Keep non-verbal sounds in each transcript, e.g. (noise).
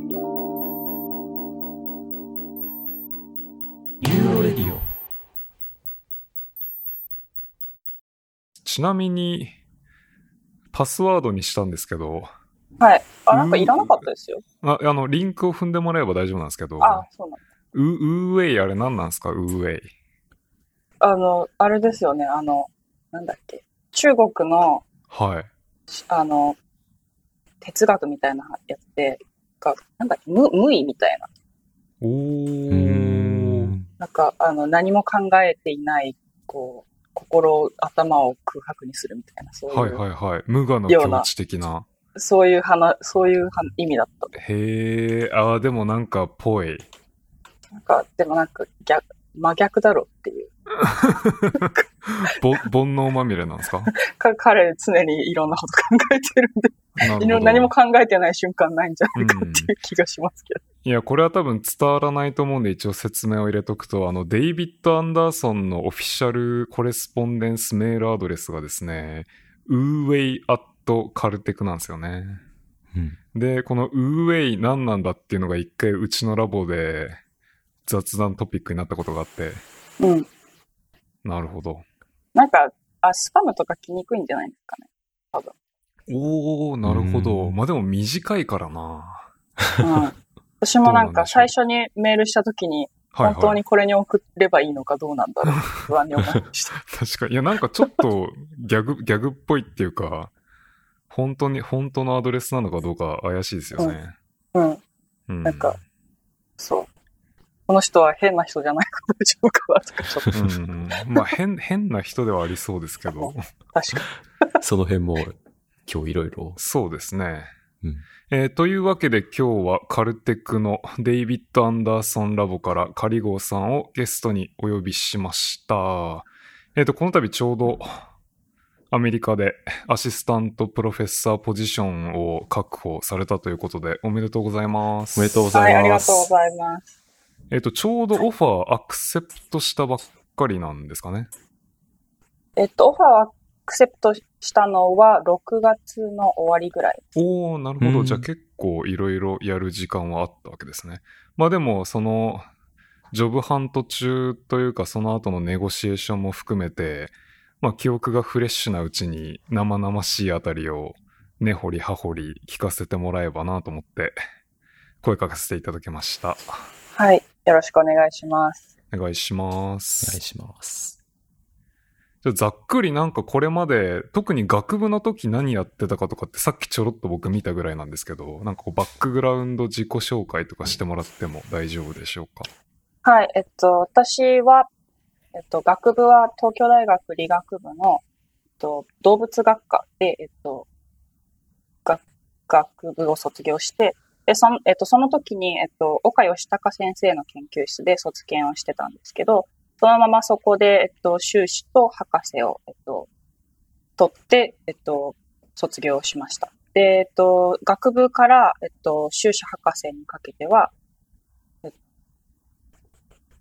ユーロレディオちなみに、パスワードにしたんですけど、はい。あ、なんかいらなかったですよ。ああの、リンクを踏んでもらえば大丈夫なんですけど、あ、そうな。ウウーウェイあれ何なんですか？ウーウェイ。あの、あれですよね。あの、なんだっけ。中国の、はい。あの、哲学みたいなやつで、がなんだっけ、無無意みたいな。おうー。なんか、あの、何も考えていない、こう、心、頭を空白にするみたいな、そういう、はいはいはい。無我の境地的な。そういう話、そういうは意味だった。へえ、あーでもなんかぽい。なんか、でもなんか逆、真逆だろっていう。(laughs) ぼ煩悩まみれなんですか？(laughs) か彼常にいろんなこと考えてるんで、いろ何も考えてない瞬間ないんじゃないかっていう気がしますけど。いや、これは多分伝わらないと思うんで一応説明を入れとくと、あの、デイビッド・アンダーソンのオフィシャルコレスポンデンスメールアドレスがですね、ウーウェイアットカルテクなんですよね。うんで、このウーウェイ何なんだっていうのが一回うちのラボで雑談トピックになったことがあって、うん。なるほど。なんか、あ、スパムとか来にくいんじゃないですかね。多分。おー、なるほど。うんまあでも短いからな。うん。私もなんか最初にメールした時に、はいはい。本当にこれに送ればいいのかどうなんだろう不安に思いました。(laughs) 確かに。いや、なんかちょっとギャグ、ギャグっぽいっていうか、本当に、本当のアドレスなのかどうか怪しいですよね。うん。うん。なんかそう。この人は変な人じゃないか大丈夫かなとか、ちょっとうんうん。まあ、変、変な人ではありそうですけど。(laughs) 確か (laughs) その辺も今日いろいろ。そうですね。うんえーというわけで今日はカルテックのデイビッド・アンダーソンラボからカリゴーさんをゲストにお呼びしました。えっ、と、この度ちょうどアメリカでアシスタントプロフェッサーポジションを確保されたということでおめでとうございます。おめでとうごに。はいい、ざます。ありがとうございます。えっ、と、ちょうどオファーアクセプトしたばっかりなんですかね。えっと、オファーをアクセプトしたのは6月の終わりぐらい。おー、なるほど。うんじゃあ結構いろいろやる時間はあったわけですね。まあでも、その、ジョブハント中というか、その後のネゴシエーションも含めて、まあ記憶がフレッシュなうちに生々しいあたりを根掘り葉掘り聞かせてもらえばなと思って、声かけさせていただきました。はい。よろしくお願いします。お願いしまお願いす。します。じゃあざっくりなんかこれまで、特に学部の時何やってたかとかってさっきちょろっと僕見たぐらいなんですけど、なんかこうバックグラウンド自己紹介とかしてもらっても大丈夫でしょうか？はい。えっと、私は、えっと、学部は東京大学理学部の、えっと、動物学科で、えっと、学、学部を卒業して、で、その、えっと、その時に、えっと、岡義孝先生の研究室で卒研をしてたんですけど、そのままそこで、えっと、修士と博士を、えっと、取って、えっと、卒業しました。で、えっと、学部から、えっと、修士博士にかけては、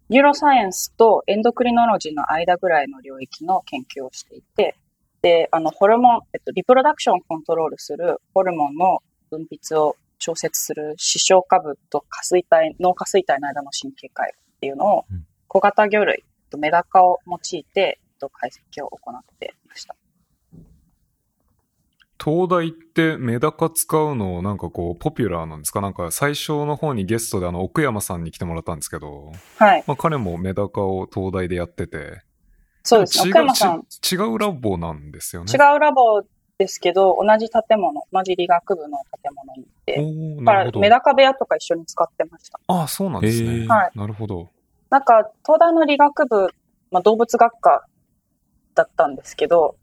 neuroscience と endocrinology の間ぐらいの領域の研究をしていて、で、あの、ホルモン、えっと、 reproduction をコントロールするホルモンの分泌を調節する視床下部と下垂体、脳下垂体の間の神経回路っていうのをうん小型魚類、えっとメダカを用いて、えっと、解析を行っていました。東大ってメダカ使うのなんかこうポピュラーなんですか？なんか最初の方にゲストであの奥山さんに来てもらったんですけど、はい。まあ彼もメダカを東大でやってて、そうですね。違う奥山さん、ち違うラボなんですよね。違うラボですけど、同じ建物、同じ理学部の建物にいて、おーだから。メダカ部屋とか一緒に使ってました。ああ、そうなんですね。はいなるほど。なんか、東大の理学部、まあ、動物学科だったんですけど、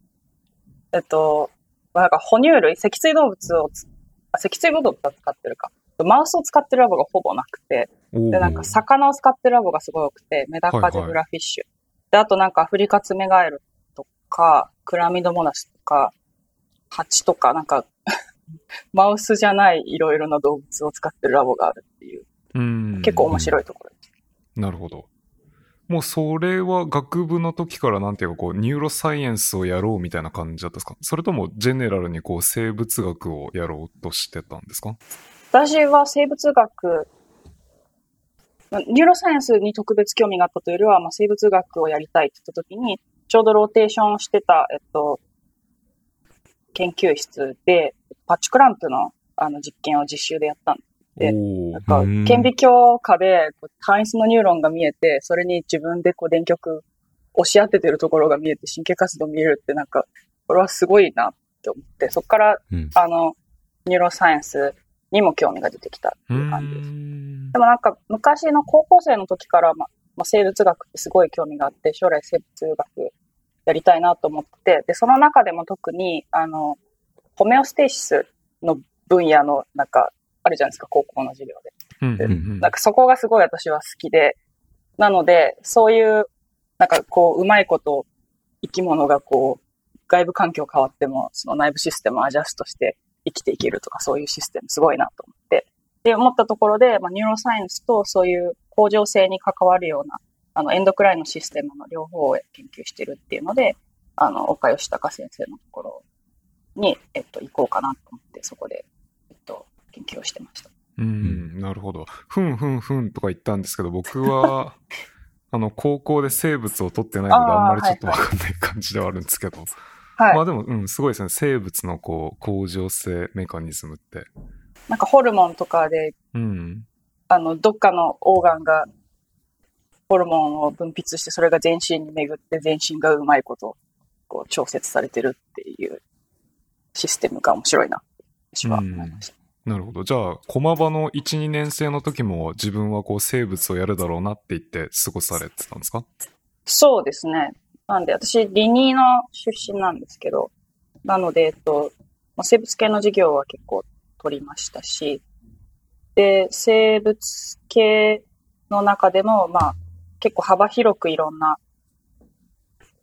えっと、なんか哺乳類、脊椎動物をつ、あ、脊椎動物は使ってるか。マウスを使ってるラボがほぼなくて、で、なんか魚を使ってるラボがすごい多くて、メダカ、はいはいゼブラフィッシュ。で、あとなんかアフリカツメガエルとか、クラミドモナスとか、ハチとか、なんか、(laughs) マウスじゃないいろいろな動物を使ってるラボがあるっていう、うん結構面白いところです。なるほど。もうそれは学部の時からなんていうかこう neuroscience をやろうみたいな感じだったんですか？それとも general にこう生物学をやろうとしてたんですか？私は生物学、まあ neuroscience に特別興味があったというよりは、まあ、生物学をやりたいって言った時に、ちょうどローテーションしてた、えっと、研究室で、パッチクランプのあの実験を実習でやったんでなんかうん、顕微鏡下で単一のニューロンが見えて、それに自分でこう電極押し当ててるところが見えて神経活動見えるってなんか、これはすごいなって思って、そこからうん。あの、ニューロサイエンスにも興味が出てきたってういう感じです。んでもなんか昔の高校生の時から、ままあ、生物学ってすごい興味があって、将来生物学やりたいなと思ってて、で、その中でも特に、あの、ホメオステーシスの分野の、なんか、あるじゃないですか、高校の授業で。うんうんうんなんかそこがすごい私は好きで、なので、そういう、なんかこう、うまいこと、生き物がこう、外部環境変わっても、その内部システムをアジャストして生きていけるとか、そういうシステムすごいなと思って。で、思ったところで、まあ、ニューロサイエンスとそういう恒常性に関わるような、あの、エンドクラインのシステムの両方を研究してるっていうので、あの、岡吉隆先生のところに、えっと、行こうかなと思って、そこで、えっと、研究をしてました。うん、なるほど。ふんふんふんとか言ったんですけど、僕は、(laughs) あの、高校で生物を取ってないので、あんまりちょっとわかんない感じではあるんですけど。はいまあ。でも、うん、すごいですね。生物のこう、恒常性メカニズムって。なんかホルモンとかでうん。あの、どっかのオーガンがホルモンを分泌して、それが全身に巡って、全身がうまいこと、こう、調節されてるっていうシステムが面白いな私は思いました。なるほど。じゃあ、駒場の1、2年生の時も自分はこう生物をやるだろうなって言って過ごされてたんですか？そうですね。なんで、私、理ニーの出身なんですけど、なので、えっと、まあ生物系の授業は結構取りましたし、で、生物系の中でも、まあ、結構幅広くいろんな、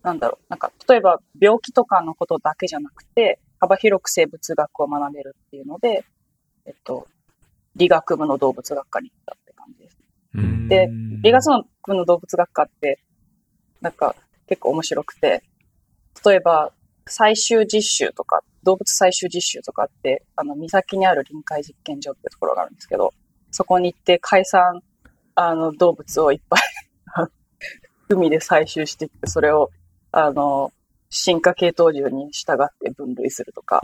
なんだろう、なんか、例えば病気とかのことだけじゃなくて、幅広く生物学を学べるっていうので、えっと、理学部の動物学科に行ったって感じです。うんで理学部の動物学科って、なんか結構面白くて、例えば最終実習とか、動物最終実習とかって、あの、岬にある臨海実験場ってところがあるんですけど、そこに行って海産、あの、動物をいっぱい海で採集してきて、それを、あの、進化系統獣に従って分類するとか、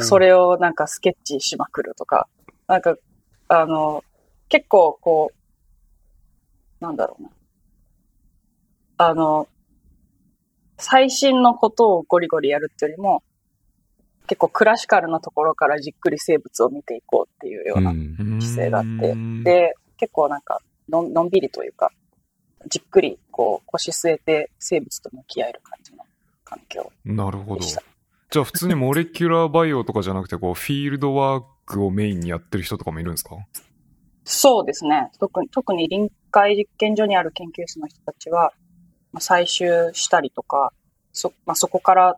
それをなんかスケッチしまくるとか、なんか、あの、結構こう、なんだろうな。あの、最新のことをゴリゴリやるっていうよりも、結構クラシカルなところからじっくり生物を見ていこうっていうようなうん姿姿勢があって、で、結構なんかのん、のんびりというか、じっくりこう腰据えて生物と向き合える感じの環境なるほど。じゃあ普通にモレキュラーバイオとかじゃなくて、こう、フィールドワークをメインにやってる人とかもいるんですか？そうですね。特に、特に臨海実験所にある研究室の人たちは、まあ、採集したりとか、そ、まあ、そこから、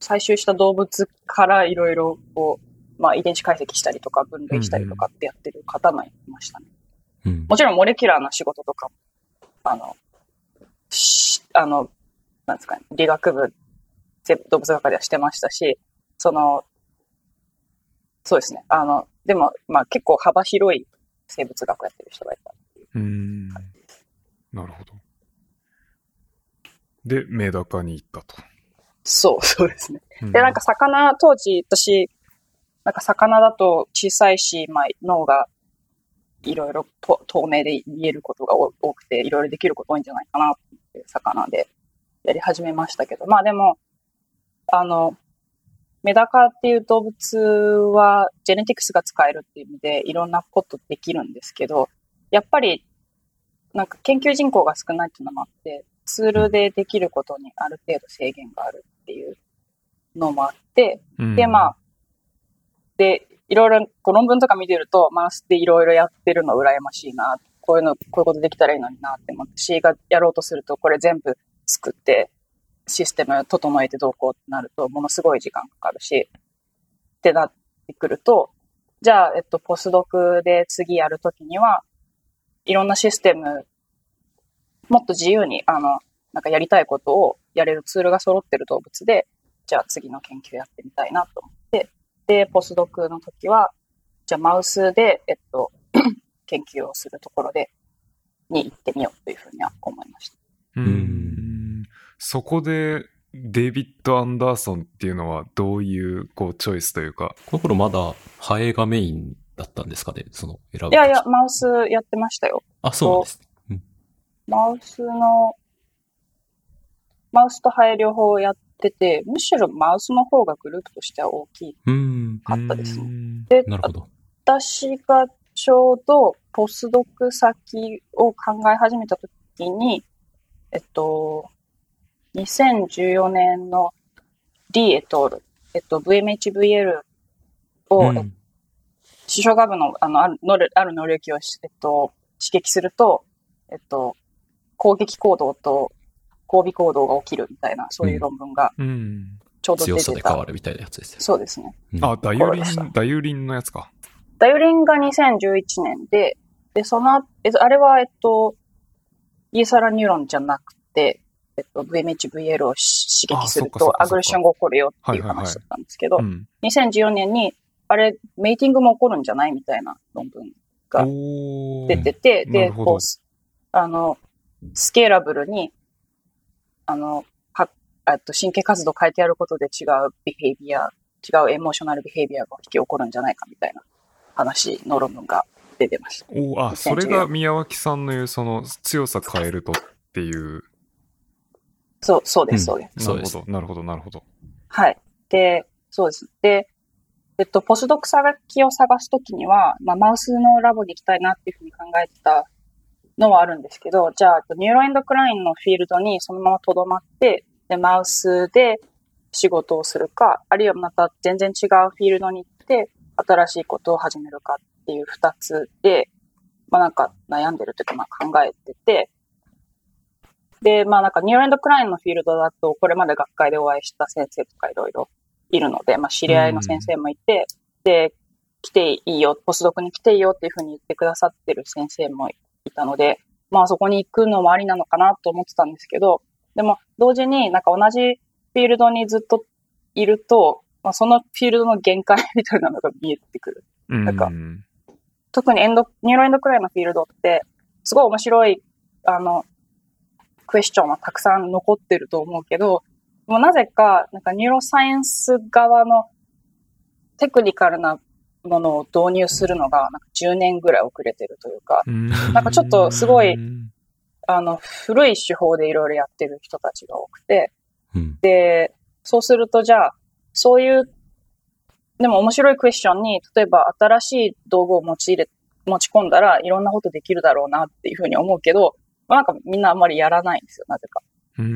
採集した動物からいろいろ、こう、まあ、遺伝子解析したりとか、分類したりとかってやってる方もいましたね。うんもちろん、モレキュラーな仕事とかも、あの、し、あの、なんですかね、理学部、ぜ動物学科ではしてましたし、その、そうですね。あの、でも、まあ結構幅広い生物学をやってる人がいた。うーん。なるほど。で、メダカに行ったと。そう、(laughs) そうですね。うんで、なんか魚、当時、私、なんか魚だと小さいし、まあ脳がいろいろと透明で見えることが多多くて、いろいろできること多いんじゃないかなって、魚でやり始めましたけど、まあでも、あの、メダカっていう動物はジェネティクスが使えるっていう意味でいろんなことできるんですけど、やっぱりなんか研究人口が少ないっていうのもあって、ツールでできることにある程度制限があるっていうのもあって、うん。で、まあ、で、いろいろこう論文とか見てると、マウスでいろいろやってるの羨ましいな、こういうの、こういうことできたらいいのになって思って、C がやろうとすると、これ全部作って、システム整えてどうこうってなると、ものすごい時間かかるし、ってなってくると、じゃあ、えっと、ポスドクで次やるときには、いろんなシステム、もっと自由に、あの、なんかやりたいことをやれるツールが揃ってる動物で、じゃあ次の研究やってみたいなと思っ、で、ポスドクの時は、じゃあマウスで、えっと、(clears throat) 研究をするところで、に行ってみようというふうには思いました。ううんん。そこで、デイビッド・アンダーソンっていうのはどういう、こう、チョイスというか？この頃まだ、ハエがメインだったんですかね？その、選ぶ時いやいや、マウスやってましたよ。あ、そうなんですね。マウスの、マウスとハエ両方やってて、むしろマウスの方がグループとしては大きうん。かったですね。ね。で、なるほど。私がちょうどポスドク先を考え始めた時に、えっと、2014年の D エトール、えっと、VMHVL を、うんえっと視床下部のあのある能力ある能力をし、えっと、刺激すると、えっと、攻撃行動と交尾行動が起きるみたいな、そういう論文がうん。ちょうど出て強さで変わた。るみたいなやつですよ。そうですね。うんあ、ダユリン、ダユリンのやつか。ダユリンが2011年で、で、その後、えあれは、えっと、イーサラニューロンじゃなくて、えっと、VMHVL をし刺激すると、アグレッションが起こるよっていう話だったんですけどう、ん。2014年に、あれ、メイティングも起こるんじゃないみたいな論文が出てて、で、こう、すあの、スケーラブルに、あの、と神経活動を変えてやることで違うビヘイビア、違うエモーショナルビヘイビアが引き起こるんじゃないかみたいな話の論文が出てました。おーあ、それが宮脇さんの言う、その、強さ変えるとっていう。そう、そうです、うんそうです。そうですなるほど、なるほど、なるほど。はい。で、そうです。で、えっと、ポスドク先を探すときには、まあ、マウスのラボに行きたいなっていうふうに考えてたのはあるんですけど、じゃあ、えっと neuroendocrine のフィールドにそのまま留まって、で、マウスで仕事をするか、あるいはまた全然違うフィールドに行って、新しいことを始めるかっていう二つで、まあなんか悩んでるというか、まあ考えてて、で、まあなんか neuroendocrine のフィールドだと、これまで学会でお会いした先生とかいろいろいるので、まあ知り合いの先生もいて、で、来ていいよ、ポスドクに来ていいよっていうふうに言ってくださってる先生もいたので、まあそこに行くのもありなのかなと思ってたんですけど、でも同時になんか同じフィールドにずっといると、まあそのフィールドの限界みたいなのが見えてくる。うん。なんか特に endo、neuroendocrine のフィールドって、すごい面白い、あの、クエスチョンはたくさん残ってると思うけど、もうなぜか、なんか neuroscience 側のテクニカルなものを導入するのが、なんか10年ぐらい遅れてるというか、うん、なんかちょっとすごいうんあの、古い手法でいろいろやってる人たちが多くて、うん。で、そうするとじゃあ、そういう、でも面白いクエスチョンに、例えば新しい道具を用いれ、持ち込んだらいろんなことできるだろうなっていうふうに思うけど、まあなんかみんなあんまりやらないんですよ、なぜか。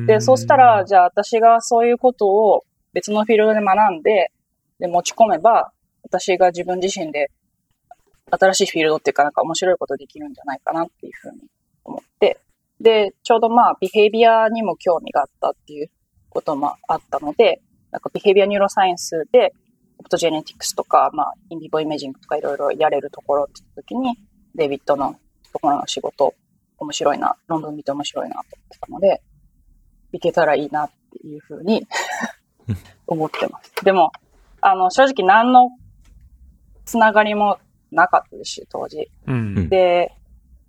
で、そうしたら、、じゃあ私がそういうことを別のフィールドで学んで、で、持ち込めば、私が自分自身で新しいフィールドっていうかなんか面白いことできるんじゃないかなっていうふうに思って、で、ちょうどまあ、 behavior にも興味があったっていうこともあったので、なんか behavior neuroscience で、 optogenetics とか、まあ、 in vivo imaging とかいろいろやれるところって言った時に、デイビッドのところの仕事、面白いな、論文見て面白いなと思ってたので、いけたらいいなっていうふうに (laughs) 思ってます。でも、あの、正直何のつながりもなかったですし、当時。うん。で、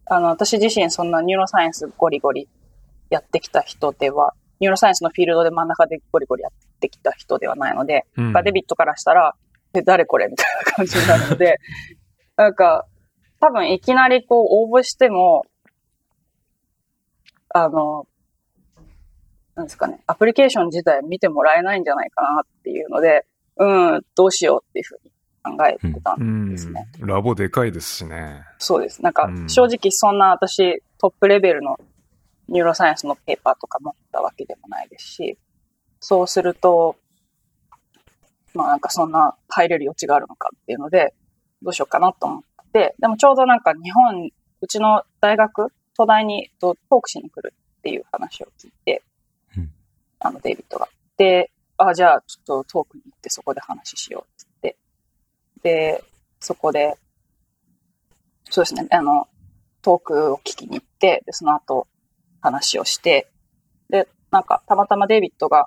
あの、私自身そんな neuroscience ゴリゴリやってきた人では、 neuroscience のフィールドで真ん中でゴリゴリやってきた人ではないので、うんデビットからしたら、え、誰これみたいな感じになるので、(laughs) なんか、多分いきなりこう応募しても、あの、なんですかね、アプリケーション自体見てもらえないんじゃないかなっていうので、うん、どうしようっていうふうに考えてたんですね。うんラボでかいですしね。そうです。なんかう、ん正直そんな私、トップレベルのニューロサイエンスのペーパーとか持ったわけでもないですし、そうすると、まあなんかそんな入れる余地があるのかっていうので、どうしようかなと思って、でもちょうどなんか日本、うちの大学、東大にとトークしに来るっていう話を聞いて、うんあの、デイビッドが。で、あ、じゃあちょっとトークに行ってそこで話しようって、で、そこで、そうですね、あの、トークを聞きに行って、で、その後話をして、で、なんかたまたまデイビッドが、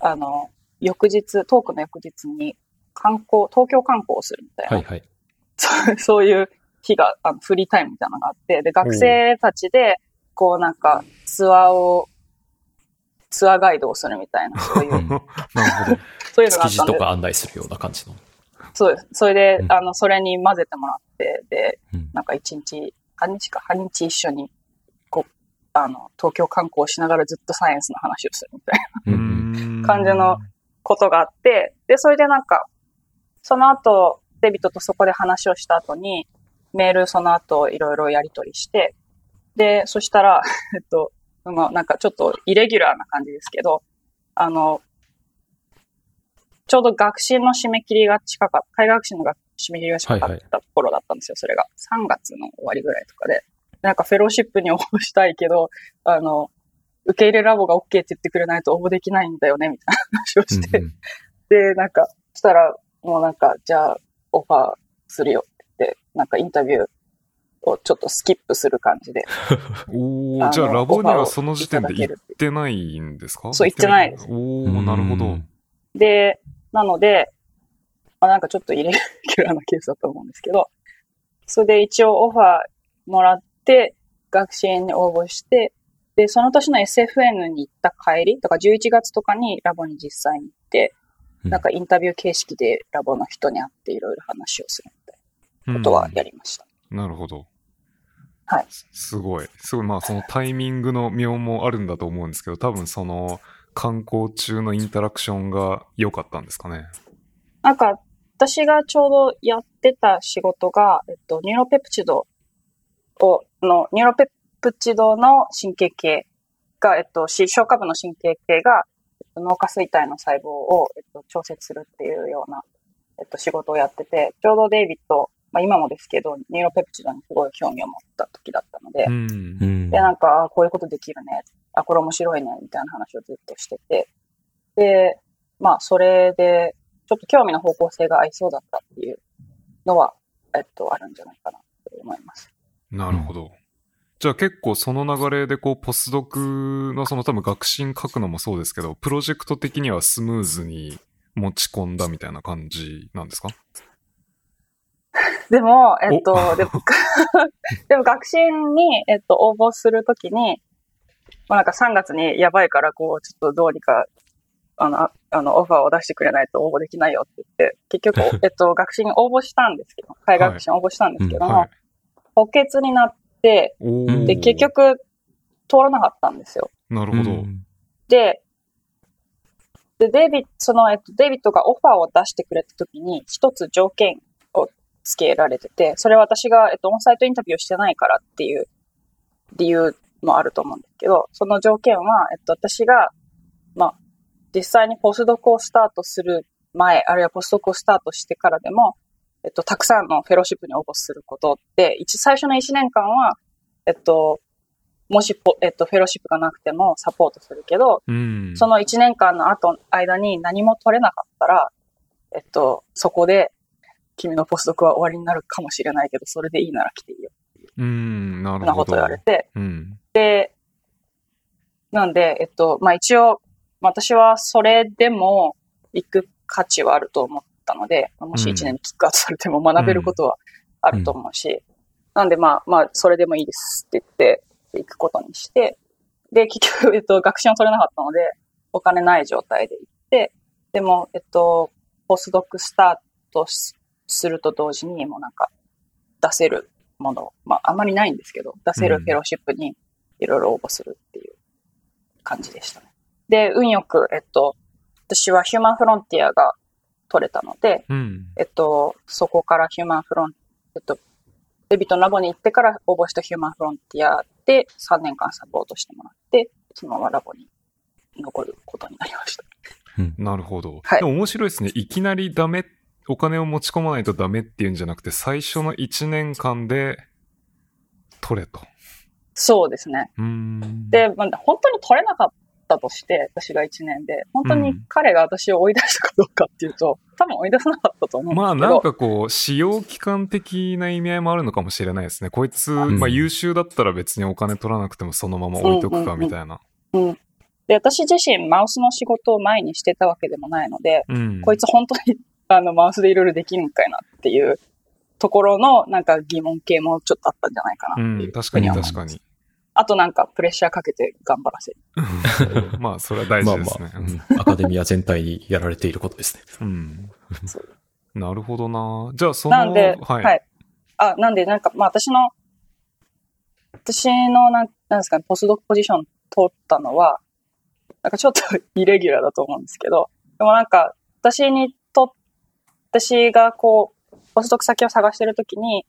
あの、翌日、トークの翌日に観光、東京観光をするみたいな、はいはい。そうそういう日が、あのフリータイムみたいなのがあって、で、学生たちで、こうなんか、ツアーを、ツアーガイドをするみたいな、そういう、(laughs) なるほど。そういうのがあったんで。築地と、か案内するような感じの。そうです。それで、うん。あの、それに混ぜてもらって、で、うん。なんか一日、半日か、半日一緒に、こう、あの、東京観光しながらずっとサイエンスの話をするみたいな。うん。感じのことがあって、で、それでなんか、その後、デビットとそこで話をした後に、メールその後いろいろやり取りして、で、そしたら、えっと、まあなんかちょっとイレギュラーな感じですけど、あの、ちょうど学習の締め切りが近かった、海外学習の学締め切りが近かった頃だったんですよ、それが。3月の終わりぐらいとかで。なんかフェローシップに応募したいけど、あの、受け入れラボが OK って言ってくれないと応募できないんだよね、みたいな話をして。うんうんで、なんか、したら、もうなんか、じゃあ、オファーするよって言って、なんかインタビューをちょっとスキップする感じで。(laughs) おお、じゃあラボにはその時点で行ってないんですか？そう行ってないですおお、なるほど。で、なので、まあ、なんかちょっとイレギュラーなケースだと思うんですけど、それで一応オファーもらって、学支援に応募して、で、その年の SFN に行った帰り、とか11月とかにラボに実際に行って、うんなんかインタビュー形式でラボの人に会っていろいろ話をするみたいなことはやりました。なるほど。はいす。すごい。すごい。まあ、そのタイミングの妙もあるんだと思うんですけど、多分その観光中のインタラクションが良かったんですかね？なんか、私がちょうどやってた仕事が、えっと、ニューロペプチドを、の、ニューロペプチドの神経系が、えっと、視床下部の神経系が、えっと、脳下垂体の細胞を、えっと、調節するっていうような、えっと、仕事をやってて、ちょうどデイビッド、まあ今もですけど、ニューロペプチドにすごい興味を持った時だったので、うんう。んで、なんか、あこういうことできるね。あ、これ面白いね。みたいな話をずっとしてて。で、まあ、それで、ちょっと興味の方向性が合いそうだったっていうのは、えっと、あるんじゃないかなと思います。なるほど。じゃあ結構その流れでこうポスドクのその多分学信書くのもそうですけど、プロジェクト的にはスムーズに持ち込んだみたいな感じなんですか？でも、えっと、でも、(laughs) でも学信に、えっと、応募するときに、まあ、なんか3月にやばいから、こう、ちょっとどうにか、あの、ああの、オファーを出してくれないと応募できないよって言って、結局、(laughs) えっと、学信に応募したんですけど、海外学信に応募したんですけども、はい。補欠になって、で、結局、通らなかったんですよ。なるほど。うんで、で、デイビッド、その、えっと、デイビッドがオファーを出してくれたときに、一つ条件をつけられてて、それは私が、えっと、オンサイトインタビューをしてないからっていう理由もあると思うんですけど、その条件は、えっと、私が、まあ、実際にポスドクをスタートする前、あるいはポスドクをスタートしてからでも、えっと、たくさんのフェローシップに応募することで、一、最初の1年間は、えっと、もしポ、えっと、フェローシップがなくてもサポートするけど、うん。その1年間の後、間に何も取れなかったら、えっと、そこで、君のポスドクは終わりになるかもしれないけど、それでいいなら来ていいよ。うん、なるほど。なこと言われて、うん。で、なんで、えっと、まあ、一応、私はそれでも行く価値はあると思ったので、もし1年にキックアウトされても学べることはあると思うし、なんでまあ、まあ、それでもいいですって言って、行くことにして、で、結局、えっと、学習を取れなかったので、お金ない状態で行って、でも、えっと、ポスドクスタートしすると同時に、もうなんか、出せるもの、まあ、あまりないんですけど、出せるフェローシップにいろいろ応募するっていう感じでしたね。で、運よく、えっと、私はヒューマンフロンティアが取れたので、うん。えっと、そこからヒューマンフロン、えっと、デビットのラボに行ってから応募したヒューマンフロンティアで3年間サポートしてもらって、そのままラボに残ることになりました。(laughs) なるほど。はいでも面白いですね。いきなりダメ、お金を持ち込まないとダメっていうんじゃなくて、最初の1年間で取れと。そうですね。で、まあ、本当に取れなかったとして、私が1年で、本当に彼が私を追い出したかどうかっていうと、多分追い出さなかったと思うんですけど。まあなんかこう、使用期間的な意味合いもあるのかもしれないですね。こいつ、んまあ優秀だったら別にお金取らなくてもそのまま置いとくかみたいな。うん。で、私自身マウスの仕事を前にしてたわけでもないので、うん。こいつ本当に (laughs) あの、マウスでいろいろできるんかいなっていうところの、なんか疑問系もちょっとあったんじゃないかなっていう、うん確かに確かに。あとなんかプレッシャーかけて頑張らせる。(laughs) まあ、それは大まあま事ですね。あ、うんアカデミア全体にやられていることですね。うん。なるほどな。じゃあ、その、なんで、は。はいい。あ、なんで、なんか、まあ私の、私の、なん、なんですかね、ポスドクポジション取ったのは、なんかちょっとイレギュラーだと思うんですけど、でもなんか、私にと、私がこう、ポスドク先を探してるときに、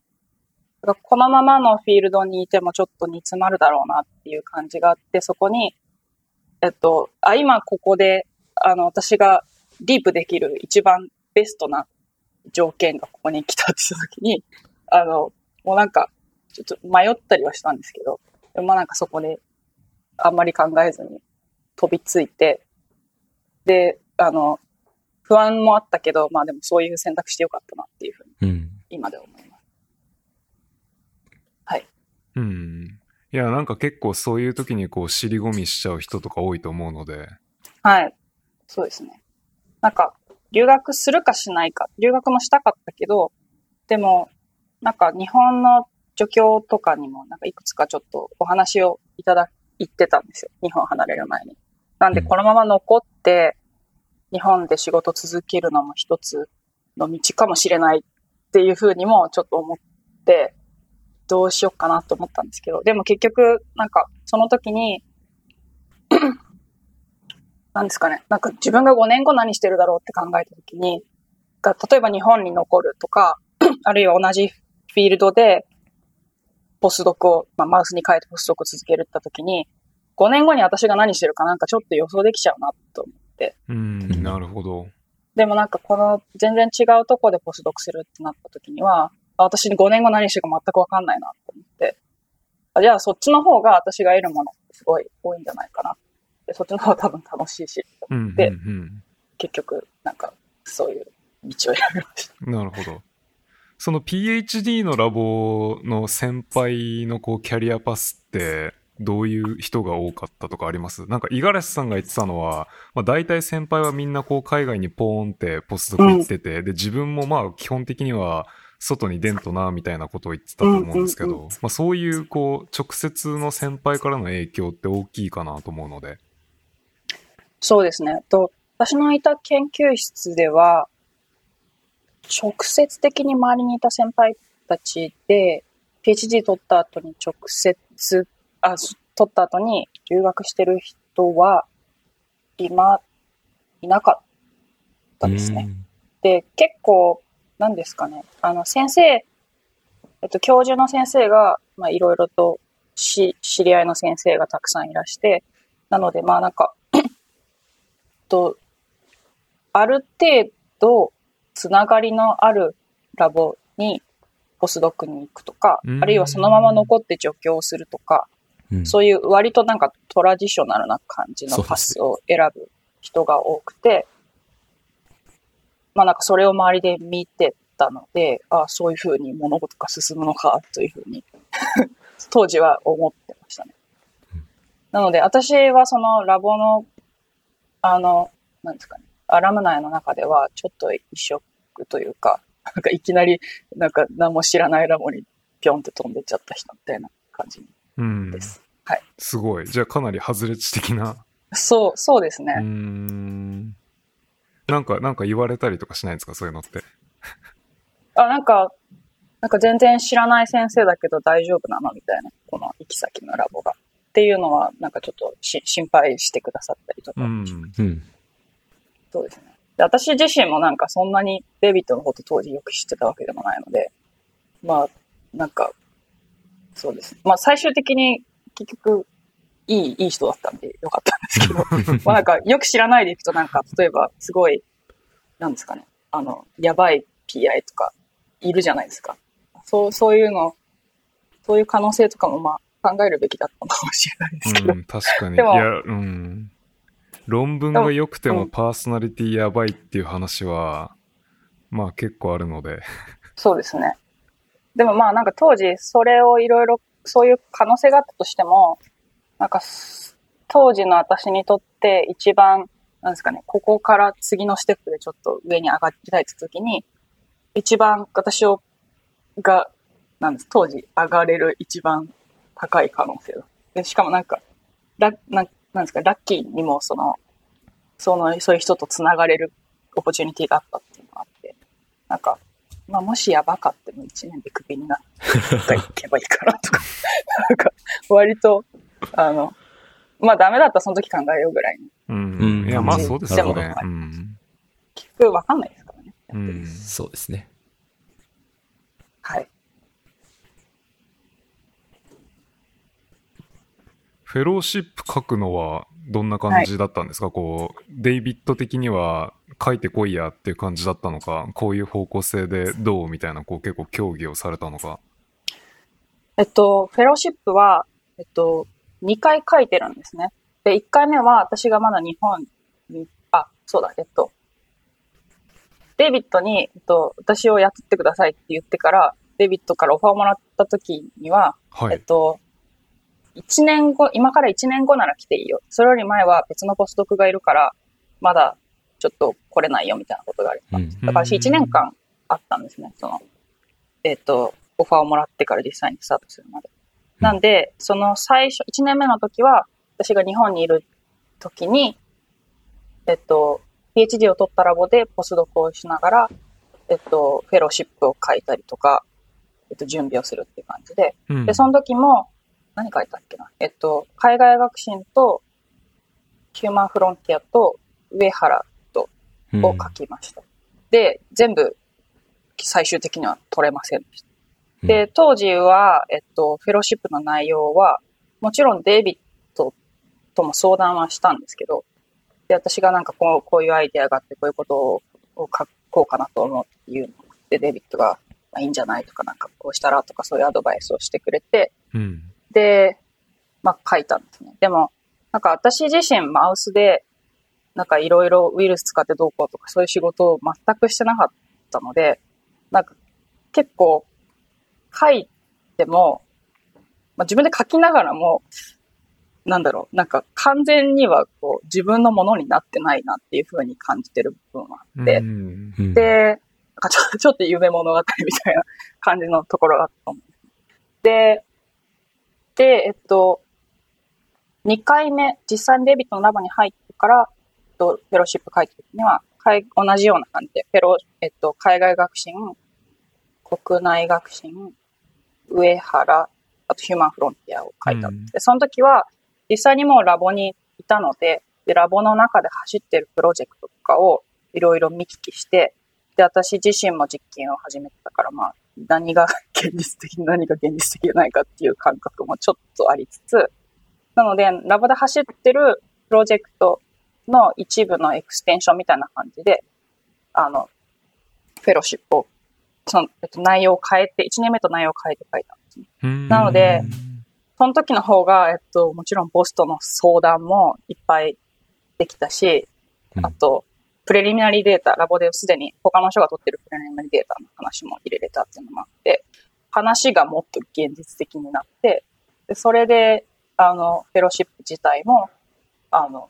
このままのフィールドにいてもちょっと煮詰まるだろうなっていう感じがあって、そこに、えっと、あ、今ここで、あの、私がディープできる一番ベストな条件がここに来たって言った時に、(laughs) あの、もうなんか、ちょっと迷ったりはしたんですけど、でもまあなんかそこであんまり考えずに飛びついて、で、あの、不安もあったけど、まあでもそういう選択してよかったなっていうふうにうん。今では思います。はい。うん。いや、なんか結構そういう時にこう、尻込みしちゃう人とか多いと思うので。はい。そうですね。なんか、留学するかしないか、留学もしたかったけど、でも、なんか日本の助教とかにも、なんかいくつかちょっとお話をいただ、言ってたんですよ。日本離れる前に。なんで、うんこのまま残って、日本で仕事続けるのも一つの道かもしれないっていうふうにもちょっと思って、どうしようかなと思ったんですけど、でも結局、なんか、その時に、(clears throat) なんですかね、なんか自分が5年後何してるだろうって考えた時に、が例えば日本に残るとか、(clears throat) あるいは同じフィールドで、ポスドクを、まあ、マウスに変えてポスドクを続けるった時に、5年後に私が何してるかなんかちょっと予想できちゃうなと思って。うん、なるほど。でもなんかこの全然違うとこでポスドクするってなった時には、あ私5年後何してるか全くわかんないなと思って。あじゃあそっちの方が私が得るものってすごい多いんじゃないかな。でそっちの方が多分楽しいし、うん、うん、でうん。結局なんかそういう道を選びました。なるほど。その PhD のラボの先輩のこうキャリアパスってどういう人が多かったとかあります？なんか五十嵐さんが言ってたのは、まあ、大体先輩はみんなこう海外にポーンってポスドク行ってて、で自分もまあ基本的には外に出んとなみたいなことを言ってたと思うんですけど、うんうんうんまあ、そういうこう直接の先輩からの影響って大きいかなと思うので。そうですね。と私のいた研究室では、直接的に周りにいた先輩たちで、PhD 取った後に直接、あ、そ取った後に留学してる人は、今、いなかったですね。で、結構、何ですかね。あの、先生、えっと、教授の先生が、まあ、いろいろとし、知り合いの先生がたくさんいらして、なので、まあ、なんか、(coughs) と、ある程度、つながりのあるラボに、ポスドクに行くとかう、ん。あるいはそのまま残って助教をするとか、うん。そういう割となんかトラディショナルな感じのパスを選ぶ人が多くて、まあなんかそれを周りで見てたので、ああ、そういうふうに物事が進むのかというふうに (laughs) 当時は思ってましたね。なので私はそのラボの、あの、なんですかね、アラム内の中ではちょっと一色というか、なんかいきなりなんか何も知らないラボにぴょんって飛んでっちゃった人みたいな感じうんで。す。はい。すごい。じゃあかなり外れ値的な。そう、そうですね。うーん。なんか、なんか言われたりとかしないんですか？そういうのって。あ、なんか、なんか全然知らない先生だけど大丈夫なの？みたいな、この行き先のラボが。っていうのは、なんかちょっとし心配してくださったりとか、うん。うん。そうですね。で私自身もなんかそんなにデビットのこと当時よく知ってたわけでもないので、まあ、なんか、そうですね。まあ最終的に結局、いい、いい人だったんでよかったんですけど、(laughs) まあなんかよく知らないでいくとなんか、例えばすごい、なんですかね、あの、やばい PI とかいるじゃないですか。そう、そういうの、そういう可能性とかもまあ考えるべきだったのかもしれないですけど。うん、確かに。いでもや、うん。論文が良くてもうんパーソナリティやばいっていう話は、まあ結構あるので。そうですね。でもまあなんか当時それをいろいろそういう可能性があったとしても、なんか当時の私にとって一番なんですかね、ここから次のステップでちょっと上に上がりたいって時に、一番私を、が、なんです、当時上がれる一番高い可能性だ。で、しかもなんか、ラななんですか、ラッキーにもその、その、そういう人と繋がれるオポチュニティがあったっていうのがあって、なんか、まあ、もしやばかっても1年でクビになっていけばいいかなとか、(laughs) なんか、割と、あの、まあダメだったらその時考えようぐらいの。うん。うんいや、まあそうですよね。うん。結局わかんないですからね。うん。そうですね。はい。フェローシップ書くのはどんな感じだったんですか、こう、デイビッド的には書いてこいやっていう感じだったのか、こういう方向性でどうみたいな、こう結構協議をされたのか？えっと、フェローシップは、えっと、2回書いてるんですね。で、1回目は私がまだ日本に、あ、そうだ、えっと、デイビッドに、えっと、私を雇ってくださいって言ってから、デイビッドからオファーをもらった時には、はい。えっと、1年後、今から1年後なら来ていいよ。それより前は別のポスドクがいるから、まだちょっと来れないよみたいなことがありました。うん。だから私1年間あったんですね。その、えっ、と、オファーをもらってから実際にスタートするまで。なんで、その最初、1年目の時は、私が日本にいる時に、えっと、PhD を取ったラボでポスドクをしながら、えっと、フェローシップを書いたりとか、えっと、準備をするっていう感じで、うん。で、その時も、何書いたっけな？えっと、海外学習と、ヒューマンフロンティアと、上原と、うん。を書きました。で、全部、最終的には取れませんでした。で、当時は、えっと、フェローシップの内容は、もちろんデイビッドとも相談はしたんですけど、で、私がなんかこうこういうアイデアがあって、こういうことをを書こうかなと思うっていうので、デイビッドが、まあ、いいんじゃないとか、なんかこうしたらとか、そういうアドバイスをしてくれて、うん。で、まあ書いたんですね。でも、なんか私自身マウスで、なんかいろいろウイルス使ってどうこうとかそういう仕事を全くしてなかったので、なんか結構書いても、まあ、自分で書きながらも、なんだろう、なんか完全にはこう自分のものになってないなっていうふうに感じてる部分はあって、うんうん、で、なんかちょ (laughs) ちょっと夢物語みたいな感じのところがあったと思う。で、で、えっと、2回目、実際にデイビッドのラボに入ってから、えっと、フェローシップ書いた時には、海同じような感じで、フェロー、えっと、海外学習、国内学習、上原、あとヒューマンフロンティアを書いた。うんで、その時は、実際にもうラボにいたので、で、ラボの中で走ってるプロジェクトとかをいろいろ見聞きして、で、私自身も実験を始めてたから、まあ、何が現実的、何が現実的じゃないかっていう感覚もちょっとありつつ、なので、ラボで走ってるプロジェクトの一部のエクステンションみたいな感じで、あの、フェローシップを、その、えっと、内容を変えて、1年目と内容を変えて書いたんですね。うんなので、その時の方が、えっと、もちろんボスとの相談もいっぱいできたし、うんあと、プレリミナリーデータ、ラボですでに他の人が取ってるプレリミナリーデータの話も入れれたっていうのもあって、話がもっと現実的になって、でそれで、あの、フェローシップ自体も、あの、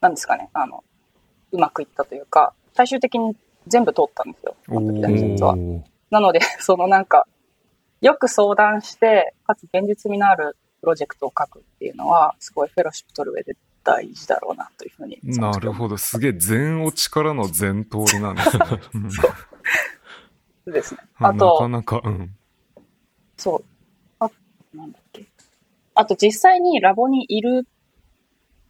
なんですかね、あの、うまくいったというか、最終的に全部通ったんですよ。その時は。なので、(laughs) そのなんか、よく相談して、かつ現実味のあるプロジェクトを書くっていうのは、すごいフェローシップ取る上で大事だろうなというふうに。なるほど。すげえ全落ちからの全通りなんですね。うんど。ですね。あなかあと、なか、うん。そう。あ、なんだっけ。あと実際にラボにいる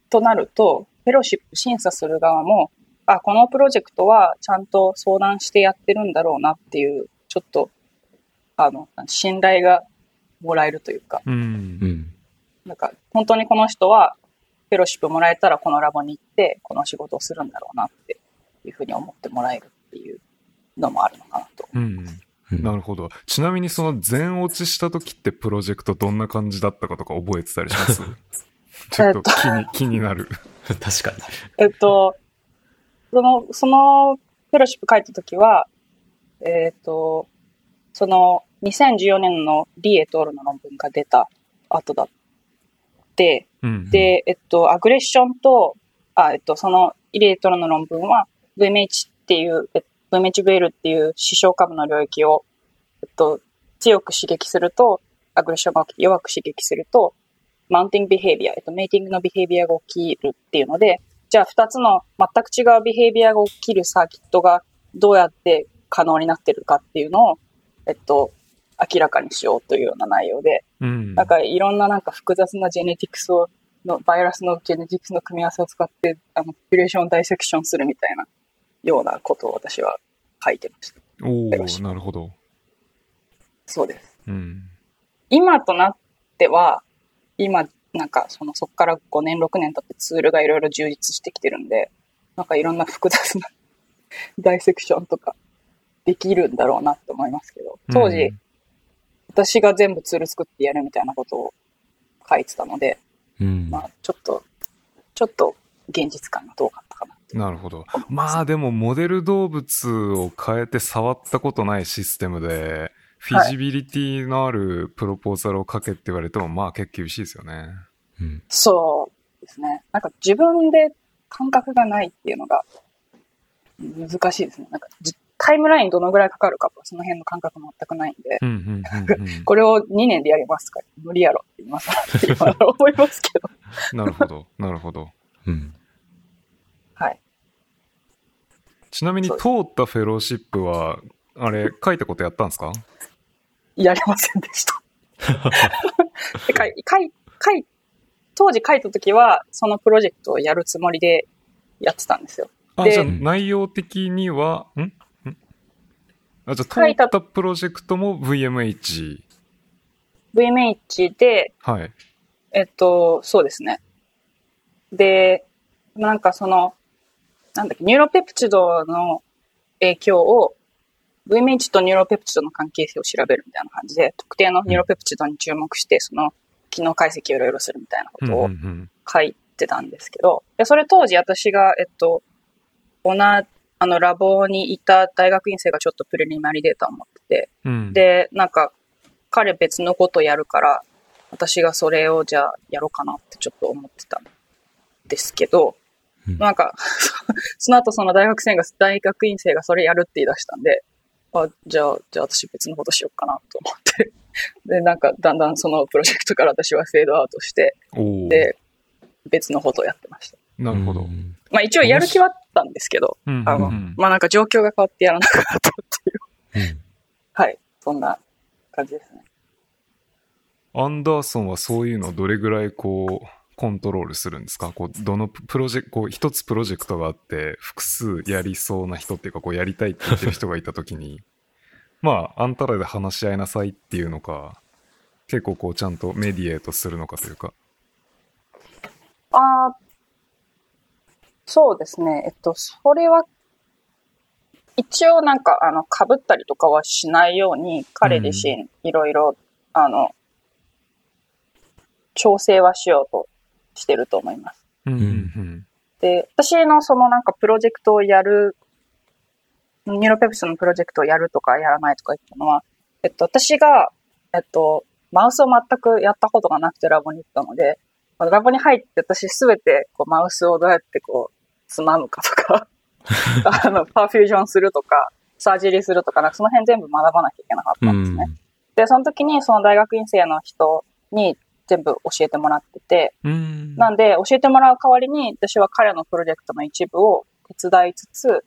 となると、フェローシップ審査する側も、あ、このプロジェクトはちゃんと相談してやってるんだろうなっていう、ちょっと、あの、信頼がもらえるというか、うんう。ん。なんか、本当にこの人は、フェローシップもらえたらこのラボに行って、この仕事をするんだろうなっていうふうに思ってもらえるっていうのもあるのかなと。うん。うんなるほど。ちなみにその全落ちした時ってプロジェクトどんな感じだったかとか覚えてたりします？(laughs) ちょっと気に、気になる。確かに。えっと、その、そのフェローシップ書いたときは、えっと、その2014年のリエトールの論文が出た後だって、うん。で、えっと、アグレッションとあ、えっと、そのイレイトロの論文は VMH っていう、え VMHVL っていう視床下部の領域を、えっと、強く刺激すると、アグレッションが弱く刺激すると、マウンティングビヘイビア、えっと、メイティングのビヘイビアが起きるっていうので、じゃあ二つの全く違うビヘイビアが起きるサーキットがどうやって可能になってるかっていうのを、えっと、明らかにしようというような内容で、うん。なんかいろんななんか複雑なジェネティクスを、のバイラスのジェネティクスの組み合わせを使って、あの、ポピュレーションをダイセクションするみたいなようなことを私は書いてました。おおなるほど。そうです。うん。今となっては、今、なんかそのそこから5年、6年経ってツールがいろいろ充実してきてるんで、なんかいろんな複雑なダイセクションとかできるんだろうなって思いますけど、当時、うん私が全部ツール作ってやるみたいなことを書いてたので、うん。まあちょっと、ちょっと現実感がどうかったかななるほど。まあでも、モデル動物を変えて触ったことないシステムで、フィジビリティのあるプロポーザルを書けって言われても、まあ結構厳しいですよね。うん。そうですね。なんか自分で感覚がないっていうのが難しいですね。なんかじタイムラインどのぐらいかかるかとか、その辺の感覚全くないんで、うん、うん、うん、うん。これを2年でやりますか無理やろって今更って今更思いますけど。なるほど、なるほど。うん。はい。ちなみに通ったフェローシップは、あれ、書いたことやったんですか？やりませんでした。でかいかいかい当時書いた時は、そのプロジェクトをやるつもりでやってたんですよ。あ、でじゃあ内容的には、ん？ん？あ、じゃあ当時書いてたプロジェクトも VMH。VMH で、はい。えっと、そうですね。で、なんかその、なんだっけ、ニューロペプチドの影響を、VMH と neuropeptide の関係性を調べるみたいな感じで、特定の neuropeptide に注目して、その機能解析をいろいろするみたいなこう grant を書いてたんですけど、でそれ当時私が、えっと、同じ、あの、ラボにいた大学院生がちょっと preliminary data を持ってて、うん。で、なんか、彼別のことやるから、私がそれをじゃあやろうかなってちょっと思ってたんですけど、うん。なんか、(laughs) その後その大学生が、大学院生がそれやるって言い出したんで、あ、じゃあ、じゃあ私別のことしようかなと思って。(laughs) で、なんかだんだんそのプロジェクトから私はフェードアウトして、おお。で、別のことをやってました。なるほどう。んまあ一応やる気はあったんですけど、うんあの、まあなんか状況が変わってやらなかったっていう。うん。はい。そんな感じですね。アンダーソンはそういうのをどれぐらいこう、コントロールするんですか？こう、どのプロジェクト、こう、一つプロジェクトがあって、複数やりそうな人っていうか、こう、やりたいって言ってる人がいたときに、(laughs) まあ、あんたらで話し合いなさいっていうのか、結構こう、ちゃんとメディエートするのかというか。ああ、そうですね。えっと、それは、一応なんか、あの、被ったりとかはしないように、彼自身、いろいろ、あの、調整はしようとしてると思います。うんうんで、私のそのなんかプロジェクトをやる、 neuropeptide のプロジェクトをやるとかやらないとか言ったのは、えっと、私が、えっと、マウスを全くやったことがなくてラボに行ったので、ラボに入って私すべてこうマウスをどうやってこう、つまむかとか、(laughs) あの、 perfusion するとか、サージェリーするとか、なんかその辺全部学ばなきゃいけなかったんですね。で、その時にその大学院生の人に全部教えてもらってて。なんで、教えてもらう代わりに、私は彼のプロジェクトの一部を手伝いつつ、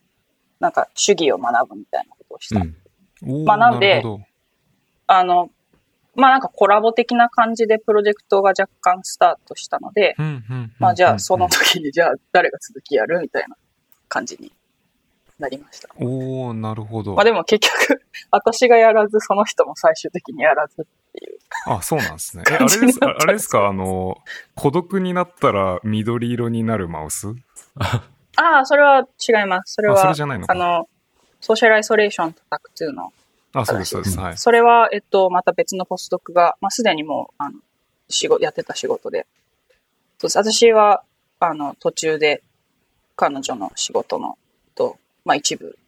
なんか主義を学ぶみたいなことをした。うん。まあなんであの、まあなんかコラボ的な感じでプロジェクトが若干スタートしたので、まあじゃうんあその時にじゃあ誰が続きやるみたいな感じになりました。おおなるほど。まあでも結局、(laughs) 私がやらず、その人も最終的にやらずっていう。あ、そうなんですね。(laughs) え、あ感れですあれですか？あの、孤独になったら緑色になるマウス？(laughs) ああ、それは違います。それあ、それはじ、ゃないのかあの、ソーシャルアイソレーションとタク2のあ、そうです、そうです。はい。それは、えっと、また別のポスドクが、まあ、すでにもう、あの、仕事、やってた仕事で。そうです。私は、あの、途中で、彼女の仕事の、と、まあ、一部、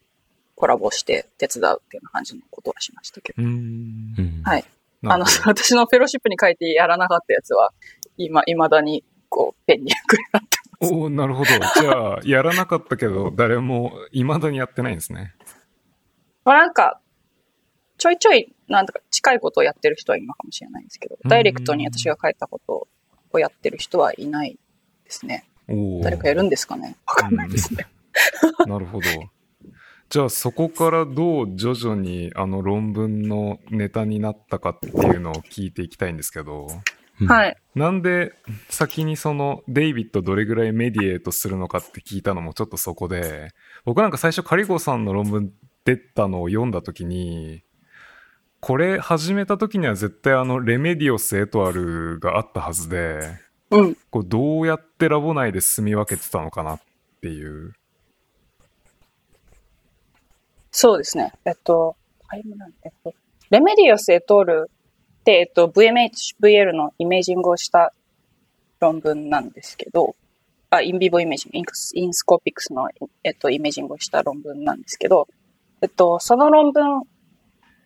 コラボして手伝うっていうような感じのことはしましたけど。はいあの、(laughs) 私のフェローシップに書いてやらなかったやつは、今、未だに、こう、ペンに役になっておおなるほど。じゃあ、やらなかったけど、誰も未だにやってないんですね。まあなんか、ちょいちょい、なんとか近いことをやってる人はいるのかもしれないんですけど、ダイレクトに私が書いたことをやってる人はいないですね。誰かやるんですかね？わかんないですね。(laughs) なるほど。じゃあそこからどう徐々にあの論文のネタになったかっていうのを聞いていきたいんですけど、うんはい。なんで先にそのデイビッドどれぐらいメディエートするのかって聞いたのもちょっとそこで、僕なんか最初カリゴさんの論文出たのを読んだ時に、これ始めた時には絶対あの Remedios et al があったはずで、うん。こうどうやってラボ内で住み分けてたのかなっていう。そうですね。えっと、えっと、 Remedios et al って、えっと、VMHVL のイメージングをした論文なんですけど、あ、 in vivo imaging、インクス Inscopix の、えっと、 imaging をした論文なんですけど、えっと、その論文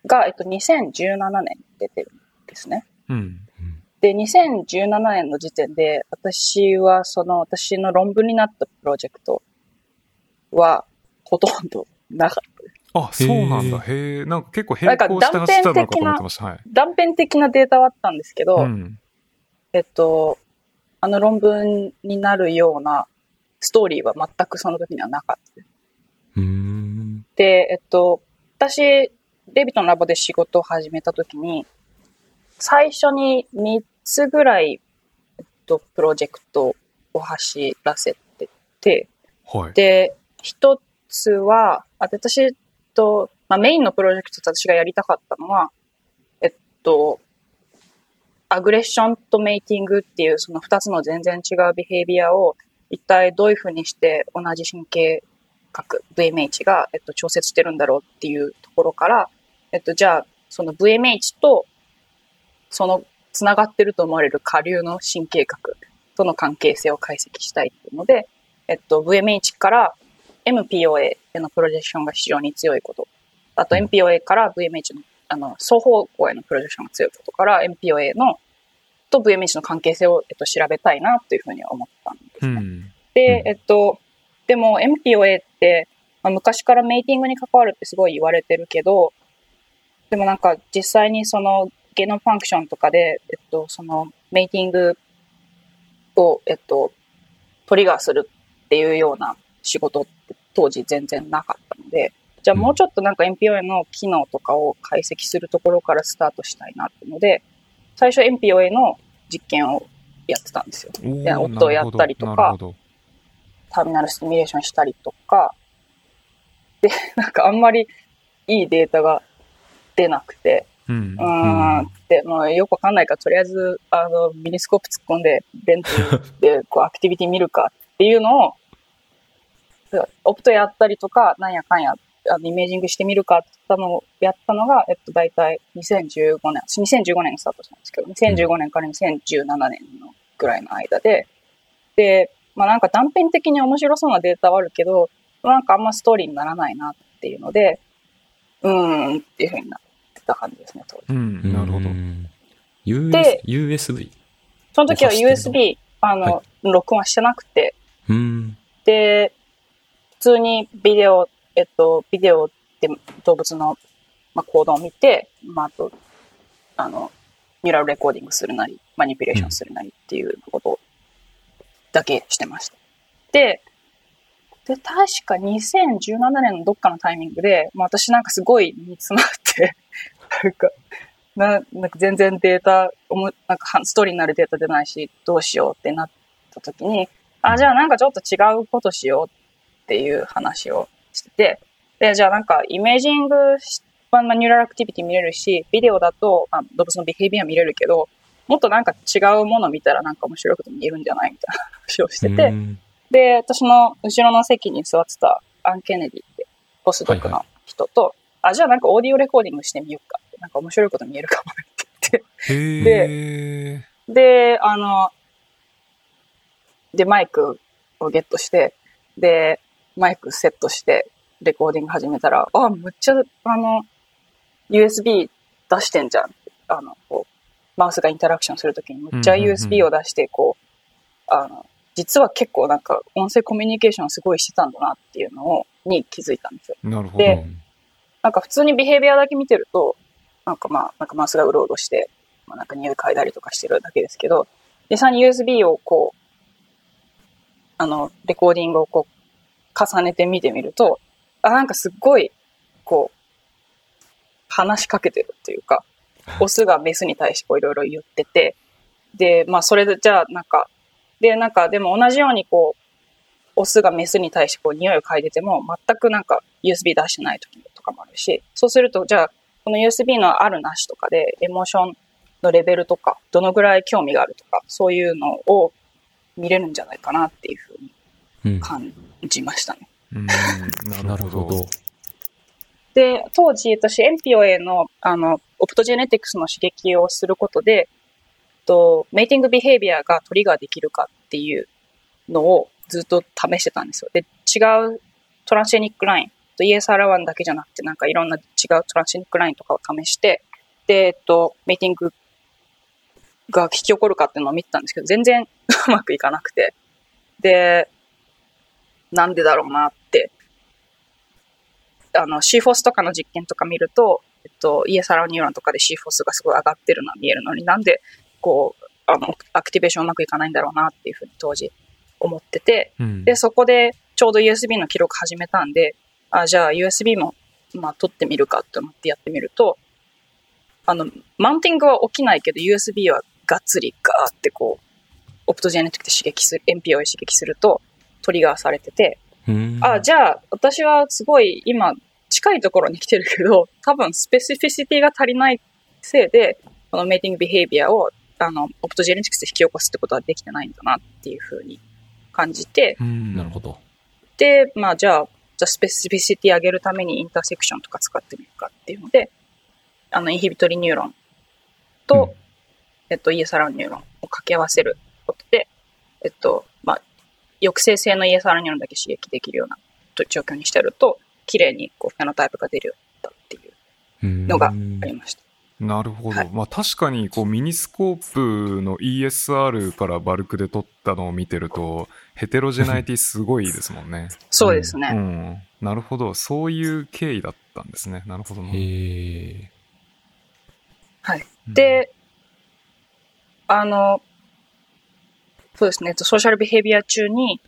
が、えっと、2017年に出てるんですね。うん。で、2017年の時点で、私は、その、私の論文になったプロジェクトは、ほとんどなかっ。あ、そうなんだ。へえ。なんか結構並行して走ってたのかと思ってました。はい。断片的なデータはあったんですけど、うん。えっと、あの論文になるようなストーリーは全くその時にはなかったです。うーん。で、えっと、私、デイビットのラボで仕事を始めた時に、最初に3つぐらい、えっと、プロジェクトを走らせてて、はい。で、一つは、あで私と、まあ、メインのプロジェクトと私がやりたかったのは、えっと、アグレッションとメイティングっていうその二つの全然違うビヘイビアを一体どういうふうにして同じ神経核 VMH が、えっと、調節してるんだろうっていうところから、えっと、じゃあ、その VMH とその繋がってると思われる下流の神経核との関係性を解析したいっていうので、えっと、VMH から MPOA へのプロジェクションが非常に強いこと。あと MPOA から VMH の、あの、双方向へのプロジェクションが強いことから、MPOA の、と VMH の関係性を、えっと、調べたいなというふうに思ったんですね。うん。でう、んえっと、でも MPOA って、まあ、昔からメイティングに関わるってすごい言われてるけど、でもなんか実際にそのゲノムファンクションとかで、えっと、そのメイティングを、えっと、トリガーするっていうような仕事って当時全然なかったので、じゃあもうちょっとなんか MPOA の機能とかを解析するところからスタートしたいなっていうので、最初 MPOA の実験をやってたんですよ。で opto をやったりとか。 terminal stimulation したりとか、で、(laughs) なんかあんまりいいデータが出なくて、うんう。ーんって、もうよくわかんないから、とりあえず、あの、 miniscope 突っ込んで、レンズで、こう、 activity 見るかっていうのを、 opto やったりとか、なんやかんや、あの imaging してみるかって言ったのをやったのが、えっと、大体2015年、私2015年にスタートしたんですけど、2015年から2017年のぐらいの間で、で、まあなんか断片的に面白そうなデータはあるけど、なんかあんまストーリーにならないなっていうので、うーんっていう風になってた感じですね、当時。うん。なるほどで USB? その時は USB、あの、は録音してなくて、うん。で、普通にビデオ、えっと、ビデオで動物の、まあ、行動を見て、まあ、あと、あの、ニューラルレコーディングするなり、マニピュレーションするなりっていうことだけしてました。で、で、確か2017年のどっかのタイミングで、まあ、私なんかすごい煮詰まって、(laughs) なんか、ななんか全然データ、おもなんかストーリーになるデータ出ないし、どうしようってなった時に、あ、じゃあなんかちょっと違うことしようっていう話をしてて、で、じゃあなんかイメージングし、まあ、ニューラルアクティビティ見れるし、ビデオだと、まあ、動物のビヘイビア見れるけど、もっとなんか違うもの見たらなんか面白いこと見えるんじゃないみたいな話をしてて、うんで、私の後ろの席に座ってたアン・ケネディって、ポスドクの人と、あ、じゃあなんかオーディオレコーディングしてみようかなんか面白いこと見えるかもねって言って、へえ。で、あの、で、マイクをゲットして、で、マイクセットして、レコーディング始めたら、あ、むっちゃ、あの、USB 出してんじゃん。あの、こう、マウスがインタラクションするときに、むっちゃ USB を出して、こう、あの、実は結構なんか音声コミュニケーションすごいしてたんだなっていうのを、に気づいたんですよ。なるほど。でなんか普通にビヘイビアだけ見てると、なんかまあ、なんかマウスがうろうろして、まあなんか匂い嗅いだりとかしてるだけですけど、実際に USB をこう、あの、レコーディングをこう、重ねて見てみると、あ、なんかすっごい、こう、話しかけてるっていうか、(laughs) オスがメスに対してこういろいろ言ってて、で、まあそれでじゃあなんか、で、なんかでも同じようにこう、オスがメスに対してこう匂いを嗅いでても、全くなんか USB 出してない時とかもあるし、そうするとじゃあ、この USB のあるなしとかで、エモーションのレベルとか、どのぐらい興味があるとか、そういうのを見れるんじゃないかなっていうふうにうん。感じましたね。うん、な (laughs) なるほど。るほど。で、当時、私、エンピオへの、あの、オプトジェネティクスの刺激をすることで、と、メイティングビヘイビアがトリガーできるかっていうのをずっと試してたんですよ。で、違うトランシェニックライン、と ESR1 だけじゃなくて、なんかいろんな違うトランシェニックラインとかを試して、で、えっと、 mating が引き起こるかっていうのを見てたんですけど、全然うまくいかなくて。で、なんでだろうなって。あの、 Fos とかの実験とか見ると、えっと、 ESR1 neuron とかで Fos がすごい上がってるのは見えるのになんで、こう、あの、 activation うまくいかないんだろうなっていうふうに当時思ってて、うん。で、そこでちょうど USB の記録始めたんで、あ、じゃあ USB も、まあ、取ってみるかと思ってやってみると、あの、マウンティングは起きないけど USB はがっつりガーってこう、オプトジェネティクで刺激する、NPO を刺激するとトリガーされてて、うん。あ、じゃあ、私はすごい今、近いところに来てるけど、(laughs) 多分スペシフィシティが足りないせいで、このメイティングビヘイビアを、あの、オプトジェネティクスで引き起こすってことはできてないんだなっていうふうに感じて、うん。なるほど。で、まあ、じゃあ、じゃあ specificity 上げるために intersection とか使ってみるかっていうので、あの、 inhibitory neuron と、うん。えっと、 ESR1 neuron を掛け合わせることで、えっと、まあ、抑制性の ESR1 neuron だけ刺激できるような状況にしてると、綺麗にこう phenotype が出るようになったっていうのがありました。なるほど。はいまあ確かにこうミニスコープの ESR からバルクで撮ったのを見てると、ヘテロジェナイティすごいですもんね。そうですね。うん。なるほど。そういう経緯だったんですね。なるほどな。へえ。はい。うん、で、あの、そうですね、えっとソーシャルビヘイビア中に、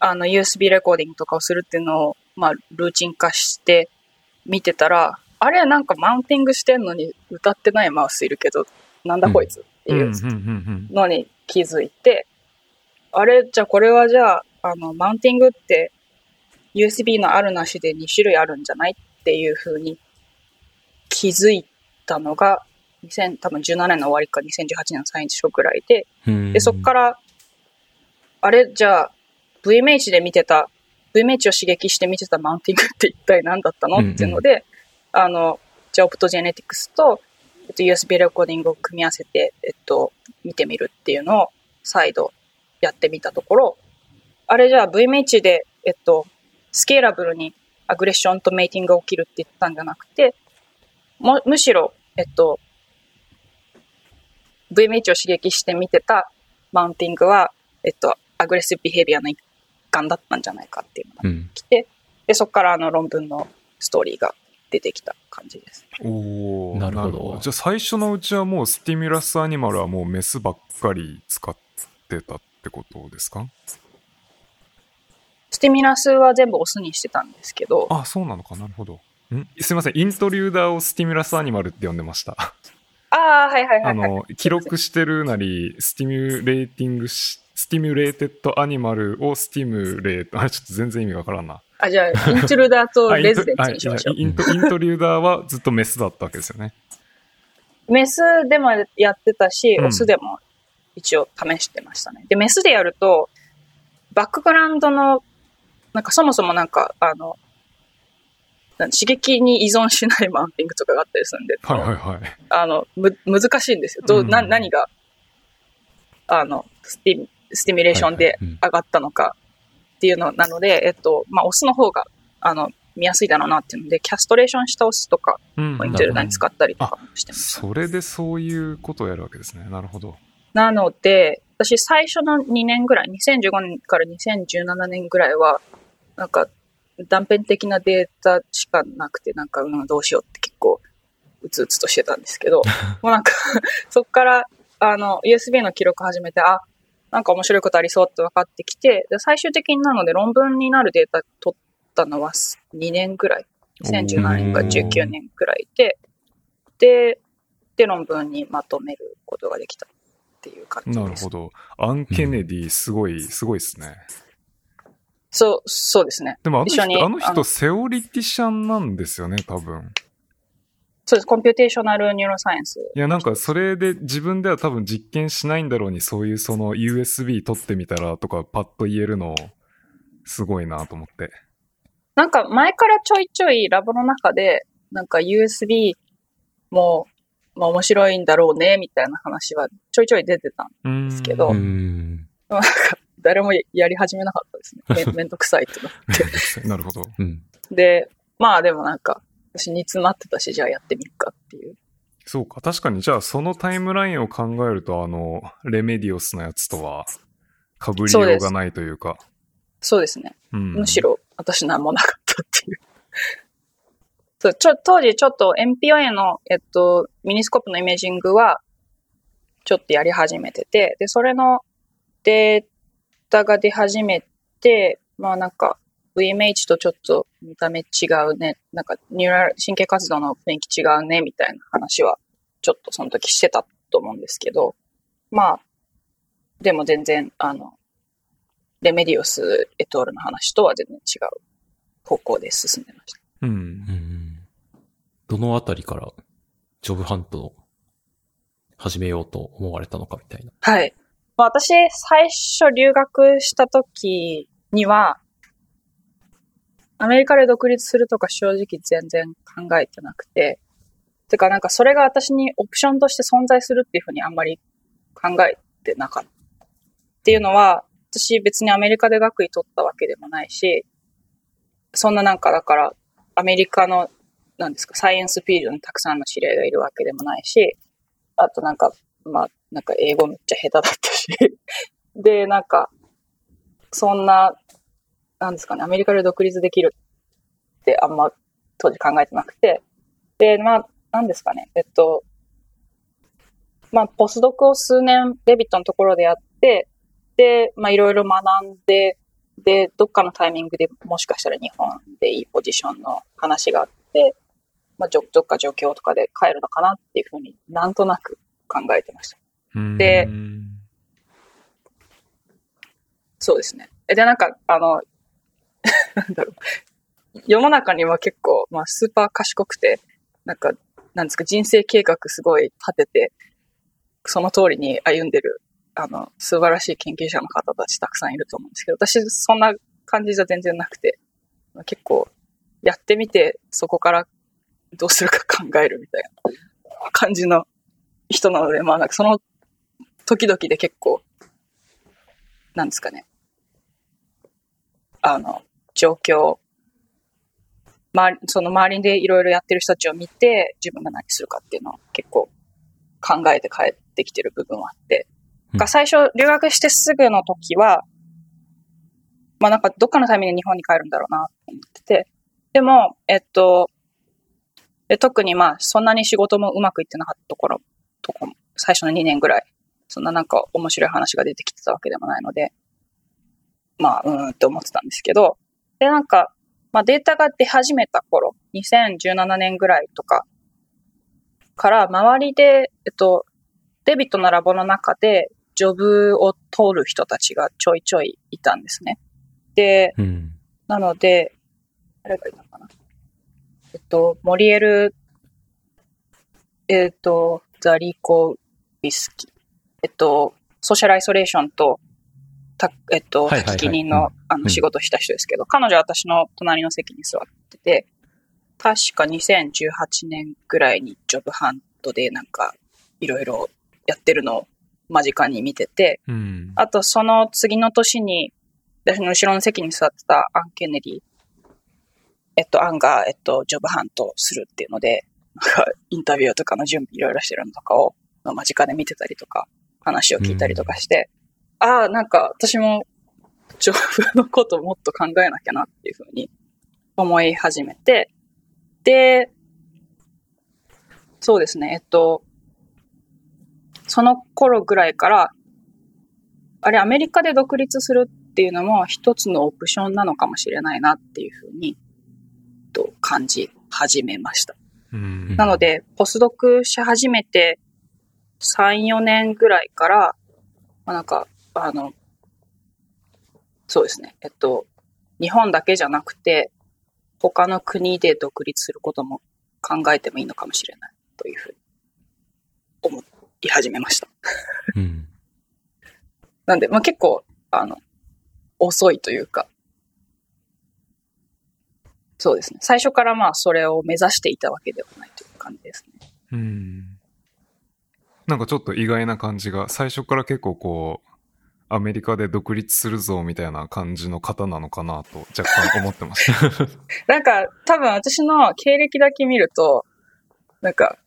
あの、USB レコーディングとかをするっていうのを、まあ、ルーチン化して見てたら、あれ、なんかマウンティングしてんのに歌ってないマウスいるけど、なんだこいつってうん、いうのに気づいて、あれ、じゃあこれはじゃあ、あの、マウンティングって USB のあるなしで2種類あるんじゃない？っていう風に気づいたのが、2000多分17年の終わりか2018年の最初ぐらいで、うん。で、そっから、あれ、じゃあ、VMH で見てた、VMH を刺激して見てたマウンティングって一体何だったの？うんうんっていうので、あの、じゃあ、オプトジェネティクスと、えっと、USB レコーディングを組み合わせて、えっと、見てみるっていうのを再度やってみたところ、あれじゃあ VMH で、えっと、スケーラブルにアグレッションとメイティングが起きるって言ったんじゃなくて、もむしろ、えっと、VMH を刺激して見てたマウンティングは、えっと、アグレッシブビヘイビアの一環だったんじゃないかっていうのがうん。来て、で、そこからあの論文のストーリーが出てきた感じです。おーなるほどじゃあ最初のうちはもう stimulus animal はもうメスばっかり使ってたってことですか？ stimulus は全部オスにしてたんですけど、あ、そうなのか。なるほど。ん？すいません。 intruder を stimulus animal って呼んでました。ああ、はいはいはあい、はい。の、記録してるなり、 stimulating し、 stimulated animal を stimulate、(laughs) あれちょっと全然意味わからんな。あ、じゃあ、イントルダーと (laughs) レズデンツにしましょうあ。イントイントリューダーはずっとメスだったわけですよね。メスでもやってたし、うんオスでも一応試してましたね。で、メスでやると、バックグラウンドの、なんかそもそもなんか、あの、刺激に依存しないマウンティングとかがあったりするんで、はいはいはい。あの、む、難しいんですよ。どう、うんな、何が、あの、スティ、スティミュレーションで上がったのかっていうのなので、えっと、まあ、オスの方が、あの、見やすいだろうなっていうので、キャストレーションしたオスとかインテルダに使ったりとかもしてます。それでそういうことをやるわけですね。なるほど。なので、私最初の2年ぐらい、2015年から2017年ぐらいは、なんか断片的なデータしかなくて、なんか、うん、どうしようって結構、うつうつとしてたんですけど、(laughs) もうなんかそっから、あの、USB の記録始めて、あ、なんか面白いことありそうって分かってきて、で最終的になので論文になるデータ取ったのは2年ぐらい。2017年から19年ぐらいで、で、で、論文にまとめることができたっていう感じです。なるほど。アン・ケネディ、すごい、すごいですね。そう、そうですね。でもあの人、あの人、セオリティシャンなんですよね、多分。そうです。 computational neuroscience。いや、なんか、それで自分では多分実験しないんだろうに、そういうその USB 取ってみたらとか、パッと言えるの、すごいなと思って。なんか前からちょいちょいラボの中で、なんか USV も、まあ面白いんだろうね、みたいな話はちょいちょい出てたん。ですけどうーん。なんか誰もやり始めなかったですね。め (laughs) めんどくさいってなっなるほど。うん。て。で、まあでもなんか、私煮詰まってたし、じゃあやってみるかっていう。そうか。確かに、じゃあ、そのタイムラインを考えると、あの、 Remedios のやつとは、被りようがないというか。そうですね。うん。むしろ私なんもなかったっていう。そう、ちょ、当時ちょっと MPOA の、えっと、 miniscope の imaging は、ちょっとやり始めてて、で、それのデータが出始めて、まあなんか、VMH とちょっと見た目違うね、なんかニューラル、神経活動の雰囲気違うね、みたいな話は、ちょっとその時してたと思うんですけど、まあ、でも全然、あの、レメディオス・エトールの話とは全然違う方向で進んでました。うんう。ん。どのあたりから、ジョブハントを始めようと思われたのかみたいな。はい。まあ、私、最初留学した時には、アメリカで独立するとか正直全然考えてなくて、てかなんかそれが私にオプションとして存在するっていうふうにあんまり考えてなかった。っていうのは、私別にアメリカで学位取ったわけでもないし、そんななんかだから、アメリカの、なんですか、サイエンスフィールドにたくさんの知り合いがいるわけでもないし、あとなんか、まあ、なんか英語めっちゃ下手だったし、で、なんか、そんな、なんですかね、アメリカで独立できるってあんま当時考えてなくて、で、まあ、なんですかね、えっと、まあ、ポスドクを数年デビットのところでやって、で、まあ、いろいろ学んで、で、どっかのタイミングでもしかしたら日本でいいポジションの話があって、まあ、どっか状況とかで帰るのかなっていうふうになんとなく考えてました。うんでそうですね。えで、なんか、あの、なんだろう。世の中には結構、まあ、スーパー賢くて、なんか、なんですか、人生計画すごい立てて、その通りに歩んでる、あの、素晴らしい研究者の方たちたくさんいると思うんですけど、私、そんな感じじゃ全然なくて、結構、やってみて、そこからどうするか考えるみたいな感じの人なので、まあ、なんかその時々で結構、なんですかね。あの、状況、周り、その周りでいろいろやってる人たちを見て、自分が何するかっていうのを結構考えて帰ってきてる部分はあって。うんが最初、留学してすぐの時は、まあなんかどっかのタイミングで日本に帰るんだろうなと思ってて。でも、えっと、で特にまあそんなに仕事もうまくいってなかったところ、とこも、最初の2年ぐらい、そんななんか面白い話が出てきてたわけでもないので、まあ、うーんって思ってたんですけど、で、なんか、まあデータが出始めた頃、2017年ぐらいとかから、周りで、えっと、デビットのラボの中で、ジョブを取る人たちがちょいちょいいたんですね。で、うん。なので、誰がいたかなえっと、モリエル、えっと、ザリコビスキ。えっと、ソーシャルアイソレーションと、たえっと、はいはいはい。人の、あの、うん。仕事した人ですけど、彼女は私の隣の席に座ってて、確か2018年ぐらいにジョブハントでなんか、いろいろやってるのを間近に見てて、うん。あと、その次の年に、私の後ろの席に座ってたアン・ケネディ、えっと、アンが、えっと、ジョブハントするっていうので、なんか、インタビューとかの準備いろいろしてるのとかを、まあ間近で見てたりとか話を聞いたりとかして、ああ、なんか私もジョブのこともっと考えなきゃなっていうふうに思い始めて、で、そうですね、えっと、その頃ぐらいから、あれ、アメリカで独立するっていうのも一つのオプションなのかもしれないなっていうふうに、と感じ始めました。うんなので、ポスドクし始めて3、4年ぐらいから、まあ、なんか、あの、そうですね、えっと、日本だけじゃなくて、他の国で独立することも考えてもいいのかもしれないというふうに思い始めました。うん。(laughs) なんで、まあ、結構、あの、遅いというか、そうですね。最初からまあ、それを目指していたわけではないという感じですね。うん。なんかちょっと意外な感じが、最初から結構こう、アメリカで独立するぞみたいな感じの方なのかなと若干思ってました。(laughs) なんか、多分私の経歴だけ見ると、なんか、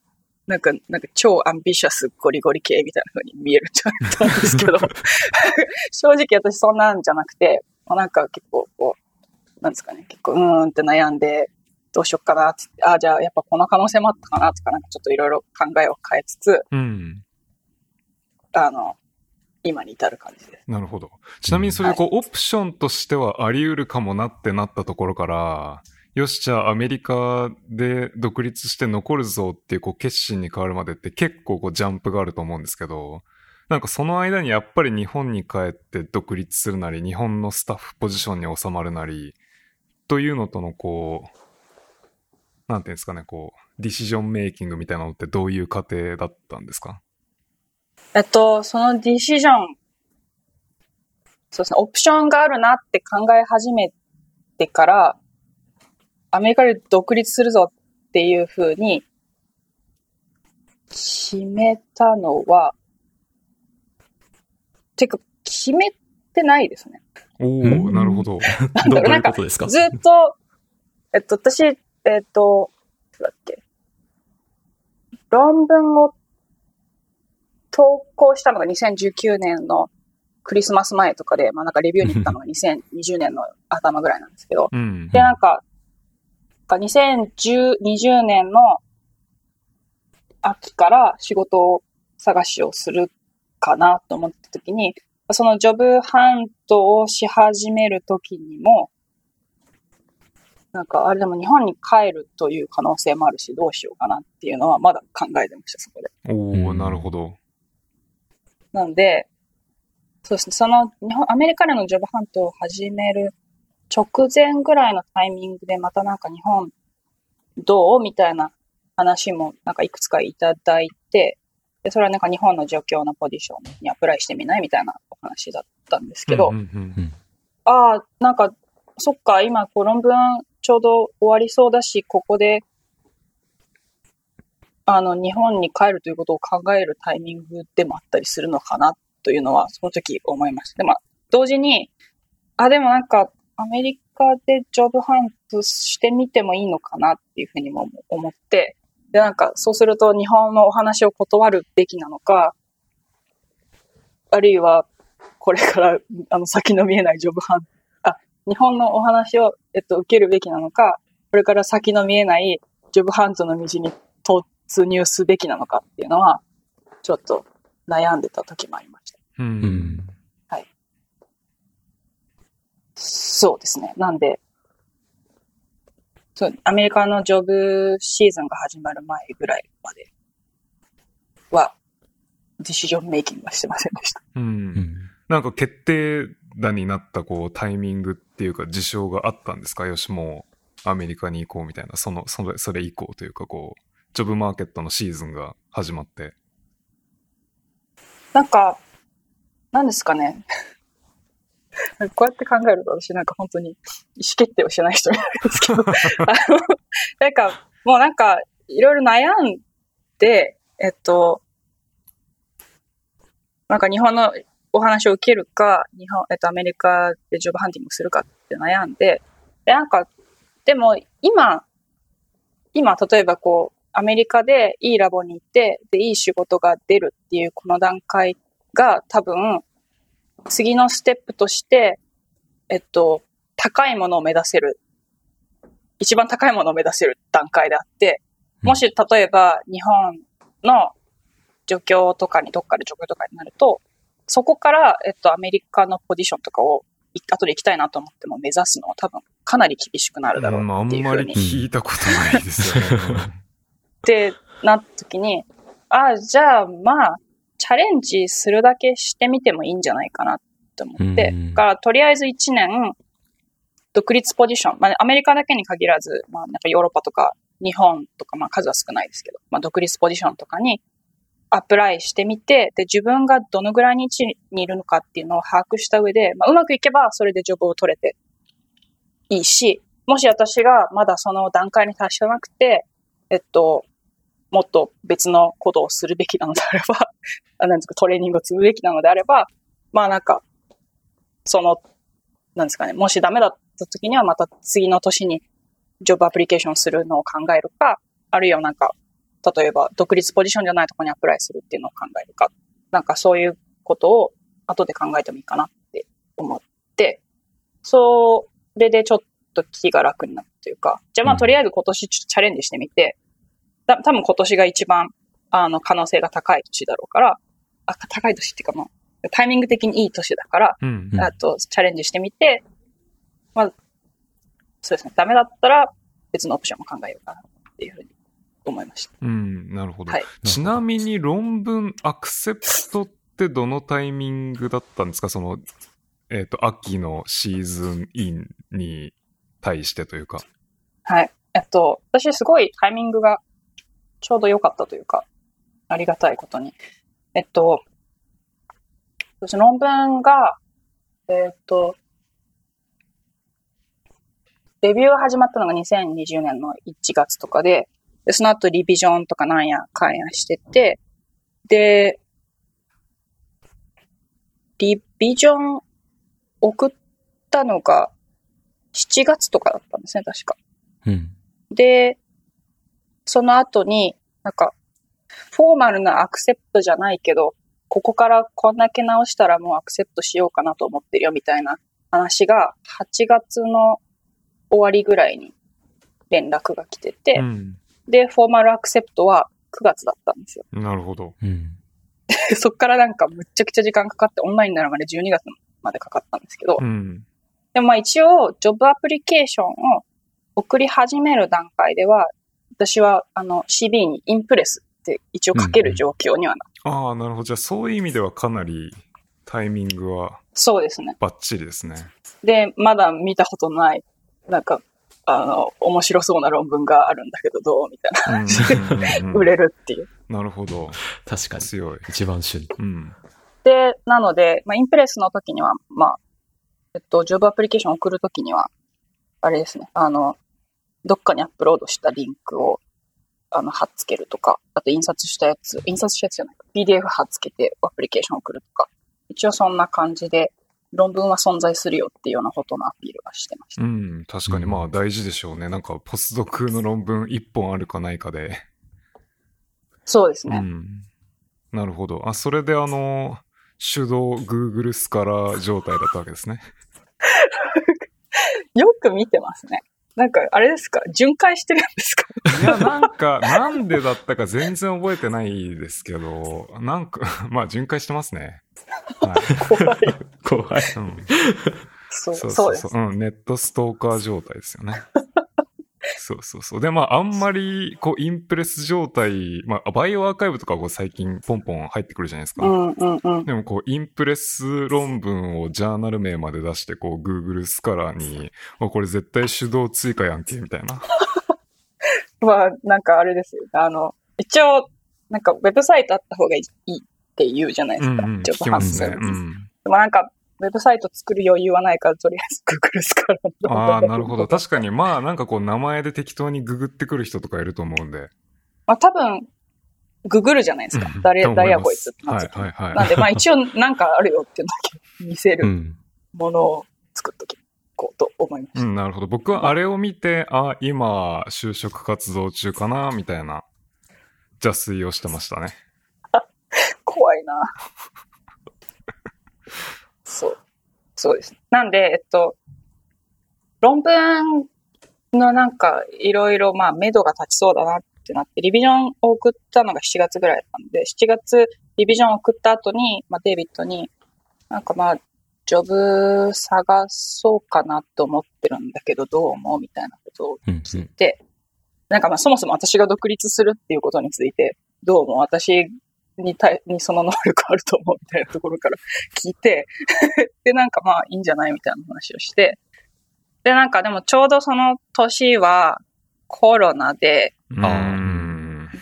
なんか、なんか超アンビシャスゴリゴリ系みたいな風に見えるんじゃないと思うんですけど、(laughs) 正直私そんなんじゃなくて、まあ、なんか結構こう、なんですかね、結構うーんって悩んで、どうしよっかなって、ああ、じゃあやっぱこの可能性もあったかなとか、なんかちょっといろいろ考えを変えつつ、うん。あの、今に至る感じです。なるほど。ちなみにそれこう、オプションとしてはあり得るかもなってなったところから、よし、じゃあアメリカで独立して残るぞっていうこう決心に変わるまでって結構こうジャンプがあると思うんですけど、なんかその間にやっぱり日本に帰って独立するなり、日本のスタッフポジションに収まるなり、というのとのこう、なんていうんですかね、こう、ディシジョンメイキングみたいなのってどういう過程だったんですか？えっと、そのディシジョン、そうですね、オプションがあるなって考え始めてから、アメリカで独立するぞっていうふうに決めたのは、てか、決めてないですね。おうん。おなるほど。(laughs) どどういうことですか？ずっと、えっと、私、えっと、だっけ、論文を投稿したのが2019年のクリスマス前とかで、まあなんかレビューに行ったのが2020年の頭ぐらいなんですけど、うん。で、なんか、2020年の秋から仕事を探しをするかなと思った時に、そのジョブハントをし始める時にも、なんか、あれでも日本に帰るという可能性もあるし、どうしようかなっていうのはまだ考えてました、そこで。おおうんなるほど。なんで、そうですね、その日本、アメリカでのジョブハントを始める直前ぐらいのタイミングで、またなんか日本どうみたいな話もなんかいくつかいただいて、で、それはなんか日本の状況のポジションにアプライしてみないみたいなお話だったんですけど、ああ、なんか、そっか、今、こう論文ちょうど終わりそうだし、ここで、あの、日本に帰るということを考えるタイミングでもあったりするのかな、というのは、その時思いました。でも、同時に、あ、でもなんか、アメリカでジョブハントしてみてもいいのかなっていうふうにも思って、で、なんか、そうすると日本のお話を断るべきなのか、あるいは、これから、あの、先の見えないジョブハンあ、日本のお話を、えっと、受けるべきなのか、これから先の見えないジョブハントの道に通って突入すべきなのかっていうのは、ちょっと悩んでた時もありました。うんうん。そうですね。なんで、そう、アメリカのジョブシーズンが始まる前ぐらいまでは、ディシジョンメイキングはしてませんでした。うんうん。なんか決定打になったこうタイミングっていうか事象があったんですかよし、もうアメリカに行こうみたいな、その、それ、それ以降というかこう、ジョブマーケットのシーズンが始まって。なんか、なんですかね。(laughs) こうやって考えると私なんか本当に意思決定をしてない人になるんですけど、(laughs) あの、なんか、もうなんか、いろいろ悩んで、えっと、なんか日本のお話を受けるか、日本、えっと、アメリカでジョブハンティングするかって悩んで、で、なんか、でも今、今、例えばこう、アメリカでいいラボに行って、で、いい仕事が出るっていうこの段階が多分、次のステップとして、えっと、高いものを目指せる。一番高いものを目指せる段階であって、もし例えば日本の状況とかに、どっかで状況とかになると、そこから、えっと、アメリカのポジションとかを、い後で行きたいなと思っても目指すのは多分かなり厳しくなるだろううんあんっていうふうにまり聞いたことないですよね。(laughs) ってなった時に、ああ、じゃあまあ、チャレンジするだけしてみてもいいんじゃないかなって思って、うん。だからとりあえず1年、独立ポジション、まあ、アメリカだけに限らず、まあ、なんかヨーロッパとか日本とか、まあ数は少ないですけど、まあ独立ポジションとかにアプライしてみて、で、自分がどのぐらいに位置にいるのかっていうのを把握した上で、まあうまくいけばそれでジョブを取れていいし、もし私がまだその段階に達してなくて、えっと、もっと別のことをするべきなのであれば、(laughs) なんですか、トレーニングを積むべきなのであれば、まあなんか、その、なんですかね、もしダメだった時にはまた次の年にジョブアプリケーションするのを考えるか、あるいはなんか、例えば独立ポジションじゃないところにアプライするっていうのを考えるか、なんかそういうことを後で考えてもいいかなって思って、それでちょっと気が楽になったというか、じゃあまうん。あとりあえず今年ちょっとチャレンジしてみて、た多分今年が一番あの可能性が高い年だろうから、あ、高い年っていうかもう、タイミング的にいい年だから、うん。うん。あとチャレンジしてみて、まあ、そうですね、ダメだったら別のオプションも考えようかなっていうふうに思いました。うん、なるほど。はい。ちなみに論文アクセプトってどのタイミングだったんですか？その、えっ、と、秋のシーズンインに対してというか。はい。えっと、私すごいタイミングがちょうど良かったというか、ありがたいことに。えっと、私論文が、えっと、レビューが始まったのが2020年の1月とかで、でその後リビジョンとかなんやかんやしてて、で、リビジョン送ったのが7月とかだったんですね、確か。うん。で、その後に、なんか、フォーマルなアクセプトじゃないけど、ここからこんだけ直したらもうアクセプトしようかなと思ってるよみたいな話が8月の終わりぐらいに連絡が来てて、うん。で、フォーマルアクセプトは9月だったんですよ。なるほど。うん。で (laughs) そっからなんかむっちゃくちゃ時間かかってオンラインになるまで12月までかかったんですけど、うん。でもまあ一応、ジョブアプリケーションを送り始める段階では、私はあの CB にインプレスって一応書ける状況にはな、ああ、なるほど。じゃあそういう意味ではかなりタイミングはそうですね。バッチリですね。で、まだ見たことない、なんか、あの、面白そうな論文があるんだけどどうみたいなうん話でうんうんうん売れるっていう。なるほど。確かに。強い。一番旬。うん。で、なので、まあ、インプレスの時には、まあ、えっと、ジョブアプリケーションを送る時には、あれですね、あの、どっかにアップロードしたリンクを、あの、貼っつけるとか、あと印刷したやつ、印刷したやつじゃないか、PDF 貼っつけてアプリケーションを送るとか、一応そんな感じで、論文は存在するよっていうようなことのアピールはしてました。うん。確かにうんまあ大事でしょうね。なんかポスドクの論文一本あるかないかで。そうですね。うん。なるほど。あ、それであの、手動 Google スカラー状態だったわけですね。(laughs) よく見てますね。なんか、あれですか？巡回してるんですか？いや、なんか、なんでだったか全然覚えてないですけど、なんか、(laughs) まあ、巡回してますね。はい。怖い。怖い。うん、そうそうそうそう。うん、ネットストーカー状態ですよね。そうそうそう。で、まあ、あんまり、こう、インプレス状態、まあ、バイオアーカイブとかこう最近ポンポン入ってくるじゃないですか。うんうんうん。でもこう、インプレス論文をジャーナル名まで出して、こう、Google スカラーに、あこれ絶対手動追加やんけ、みたいな。(laughs) まあ、なんかあれですよ。あの、一応、なんかウェブサイトあった方がいいって言うじゃないですか。うんうん、ジョ聞きますね。うん。でもなんか、ウェブサイト作る余裕はないから、とりあえず Google スカラーのああ、なるほど。確かに、まあ、なんかこう、名前で適当にググってくる人とかいると思うんで。まあ多分、ググるじゃないですかうん。誰、誰やこいつってなはいって、はいはい。なんで、まあ一応なんかあるよっていうのだけ見せるうん。ものを作っときこうと思いました。うん、なるほど。僕はあれを見て、あ、今、就職活動中かな、みたいな、邪推をしてましたね。(laughs) 怖いな。そう。そうです。なんで、えっと、論文のなんか、いろいろ、まあ、目処が立ちそうだなってなって、リビジョンを送ったのが7月ぐらいなんで、7月、リビジョンを送った後に、まあ、デイビッドに、なんかまあ、ジョブ探そうかなと思ってるんだけど、どう思うみたいなことをうんうん聞いて、なんかまあ、そもそも私が独立するっていうことについて、どうも私に対にその能力あると思うみたいなところから聞いて、(laughs) で、なんかまあいいんじゃないみたいな話をして、で、なんかでもちょうどその年はコロナで。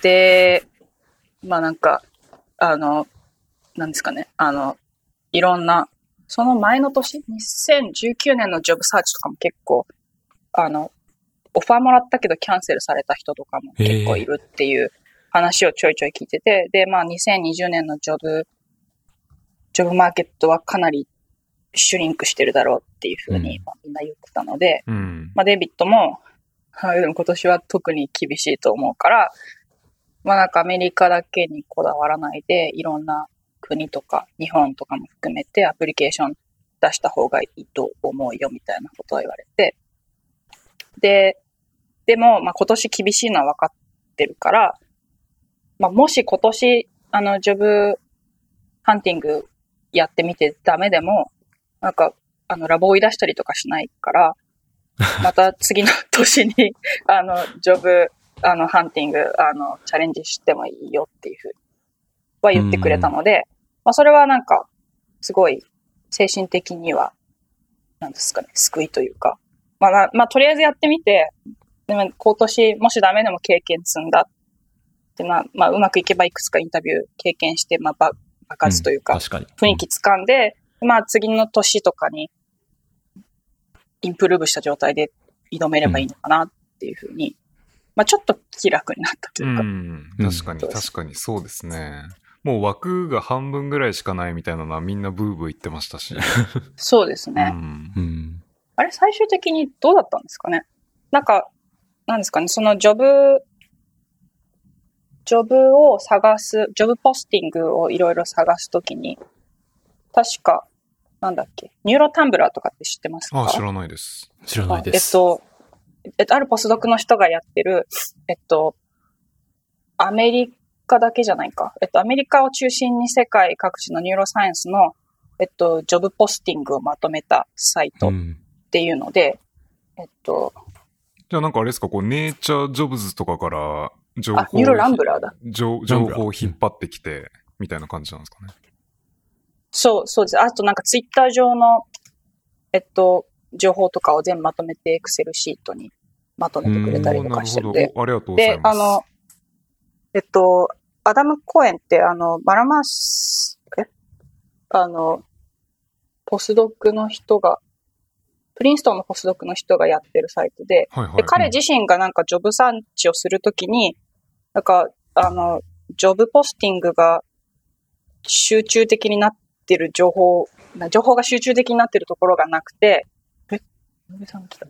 で、まあなんか、あの、なんですかね、あの、いろんな、その前の年、2019年のジョブサーチとかも結構、あの、オファーもらったけどキャンセルされた人とかも結構いるっていう話をちょいちょい聞いてて、で、まあ2020年のジョブ、ジョブマーケットはかなりシュリンクしてるだろうっていうふうに、みんな言ってたので、うん。まあ、デイビッドも、(laughs) はい、でも今年は特に厳しいと思うから、まあなんかアメリカだけにこだわらないで、いろんな国とか日本とかも含めてアプリケーション出した方がいいと思うよみたいなことを言われて。で、でも、まあ今年厳しいのは分かってるから、まあもし今年、あの、ジョブハンティングやってみてダメでも、なんか、あの、ラボを追い出したりとかしないから、(laughs) また次の年に、(laughs) あの、ジョブ、あの、ハンティング、あの、チャレンジしてもいいよっていうふうには言ってくれたので、まあ、それはなんか、すごい、精神的には、なんですかね、救いというか、まあ、なまあ、とりあえずやってみて、でも今年、もしダメでも経験積んだって、まあ、まあ、うまくいけばいくつかインタビュー経験して、まあ、ば爆発というか、確かに。雰囲気掴んで、まあ次の年とかにインプルーブした状態で挑めればいいのかなっていうふうに、まあちょっと気楽になったとういうか、ん。確かに、そうです確かにそうですね。もう枠が半分ぐらいしかないみたいなのはみんなブーブー言ってましたし。そうですね。うんうん。あれ最終的にどうだったんですかね？なんか、なんですかね、その job、job を探す、 job posting をいろいろ探すときに、確か、なんだっけ、 NeuroRumblr とかって知ってますか？あ、知らないです。知らないです。えっと、えっと、あるポスドクの人がやってる、えっと、アメリカだけじゃないか。えっと、アメリカを中心に世界各地の neuroscience の、えっと、 job posting をまとめたサイトっうん。ていうので、えっと、じゃあなんかあれですか、こう、 Nature Jobs とかから情報あ、 NeuroRumblr だ。情情報を引っ張ってきて、みたいな感じなんですかね。そう、そうです。あとなんかツイッター上の、えっと、情報とかを全部まとめてエクセルシートにまとめてくれたりとかしてるんでなるほ。ど。ありがとうございで、ます。あの、えっと、アダム・コエンって、あの、マラマース、え？あの、ポスドクの人が、プリンストンのポスドクの人がやってるサイトで、はいはい。で彼自身がなんかジョブサーチをするときに、なんか、あの、ジョブポスティングが集中的になってる情報、情報が集中的になってるところがなくて、え、野部さん来た。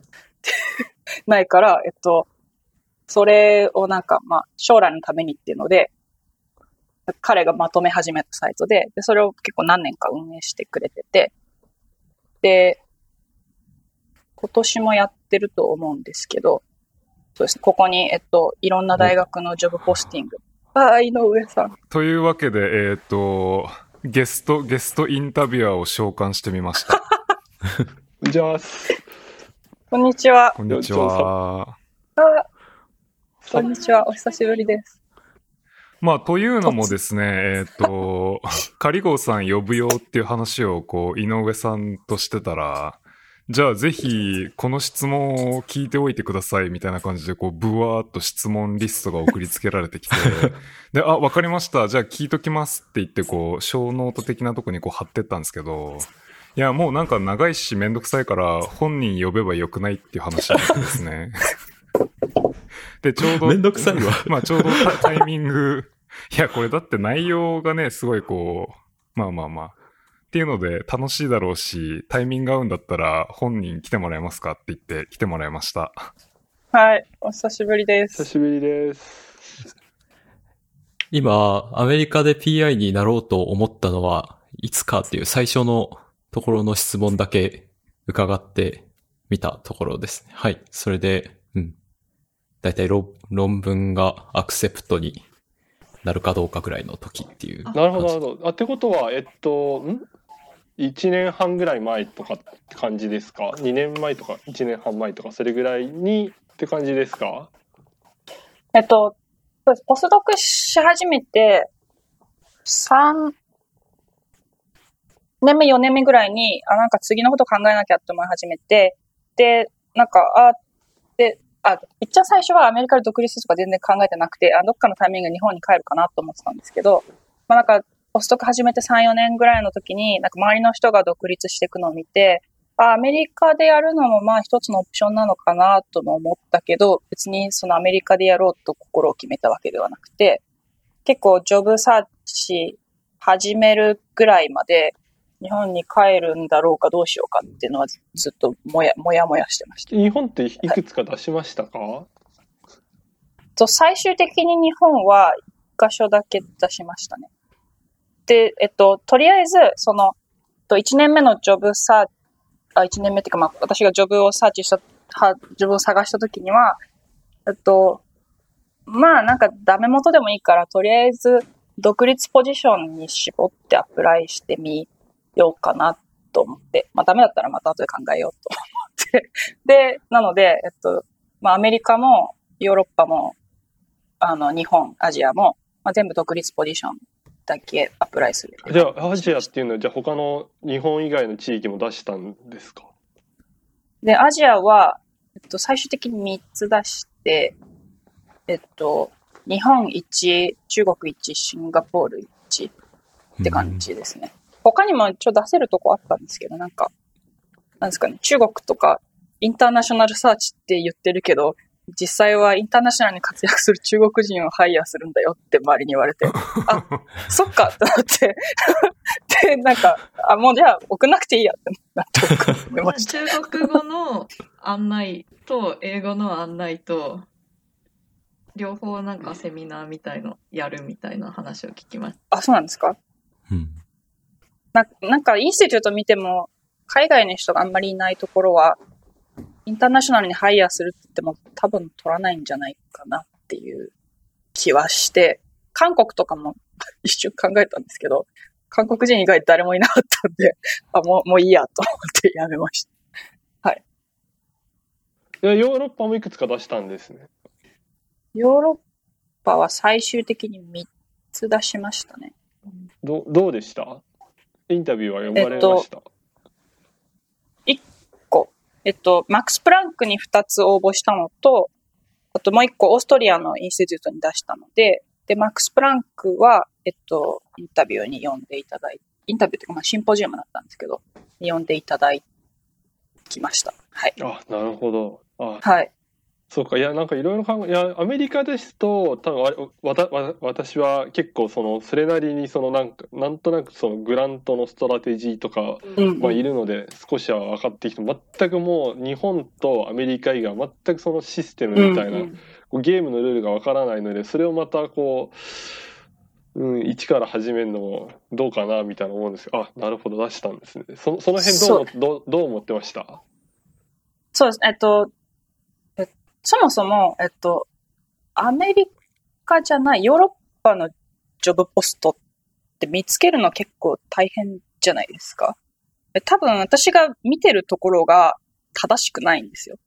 (laughs) ないから、えっと、それをなんか、まあ、将来のためにっていうので、彼がまとめ始めたサイトで、で、それを結構何年か運営してくれてて、で、今年もやってると思うんですけど、そうですね、ここに、えっと、いろんな大学のジョブポスティング。ああ、井上さん。というわけで、えっ、と、ゲスト、ゲストインタビュアーを召喚してみました。こんにちは。こんにちは。こんにちは。あこんにちは。お久しぶりです。まあ、というのもですね、えっ、と、(laughs) カリゴーさん呼ぶよっていう話を、こう、井上さんとしてたら、じゃあぜひ、この質問を聞いておいてくださいみたいな感じで、こう、ブワーっと質問リストが送りつけられてきて、(laughs) で、あ、わかりました。じゃあ聞いときますって言って、こう、 show note 的なとこにこう貼ってったんですけど、いや、もうなんか長いしめんどくさいから、本人呼べばよくないっていう話ですね。(laughs) で、ちょうど、めんどくさいわ (laughs) まあちょうどタタイミング、いや、これだって内容がね、すごいこう、まあまあまあ。っていうので楽しいだろうし、タイミング合うんだったら本人来てもらえますかって言って来てもらいました。はい。お久しぶりです。久しぶりです。今、アメリカで PI になろうと思ったのは、いつかっていう最初のところの質問だけ伺ってみたところですね。はい。それで、うん。だいたい論文がアクセプトになるかどうかぐらいの時っていう。なるほど、なるほど。あ、ってことは、えっと、ん？?1 年半ぐらい前とかって感じですか ?2 年前とか1年半前とか、それぐらいにって感じですか？えっと、ポスドクし始めて、3年目、4年目ぐらいに、あ、なんか次のこと考えなきゃって思い始めて、で、なんか、あ、で、あ、一応最初はアメリカで独立とか全然考えてなくて、あ、どっかのタイミングで日本に帰るかなと思ってたんですけど、まあなんか、ポストク始めて3、4年ぐらいの時に、なんか周りの人が独立していくのを見て、あ、アメリカでやるのもまあ一つのオプションなのかなとも思ったけど、別にそのアメリカでやろうと心を決めたわけではなくて、結構ジョブサーチ始めるぐらいまで、日本に帰るんだろうかどうしようかっていうのはずっともやもやもやしてました。日本っていくつか出しましたか、はい、と最終的に日本は1箇所だけ出しましたね。で、えっと、とりあえず、その、と1年目のジョブサー、あ、1年目っていうか、まあ、私がジョブをサーチした、は、ジョブを探したときには、えっと、まあ、なんかダメ元でもいいから、とりあえず、独立ポジションに絞ってアプライしてみようかなと思って、まあダメだったらまた後で考えようと思って。(laughs) で、なので、えっと、まあアメリカもヨーロッパも、あの、日本、アジアも、まあ、全部独立ポジションだけアプライする。じゃあ、アジアっていうのは、じゃあ他の日本以外の地域も出したんですか？で、アジアは、えっと、最終的に3つ出して、えっと、日本1、中国1、シンガポール1って感じですね。うん他にも一応出せるとこあったんですけど、なんか、なんですかね、中国とかインターナショナルサーチって言ってるけど、実際はインターナショナルに活躍する中国人をハイヤーするんだよって周りに言われて、(laughs) あ、そっかってなってで、なんか、あ、もうじゃあ送んなくていいやってなって送りました。中国語の案内と英語の案内と、両方なんかセミナーみたいのやるみたいな話を聞きました。あ、そうなんですか？うん。ななんか、インスティテュート見ても、海外の人があんまりいないところは、インターナショナルにハイヤーするって言っても多分取らないんじゃないかなっていう気はして、韓国とかも (laughs) 一瞬考えたんですけど、韓国人以外誰もいなかったんで、あ、もう、もういいやと思ってやめました。はい。いや、ヨーロッパもいくつか出したんですね。ヨーロッパは最終的に3つ出しましたね。どどうでした？インタビューは読まれました、えっと、1個。えっと、マックス・プランクに2つ応募したのと、あともう1個オーストリアのインスティテュートに出したので、で、マックス・プランクは、えっと、インタビューに読んでいただいて、インタビューというか、まあ、シンポジウムだったんですけど、読んでいただきました。はい。あ、なるほど。あはい。そうか。いやなんかいろいろ考えいやアメリカですと多分わたわ私は結構そのそれなりにそのなんかなんとなくそのグラントのストラテジーとか、まあ、いるので少しは分かってきて全くもう日本とアメリカ以外は全くそのシステムみたいな、うんうん、ゲームのルールが分からないのでそれをまたこう、うん、一から始めるのもどうかなみたいな思うんですよ。あなるほど。出したんですね。そその辺どう。どうどう思ってました？そうです。えっとそもそも、えっと、アメリカじゃない、ヨーロッパのジョブポストって見つけるの結構大変じゃないですか？多分私が見てるところが正しくないんですよ。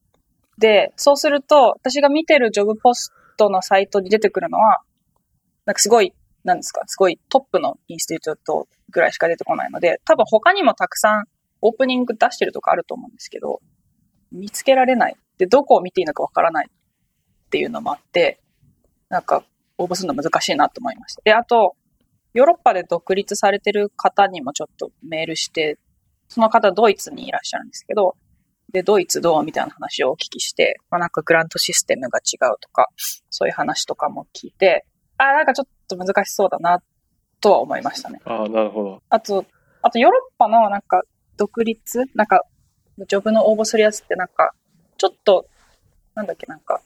で、そうすると、私が見てるジョブポストのサイトに出てくるのは、なんかすごい、なんですか、すごいトップのインスティテュートぐらいしか出てこないので、多分他にもたくさんオープニング出してるとこあると思うんですけど、見つけられない。で、どこを見ていいのかわからないっていうのもあって、なんか応募するの難しいなと思いました。で、あと、ヨーロッパで独立されてる方にもちょっとメールして、その方ドイツにいらっしゃるんですけど、で、ドイツどうみたいな話をお聞きして、まあ、なんかグラントシステムが違うとか、そういう話とかも聞いて、ああ、なんかちょっと難しそうだな、とは思いましたね。ああ、なるほど。あと、あとヨーロッパのなんか独立なんかジョブの応募するやつってなんか、ちょっと、なんだっけ、なんか、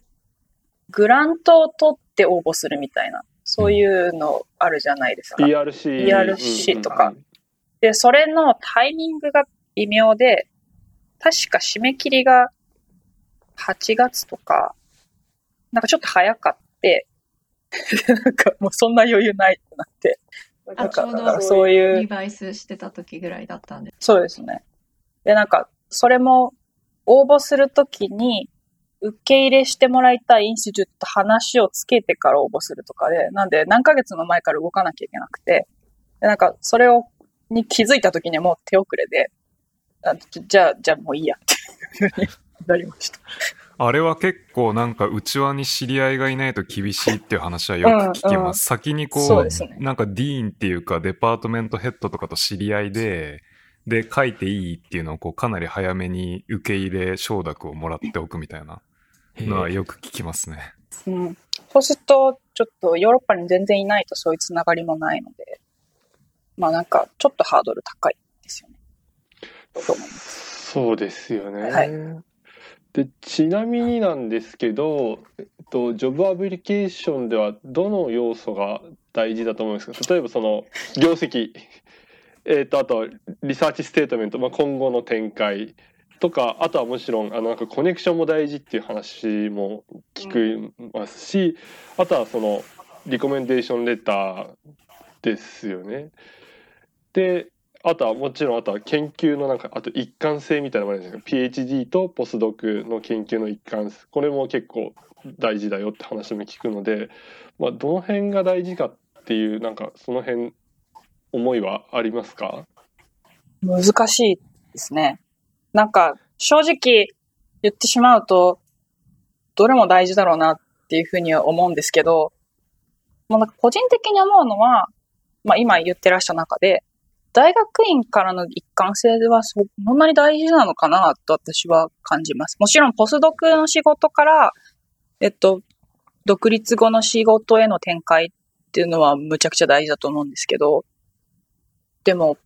グラントを取って応募するみたいな、そういうのあるじゃないですか。ERC。ERC とか。で、それのタイミングが微妙で、確か締め切りが8月とか、なんかちょっと早かって、(laughs) なんかもうそんな余裕ないってなって。なんか、からそういうリ、バイスしてた時ぐらいだったんで。そうですね。で、なんか、それも応募するときに、受け入れしてもらいたいインスティチュートと話をつけてから応募するとかで、なんで何ヶ月も前から動かなきゃいけなくて、でなんか、それを、に気づいたときにはもう手遅れで、あじゃあ、じゃあもういいやっていうふうになりました。あれは結構なんか内輪に知り合いがいないと厳しいっていう話はよく聞きます。うんうん先にこうねなんかディーンっていうかデパートメントヘッドとかと知り合いで、で、書いていいっていうのをこうかなり早めに受け入れ承諾をもらっておくみたいなのはよく聞きますね。うん。そうすると、ちょっとヨーロッパに全然いないとそういうつながりもないので、まあなんか、ちょっとハードル高いですよね。と思います。そうですよね。はいでちなみになんですけど、えっと、 job application ではどの要素が大事だと思うんですか？例えばその業績、えっと、あと research statement、まあ、今後の展開とかあとはもちろんあのなんかコネクションも大事っていう話も聞きますし、あとはその recommendation letterですよね。であとはもちろんあとは研究のなんかあと一貫性みたいなのもあるんですけど PhD とポスドクの研究の一貫性これも結構大事だよって話も聞くので、まあ、どの辺が大事かっていうなんかその辺思いはありますか？難しいですね。なんか、正直言ってしまうと、どれも大事だろうなっていうふうには思うんですけど、もうなんか個人的に思うのは、まあ今言ってらしゃる中で、大学院からの一貫性はそんなに大事なのかなと私は感じます。もちろんポスドクの仕事から、えっと、独立後の仕事への展開っていうのはむちゃくちゃ大事だと思うんですけど、でも、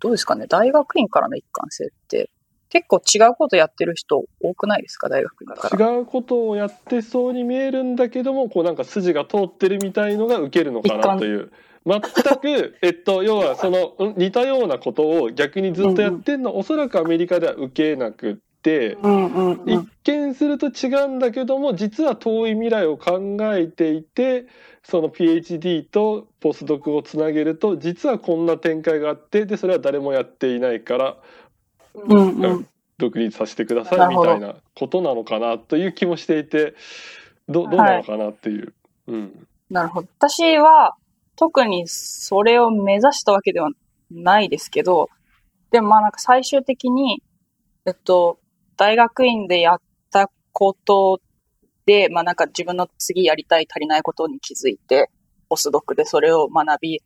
どうですかね？大学院からの一貫性って、結構違うことやってる人多くないですか？大学院から。違うことをやってそうに見えるんだけどもこうなんか筋が通ってるみたいのが受けるのかなという全く、えっと、要はそのうん似たようなことを逆にずっとやってんのはおそらくアメリカでは受けなくって。うんうんう一ん。見すると違うんだけども実は遠い未来を考えていてその PhD とポスドクをつなげると実はこんな展開があってでそれは誰もやっていないからうんうん。独立させてくださないみたいなことなのかなという気もしていてどどうなのかなっていう。うんなるほど。私は、特にそれを目指したわけではないですけど、でもまあなんか最終的に、えっと、大学院でやったことで、まあなんか自分の次やりたい足りないことに気づいて、ポスドクでそれを学び、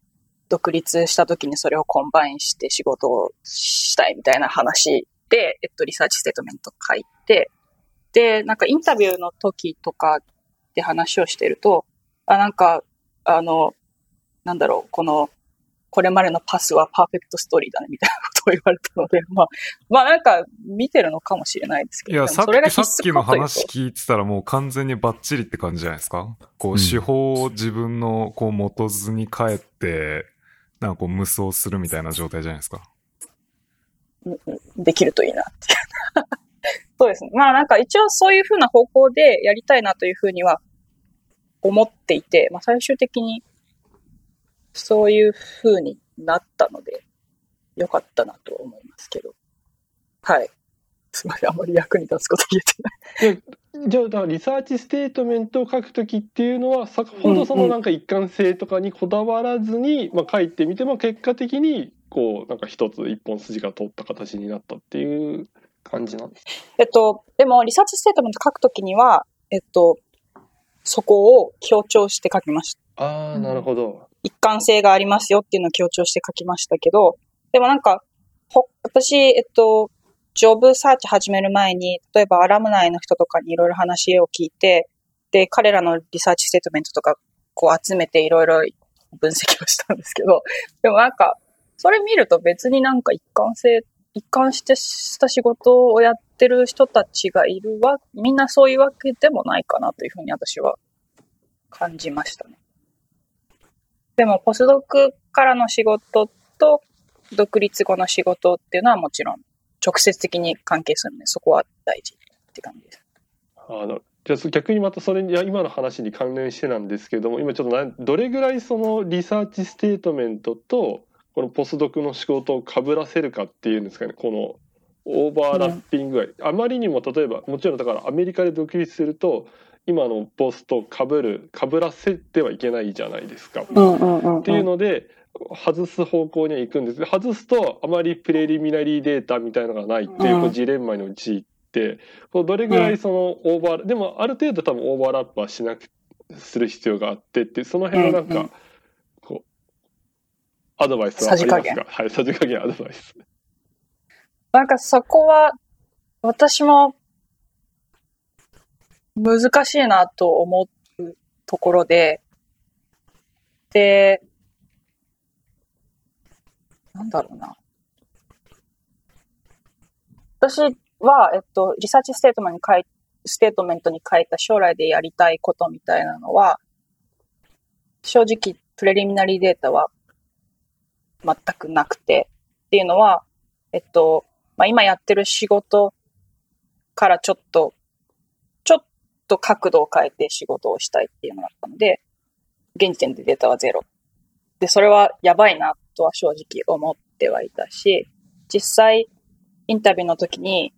独立した時にそれを combine して仕事をしたいみたいな話で、えっと、 research statement 書いて、で、なんかインタビューの時とかで話をしてると、あ、なんか、あの、なんだろう、この、これまでの path は perfect story だね、みたいなことを言われたので、まあ、(laughs) まあなんか、見てるのかもしれないですけど、いや、さっき、さっきの話聞いてたらもう完全にバッチリって感じじゃないですか。こう手法を自分のこう元図に変えて、なんかこう無双するみたいな状態じゃないですか。できるといいなっていう。(laughs) そうですね。まあなんか一応そういうふうな方向でやりたいなというふうには思っていて、まあ最終的にそういうふうになったので、よかったなと思いますけど。はい。すみません。あまり役に立つこと言えてない。じゃあだから research statement を書くときっていうのは先ほどそのなんか一貫性とかにこだわらずに、まあ、書いてみても結果的にこうなんか一つ一本筋が通った形になったっていう感じなんですえっと、でも research statement 書くときには、えっと、そこを強調して書きました。ああうんなるほど。一貫性がありますよっていうのを強調して書きましたけど、でもなんか、私、えっと、 job search 始める前に、例えば alumni の人とかにいろいろ話を聞いて、で、彼らの research statement とか、こう集めていろいろ分析をしたんですけど、(laughs) でもなんか、それ見ると別になんか一貫性、一貫してした仕事をやってる人たちがいるわ、みんなそういうわけでもないかなというふうに私は感じましたね。でも、ポスドクからの仕事と、独立後の仕事っていうのはもちろん直接的に関係するので、そこは大事って感じです。あのじゃあ逆にまたそれにいや今の話に関連してなんですけども今ちょっとどれぐらいその research statement とこのポスドクの仕事をかぶらせるかっていうんですかねこのオーバーラッピング具合、あまりにも例えばもちろんだからアメリカで独立すると今のポストかぶるかぶらせてはいけないじゃないですか。っていうので外す方向には行くんです。外すとあまりプレリミナリーデータみたいのがないっていうジレンマに陥ってこうどれぐらいそのオーバーでもある程度多分オーバーラップはしなくする必要があってってその辺のなんかこうアドバイスはありますかはいさじ加減アドバイス。なんかそこは私も難しいなと思うところで、で、なんだろうな。私は、えっと、 research statement に書いステートメントに書いた将来でやりたいことみたいなのは、正直、プレリミナリーデータは全くなくて、っていうのは、えっと、まあ、今やってる仕事からちょっと、と角度を変えて仕事をしたいっていうのがあったので、現時点でデータはゼロ。で、それはやばいなとは正直思ってはいたし、実際、インタビューの時に、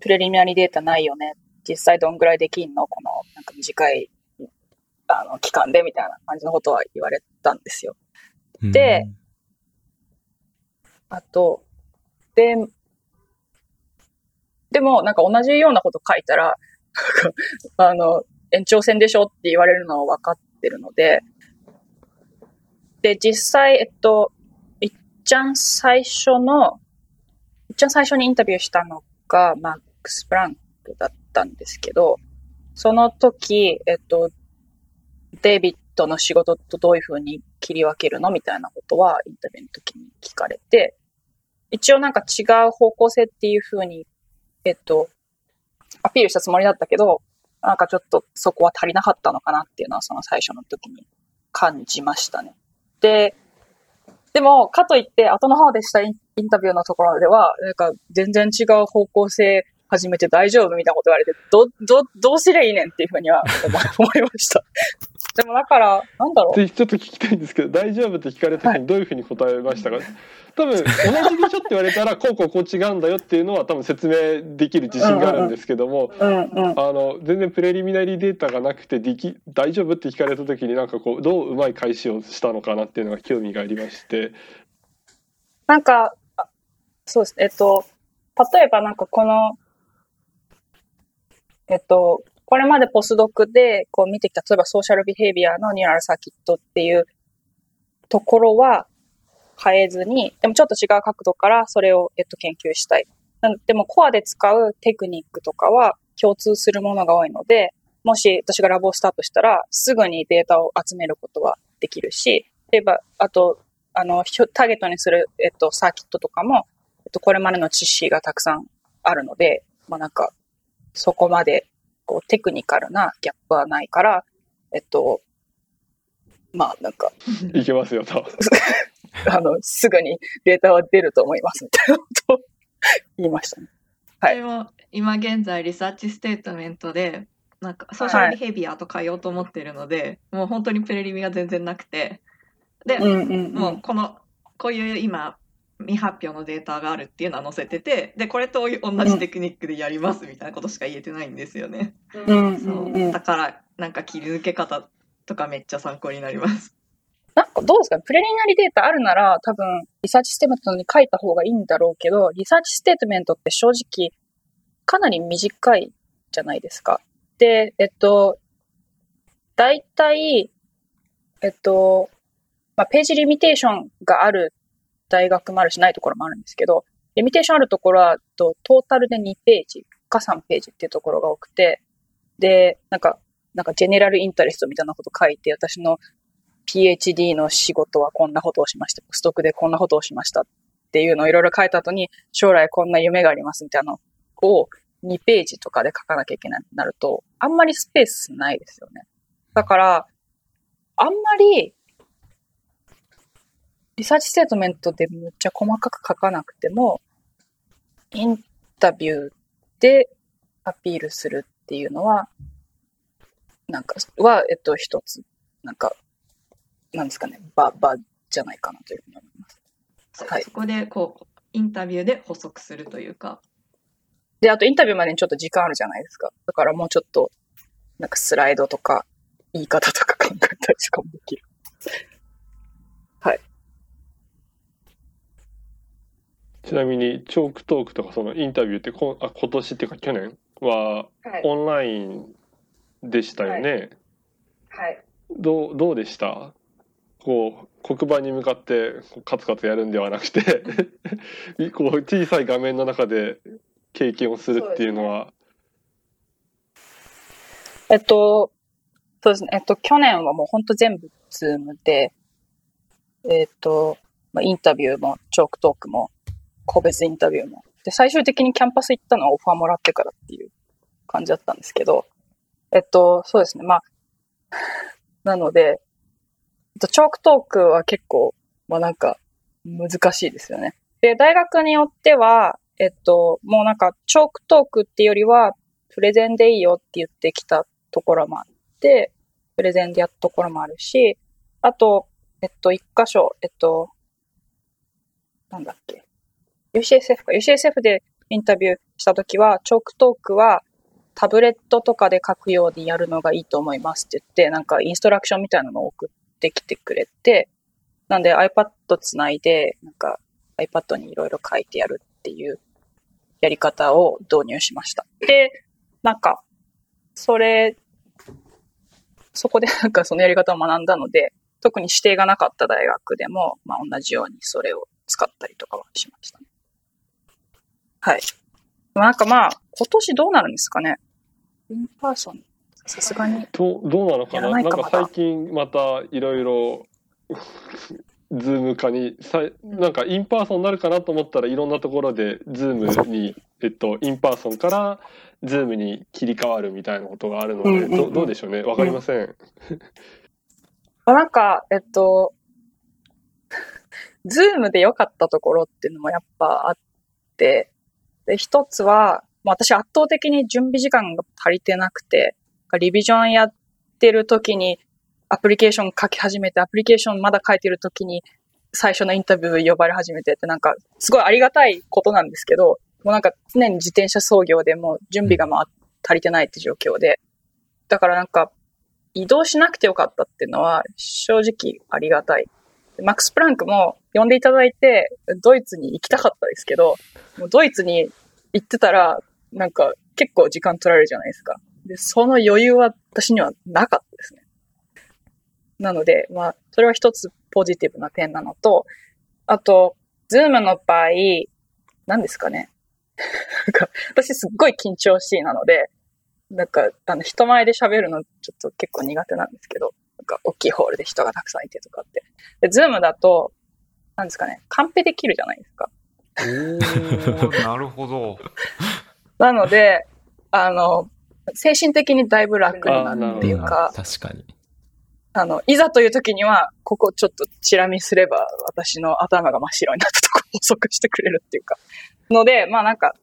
プレリミナリーデータないよね。実際どんぐらいできんの？この、なんか短い、あの、期間でみたいな感じのことは言われたんですよ。で、あと、で、でも、なんか同じようなこと書いたら、(laughs) あの、延長戦でしょって言われるのは分かってるので、で、実際、えっと、いっちゃん最初の、いっちゃん最初にインタビューしたのが、マックス・プランクだったんですけど、その時、えっと、デイビッドの仕事とどういうふうに切り分けるのみたいなことはインタビューの時に聞かれて、一応なんか違う方向性っていうふうに、えっと、アピールしたつもりだったけど、なんかちょっとそこは足りなかったのかなっていうのはその最初の時に感じましたね。で、でも、かといって、後の方でしたインタビューのところでは、なんか全然違う方向性始めて大丈夫みたいなこと言われて、ど、ど、どうすりゃいいねんっていうふうには (laughs) 思いました。でもだから、なんだろう。ちょっと聞きたいんですけど、大丈夫って聞かれた時にどういうふうに答えましたか、はい、多分、同じでしょって言われたら、(laughs) こうこうこう違うんだよっていうのは多分説明できる自信があるんですけども、あの、全然プレリミナリーデータがなくて、でき、大丈夫って聞かれた時になんかこう、どううまい返しをしたのかなっていうのが興味がありまして。なんか、そうですね。えっと、例えばなんかこの、えっと、これまでポスドクでこう見てきた、例えばソーシャルビヘイビアのニューラルサーキットっていうところは変えずに、でもちょっと違う角度からそれを、えっと、研究したい。でもコアで使うテクニックとかは共通するものが多いので、もし私がラボをスタートしたら、すぐにデータを集めることはできるし、例えば、あと、あの、ターゲットにする、えっと、サーキットとかも、えっと、これまでの知識がたくさんあるので、まあなんか、そこまでこうテクニカルなギャップはないから、えっと、まあなんか。(laughs) いけますよと。(laughs) あの、すぐにデータは出ると思いますみたいなことを (laughs) 言いましたね。はい。も今現在 research statement で、なんか social behavior と変えようと思ってるので、はい、もう本当に prelim が全然なくて、で、うんうんうん、もうこの、こういう今、未発表のデータがあるっていうのは載せててでこれと同じテクニックでやりますみたいなことしか言えてないんですよね。うん、そうだからなんか切り抜け方とかめっちゃ参考になります。なんかどうですか？ preliminary data あるなら多分 research statement に書いた方がいいんだろうけど research statement って正直かなり短いじゃないですか。で、えっと、大体、えっと、まあ、 page limitation がある大学もあるしないところもあるんですけど、 limitation あるところはトータルで2ページか3ページっていうところが多くて、で、なんか、なんか general interest みたいなこと書いて、私の PhD の仕事はこんなことをしました。ポスドクでこんなことをしましたっていうのをいろいろ書いた後に、将来こんな夢がありますみたいなのを2ページとかで書かなきゃいけないとなると、あんまりスペースないですよね。だから、あんまり research statement でむっちゃ細かく書かなくても、インタビューでアピールするっていうのは、なんか、は、えっと、一つ、なんか、なんですかね、場、場じゃないかなというふうに思います。そはいそこでこうインタビューで補足するというかで、あとインタビューまでにちょっと時間あるじゃないですか。だからもうちょっと、なんかスライドとか、言い方とか考えたりとかもできる。ちなみに chalk talk とかそのインタビューってこあ今年っていうか去年ははい。オンラインでしたよね？はい。どうどうでした？こう黒板に向かってカツカツやるんではなくて (laughs) こう小さい画面の中で経験をするっていうのはえっと、そうですね。えっと、去年はもう本当全部 Zoom で、えっと、まあ、インタビューも、チョークトークも、個別インタビューも。で、最終的にキャンパス行ったのはオファーもらってからっていう感じだったんですけど、えっと、そうですね。まあ、(laughs) なので、えっと、チョークトークは結構、まあなんか、難しいですよね。で、大学によっては、えっと、もうなんか、チョークトークっていうよりは、プレゼンでいいよって言ってきたところもあって、プレゼンでやったところもあるし、あと、えっと、一箇所、えっと、なんだっけ？UCSF か。UCSF でインタビューしたときは、チョークトークはタブレットとかで書くようにやるのがいいと思いますって言って、なんかインストラクションみたいなのを送ってきてくれて、なんで iPad つないで、なんか iPad にいろいろ書いてやるっていうやり方を導入しました。で、なんか、それ、そこで (laughs) なんかそのやり方を学んだので、特に指定がなかった大学でも、まあ同じようにそれを使ったりとかはしました。はい。なんかまあ、今年どうなるんですかね？ in person、さすがに。どうどうなのかやななんか最近またいろいろ Zoom 化にさなんか in person になるかなと思ったらいろんなところで Zoom に、えっと、 in person から Zoom に切り替わるみたいなことがあるので、うんうんうんどどうでしょうね？わかりません。まあなんか、えっと、(laughs) Zoom で良かったところっていうのもやっぱあって、で、一つは、まあ私圧倒的に準備時間が足りてなくて、 revision やってる時にアプリケーション書き始めて、アプリケーションまだ書いてる時に最初のインタビュー呼ばれ始めてってなんか、すごいありがたいことなんですけど、もうなんか常に自転車操業でもう準備がまあ足りてないって状況で、だからなんか移動しなくてよかったっていうのは正直ありがたい。マックス・プランクも呼んでいただいて、ドイツに行きたかったですけど、もうドイツに行ってたら、なんか結構時間取られるじゃないですか。で、その余裕は私にはなかったですね。なので、まあ、それは一つポジティブな点なのと、あと、 Zoom の場合、何ですかね。(laughs) なんか、私すっごい緊張しいなので、なんか、あの、人前で喋るのちょっと結構苦手なんですけど、なんか、大きいホールで人がたくさんいてとかって。で、 Zoom だと、なんですかね、カンペできるじゃないですか。おー、なるほど。(laughs) なので、あの、精神的にだいぶ楽になるっていうか、確かに。あの、いざという時には、ここちょっとチラ見すれば、私の頭が真っ白になったところを補足してくれるっていうか。ので、まあなんか、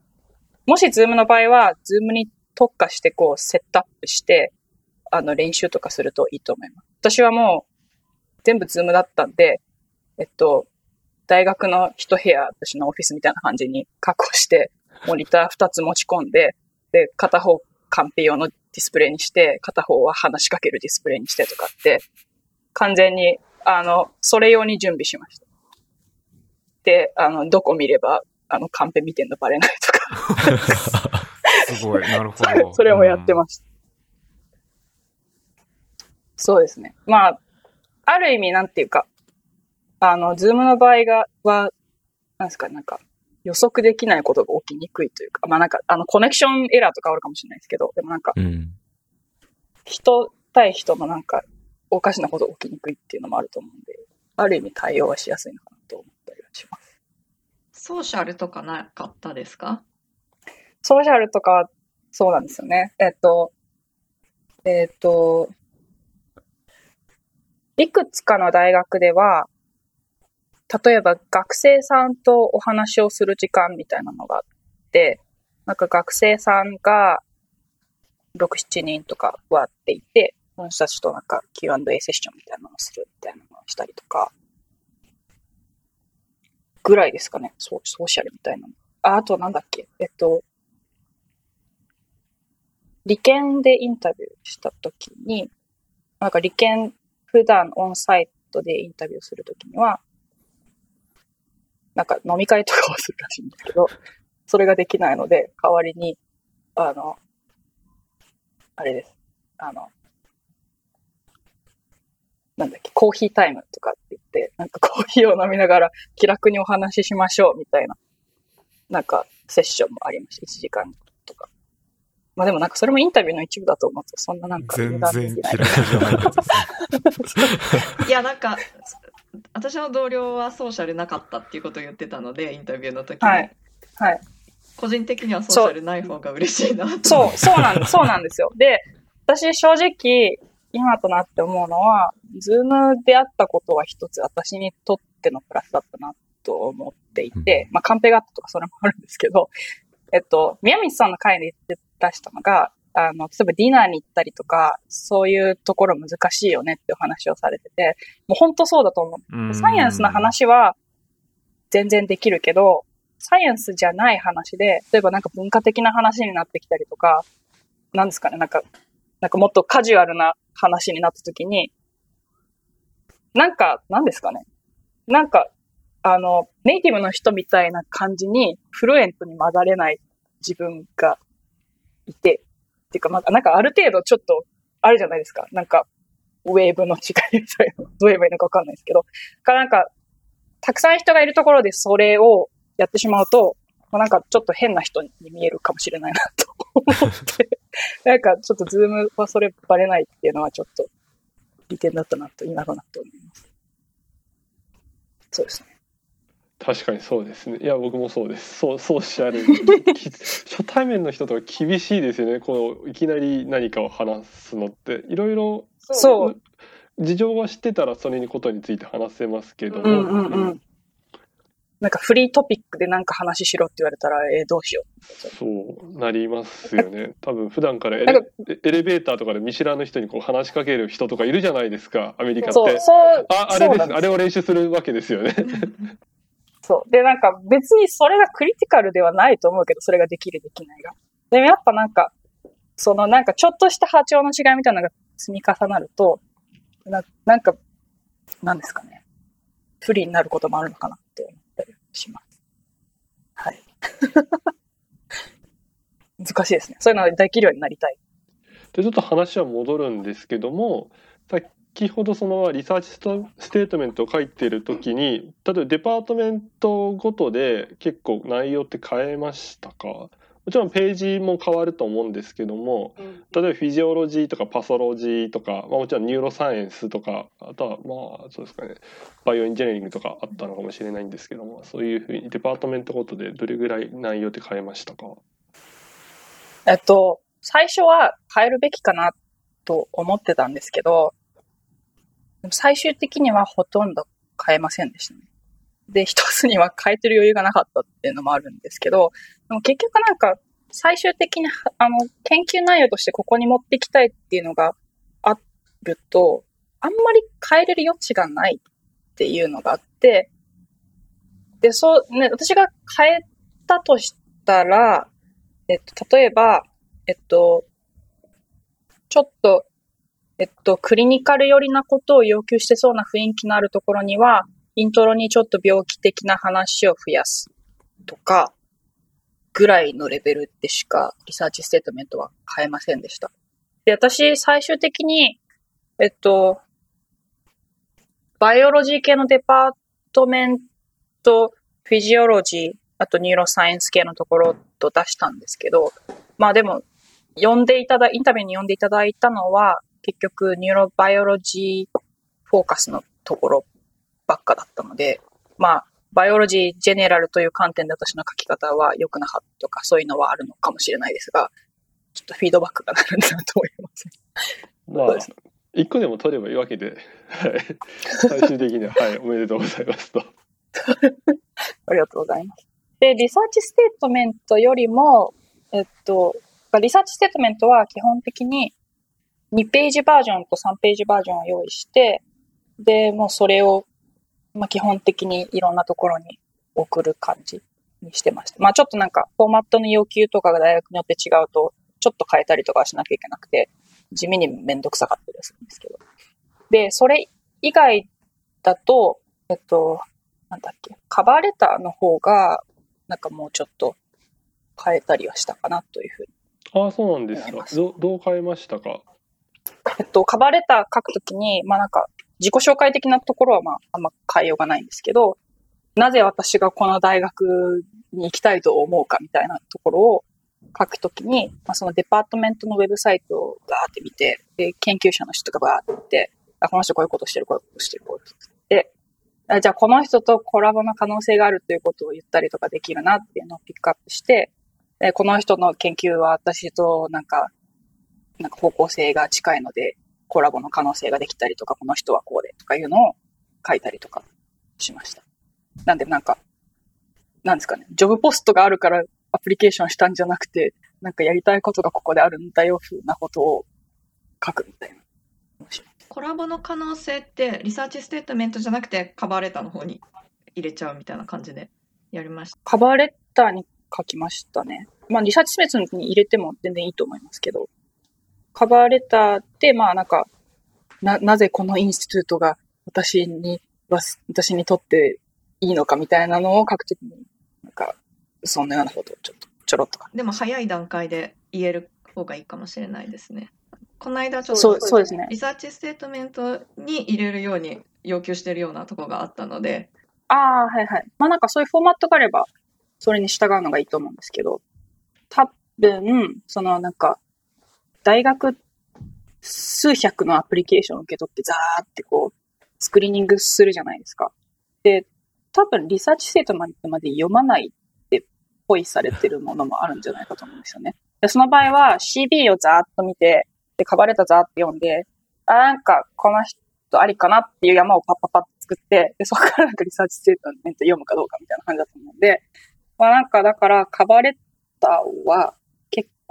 もし Zoom の場合は、 Zoom に特化してこう、セットアップして、あの、練習とかするといいと思います。私はもう、全部 Zoom だったんで、えっと、大学の一部屋、私のオフィスみたいな感じに確保して、モニター二つ持ち込んで、で、片方カンペ用のディスプレイにして、片方は話しかけるディスプレイにしてとかって、完全に、あの、それ用に準備しました。で、あの、どこ見れば、あの、カンペ見てんのバレないとか、(laughs) すごい、なるほど。(laughs) それもやってました。そうですね。まあ、ある意味、なんていうか、あの、 Zoom の場合が、は、なんですか、なんか、予測できないことが起きにくいというか、まあなんか、あの、コネクションエラーとかあるかもしれないですけど、でもなんか、うん。人対人のなんか、おかしなことが起きにくいっていうのもあると思うんで、ある意味対応はしやすいのかなと思ったりはします。ソーシャルとかなかったですか？ソーシャルとか、そうなんですよね。えっと、えっと、いくつかの大学では、例えば学生さんとお話をする時間みたいなのがあって、なんか学生さんが6、7人とか割っていて、その人たちとなんか Q&A セッションみたいなのをするみたいなのをしたりとか、ぐらいですかね、ソソーシャルみたいなの。あ、あとなんだっけ、えっと、理研でインタビューしたときに、なんか理研普段オンサイトでインタビューするときには、なんか飲み会とかをするらしいんだけど、それができないので、代わりに、あの、あれです。あの、なんだっけ、コーヒータイムとかって言って、なんかコーヒーを飲みながら気楽にお話ししましょうみたいな、なんかセッションもありました。1時間。まあでもなんかそれもインタビューの一部だと思うと、そんななんか全然嫌いじゃないです。(laughs) いやなんか私の同僚はソーシャルなかったっていうことを言ってたのでインタビューの時に、はいはい。個人的にはソーシャルない方が嬉しいなとそう、そうなんです、そうなんですよ。で、私正直、今となって思うのは、 Zoom であったことは一つ私にとってのプラスだったなと思っていて、まあカンペがあったとかそれもあるんですけど、えっと、宮光さんの回で言って出したのが、あの、例えばディナーに行ったりとか、そういうところ難しいよねってお話をされてて、もう本当そうだと思う。サイエンスの話は全然できるけど、サイエンスじゃない話で、例えばなんか文化的な話になってきたりとか、なんですかね、なんか、なんかもっとカジュアルな話になった時に、なんか、なんですかね。なんか、あの、ネイティブの人みたいな感じに、 fluent に混ざれない自分がいて、っていうか、まあ、なんかある程度ちょっと、あるじゃないですか。なんか、 wave の違いみたいな。どう言えばいいのかわかんないですけど。かなんか、たくさん人がいるところでそれをやってしまうと、まあ、なんかちょっと変な人に見えるかもしれないなと思って、(laughs) なんかちょっと Zoom はそれバレないっていうのはちょっと利点だったなと、今だなと思います。そうですね。確かにそうですね。いや、僕もそうです。そう、ソーシャル。き初対面の人とか厳しいですよね。こう、いきなり何かを話すのって。いろいろ、そう。事情が知ってたらそれにことについて話せますけども。うんうんうん。なんかフリートピックでなんか話しろって言われたら、えー、どうしよう。そうなりますよね。多分普段からエレエレベーターとかで見知らぬ人にこう話しかける人とかいるじゃないですか、アメリカって。そう、そう、あ、あれですあれを練習するわけですよね。(laughs) そう。で、なんか別にそれがクリティカルではないと思うけど、それができるできないが。でもやっぱなんか、そのなんかちょっとした波長の違いみたいなのが積み重なると、ななんか、なんですかね。不利になることもあるのかなって思ったりします。はい。(laughs) 難しいですね。そういうのができるようになりたい。でちょっと話は戻るんですけども先ほどその research statement を書いてる時に例えば department ごとで結構内容って変えましたか？もちろんページも変わると思うんですけども例えばフィジオロジーとか pathology とか、まあ、もちろん neuroscience とかあとはまあそうですかね。 bioengineering とかあったのかもしれないんですけどもそういうふうに department ごとでどれぐらい内容って変えましたか？えっと、最初は変えるべきかなと思ってたんですけど、最終的にはほとんど変えませんでしたね。で、一つには変えてる余裕がなかったっていうのもあるんですけど、でも結局なんか最終的にあの研究内容としてここに持ってきたいっていうのがあると、あんまり変えれる余地がないっていうのがあって、で、そう、ね、私が変えたとしたら、えっと、例えば、えっと、ちょっと、えっと、 clinical 寄りなことを要求してそうな雰囲気のあるところには、イントロにちょっと病気的な話を増やすとか、ぐらいのレベルでしか research statement は変えませんでした。で、私、最終的に、えっと、biology 系の department、physiology、あと neuroscience 系のところと出したんですけど、まあでも、呼んでいただ、インタビューに呼んでいただいたのは、結局、 neurobiology focus のところばっかだったので、まあ、 biology general という観点で私の書き方は良くなかったとか、そういうのはあるのかもしれないですが、ちょっとフィードバックがなるんだなと思います。まあ一個でも取ればいいわけで、はい、最終的には、はい、おめでとうございますと。ありがとうございます。で、 research statement よりも、えっと、 research statement は基本的に2ページバージョンと3ページバージョンを用意して、で、もうそれを、まあ、基本的にいろんなところに送る感じにしてました。まあちょっとなんかフォーマットの要求とかが大学によって違うと、ちょっと変えたりとかしなきゃいけなくて、地味にめんどくさかったりするんですけど。で、それ以外だと、えっと、なんだっけ、カバーレターの方が、なんかもうちょっと変えたりはしたかなというふうに。ああ、そうなんですか。どどう変えましたか？えっと、カバーレター書くときに、まあなんか、自己紹介的なところはまあ、あんま変えようがないんですけど、なぜ私がこの大学に行きたいと思うかみたいなところを書くときに、まあ、そのデパートメントのウェブサイトをガーって見て、で、研究者の人がガーって、あ、この人こういうことしてる、こういうことしてる、こういうことしてあじゃあこの人とコラボの可能性があるということを言ったりとかできるなっていうのをピックアップして、この人の研究は私となんか、なんか方向性が近いので、コラボの可能性ができたりとか、この人はこうでとかいうのを書いたりとかしました。なんでなんか、なんですかね、 job post があるからアプリケーションしたんじゃなくて、なんかやりたいことがここであるんだよ、ふうなことを書くみたいな。コラボの可能性って research statement じゃなくて cover letter の方に入れちゃうみたいな感じでやりました。 cover letter に書きましたね。まあ research statement に入れても全然いいと思いますけど、 cover letter ってまあなんか、な、なぜこの institute が私に、私にとっていいのかみたいなのを書くときに、なんか、そんなようなことをちょっと、ちょろっとでも早い段階で言える方がいいかもしれないですね。この間ちょっとそうですね。 research statement に入れるように要求してるようなとこがあったので。ああ、はいはい。まあなんかそういうフォーマットがあれば、それに従うのがいいと思うんですけど、多分、そのなんか、大学数百のアプリケーションを受け取ってザーってこう、スクリーニングするじゃないですか。で、多分 research statement まで読まないってポイされてるものもあるんじゃないかと思うんですよね。でその場合は CB をザーッと見て、で、 cover letter ザーって読んで、あ、なんかこの人ありかなっていう山をパッパッパッ作って、で、そこからなんか research statement 読むかどうかみたいな感じだと思うんで、まあなんかだから cover leタは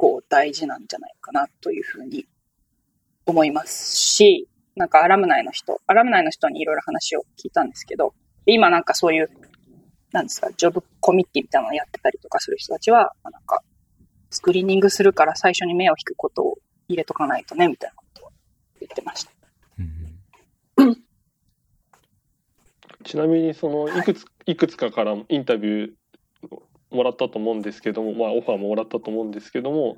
構大事なんじゃないかなというふうに思いますし、なんかアラムナイの人、アラムナイの人にいろいろ話を聞いたんですけど、今なんかそういう、なんですか、ジョブコミッティみたいなのをやってたりとかする人たちは、なんか、スクリーニングするから最初に目を引くことを入れとかないとね、みたいなことを言ってました。(laughs) ちなみにそのいくつ、はい、いくつかからインタビューもらったと思うんですけども、まあオファーももらったと思うんですけども、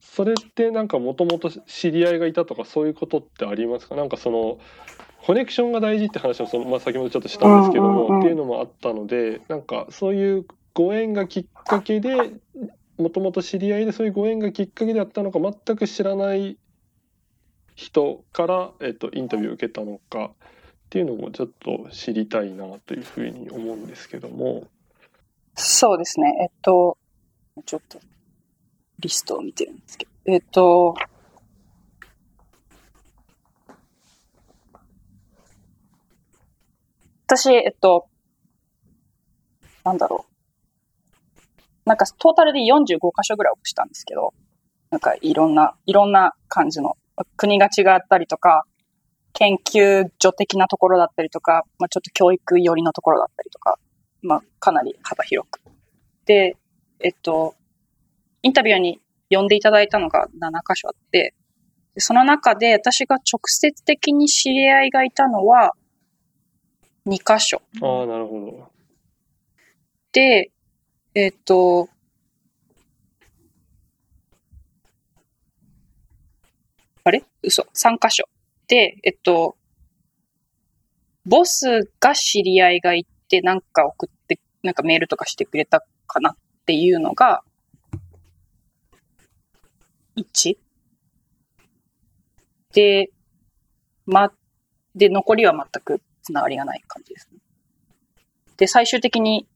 それってなんかもともと知り合いがいたとかそういうことってありますか？なんかそのコネクションが大事って話をその、まあ、先ほどちょっとしたんですけども、っていうのもあったのでなんかそういうご縁がきっかけでもともと知り合いでそういうご縁がきっかけであったのか全く知らない人から、えっと、インタビューを受けたのかっていうのもちょっと知りたいなというふうに思うんですけども。そうですね。えっと、ちょっとリストを見てるんですけど。えっ、と、私、えっと、なんだろう。なんかトータルで45箇所ぐらい押したんですけど、なんかいろんな、いろんな感じの、国が違ったりとか、研究所的なところだったりとか、まあちょっと教育寄りのところだったりとか、まあかなり幅広く。で、えっと、インタビューに呼んでいただいたのが7箇所あって、その中で私が直接的に知り合いがいたのは2箇所。ああ、なるほど。で、えっ、ー、と、あれ？嘘。3箇所。で、えっと、ボスが知り合いがいて、なんか送って、なんかメールとかしてくれたかなっていうのが、1。で、ま、で、残りは全くつながりがない感じですね。で、最終的に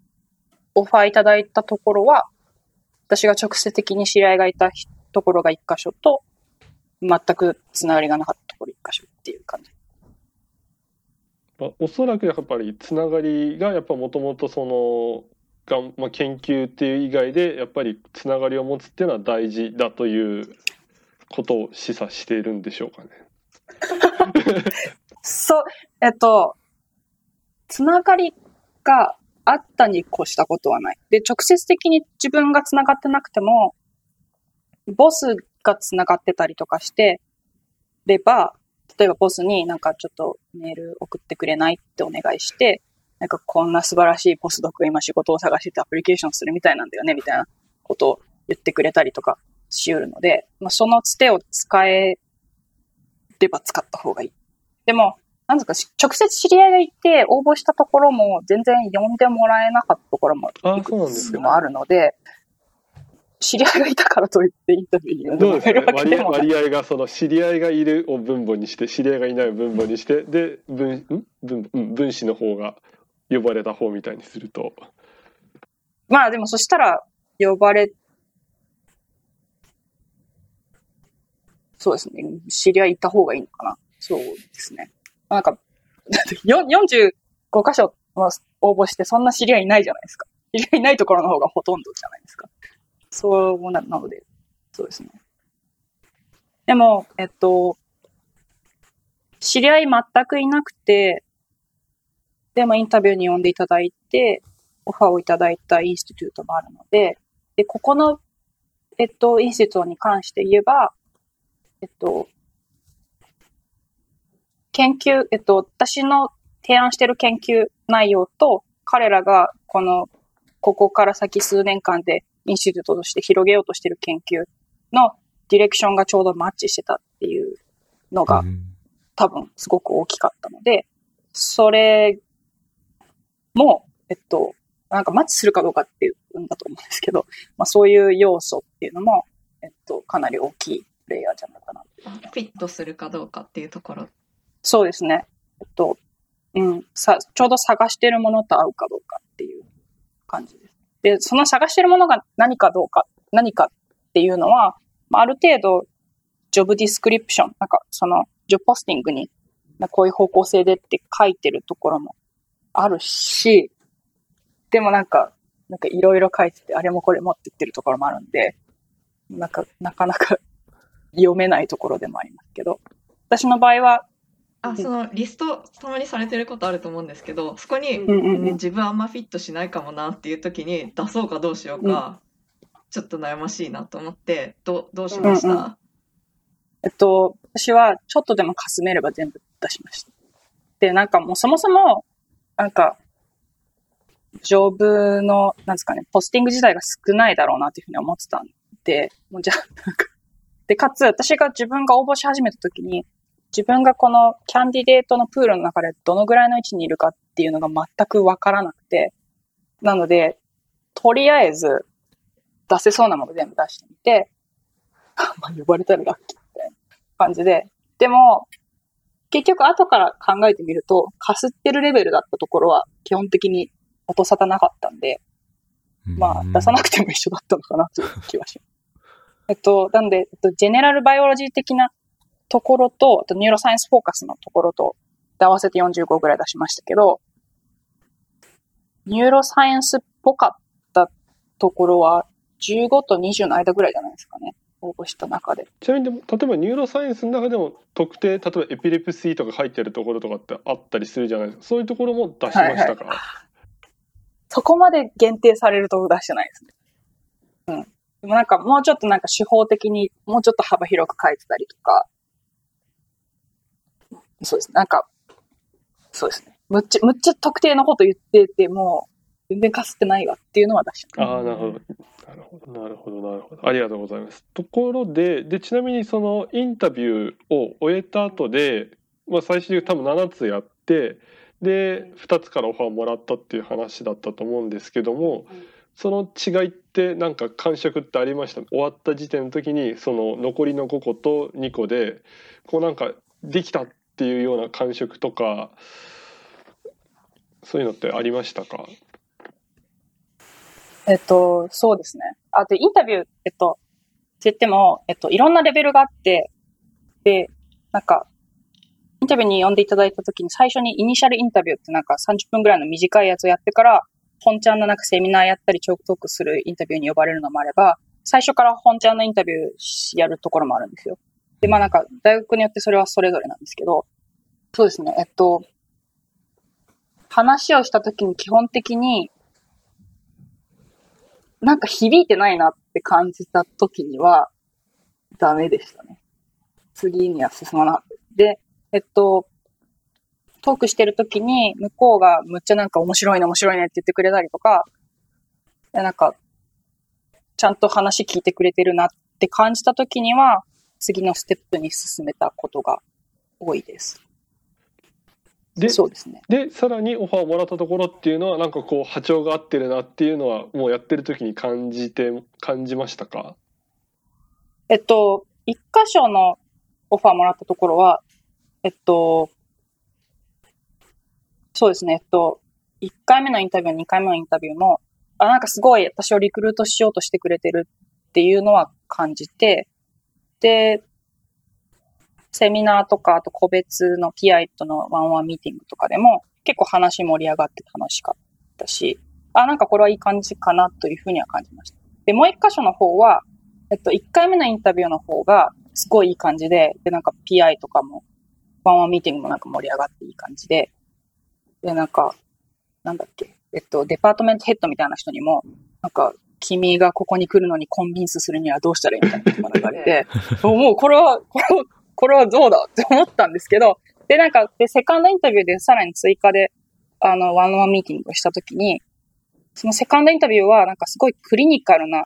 オファーいただいたところは、私が直接的に知り合いがいたところが1箇所と、全くつながりがなかったところ1箇所っていう感じ。まあ、おそらくやっぱりつながりがやっぱもともとそのがん、まあ、研究っていう以外でやっぱりつながりを持つっていうのは大事だということを示唆しているんでしょうかね。(laughs) そう、えっと、つながりがあったに越したことはない。で、直接的に自分がつながってなくても、ボスがつながってたりとかしてれば、例えばボスになんかちょっとメール送ってくれないってお願いして、なんかこんな素晴らしいポスドク今仕事を探しててアプリケーションするみたいなんだよね、みたいなことを言ってくれたりとかしうるので、まあ、そのつてを使えれば使った方がいい。でも、なんですか、直接知り合いがいて応募したところも全然呼んでもらえなかったところもいくつもあるので、知り合いがいたからといってインタビューに呼んで割合がその知り合いがいるを分母にして知り合いがいないを分母にしてで分ん？分分子の方が呼ばれた方みたいにすると。まあでもそしたら呼ばれそうですね。知り合いいた方がいいのかな。そうですね。なんか (laughs) 45箇所応募してそんな知り合いいないじゃないですか。知り合いないところの方がほとんどじゃないですかそうななので、そうですね。でも、えっと、知り合い全くいなくて、でもインタビューに呼んでいただいて、オファーをいただいたインスティテュートもあるので、で、ここの、えっと、インスティテュートに関して言えば、えっと、研究、えっと、私の提案している研究内容と、彼らがこの、ここから先数年間でインスティテュートとして広げようとしている研究のディレクションがちょうどマッチしてたっていうのが、多分すごく大きかったので、それも、えっと、なんかマッチするかどうかっていうんだと思うんですけど、まあそういう要素っていうのも、えっと、かなり大きいプレイヤーじゃないかな。フィットするかどうかっていうところ。そうですね。えっと、うん、さ、ちょうど探しているものと合うかどうかっていう感じで。その探してるものが何かどうか、何かっていうのは、ある程度、ジョブディスクリプション、なんかその、ジョブポスティングに、こういう方向性でって書いてるところもあるし、でもなんか、なんかいろいろ書いてて、あれもこれもって言ってるところもあるんで、なんか、なかなか読めないところでもありますけど、私の場合は、あそのリストたまにされてることあると思うんですけどそこに、ね、自分あんまフィットしないかもなっていう時に出そうかどうしようか、うん、ちょっと悩ましいなと思ってどどうしました、うんうん、えっと私はちょっとでもかすめれば全部出しました。でなんかもうそもそもなんかジョブのなんですかねポスティング自体が少ないだろうなっていうふうに思ってたんでもうじゃあなんかでかつ私が自分が応募し始めた時に自分がこのキャンディデートのプールの中でどのぐらいの位置にいるかっていうのが全くわからなくて、なので、とりあえず出せそうなもの全部出してみて、(laughs) まあ呼ばれたらラッキーみたいな感じで、でも、結局後から考えてみると、かすってるレベルだったところは基本的に音沙汰なかったんで、まあ出さなくても一緒だったのかなという気はします。(laughs) えっと、なんで、えっと、 general biology 的なところと、あと neuroscience focus のところと、合わせて45ぐらい出しましたけど、 neuroscience っぽかったところは、15と20の間ぐらいじゃないですかね。応募した中で。ちなみに例えば neuroscience の中でも特定、例えば epilepsy とか入ってるところとかってあったりするじゃないですか。そういうところも出しましたか、はいはい、そこまで限定されると出してないですね。うん。でもなんかもうちょっとなんか手法的にもうちょっと幅広く書いてたりとか、そうです。なんか、そうですね。むっちゃ、むっちゃ特定のこと言ってても、全然かすってないわっていうのは出した。ああ、なるほど。なるほど、なるほど、なるほど。ありがとうございます。ところで、で、ちなみにそのインタビューを終えた後で、まあ最終多分7つやって、で、2つからオファーをもらったっていう話だったと思うんですけども、うん、その違いってなんか感触ってありました？終わった時点の時にその残りの5個と2個でこうなんかできたっっていうような感触とかそういうのってありましたか？えっと、そうですね。あと、インタビュー、えっと、って言っても、えっと、いろんなレベルがあって、で、なんか、インタビューに呼んでいただいたときに最初にイニシャルインタビューってなんか30分ぐらいの短いやつをやってから、本ちゃんのなんかセミナーやったり、チョークトークするインタビューに呼ばれるのもあれば、最初から本ちゃんのインタビューやるところもあるんですよ。で、まあなんか、大学によってそれはそれぞれなんですけど、そうですね、えっと、話をしたときに基本的に、なんか響いてないなって感じたときには、ダメでしたね。次には進まなかった。で、えっと、トークしてるときに、向こうがむっちゃなんか面白いね、面白いねって言ってくれたりとか、なんか、ちゃんと話聞いてくれてるなって感じたときには、次のステップに進めたことが多いです。でそうですね。でさらにオファーをもらったところっていうのはなんかこう波長が合ってるなっていうのはもうやってる時に感じて感じましたか？えっと、一箇所のオファーもらったところは、えっと、そうですね、えっと、1回目のインタビュー、2回目のインタビューも、あ、なんかすごい私をリクルートしようとしてくれてるっていうのは感じて、で、セミナーとか、あと個別の PI とのワンワンミーティングとかでも結構話盛り上がって楽しかったし、あ、なんかこれはいい感じかなというふうには感じました。で、もう一箇所の方は、えっと、1回目のインタビューの方がすごいいい感じで、で、なんか PI とかも、ワンワンミーティングもなんか盛り上がっていい感じで、で、なんか、なんだっけ、えっと、デパートメントヘッドみたいな人にも、なんか、君がここに来るのにコンビンスするにはどうしたらいいみたいなことが言われて、(laughs) もうこれは、これは、これはどうだって思ったんですけど、で、なんか、で、 second interview でさらに追加で、あの、 one-on-one meeting をしたときに、その second interview は、なんかすごい clinical な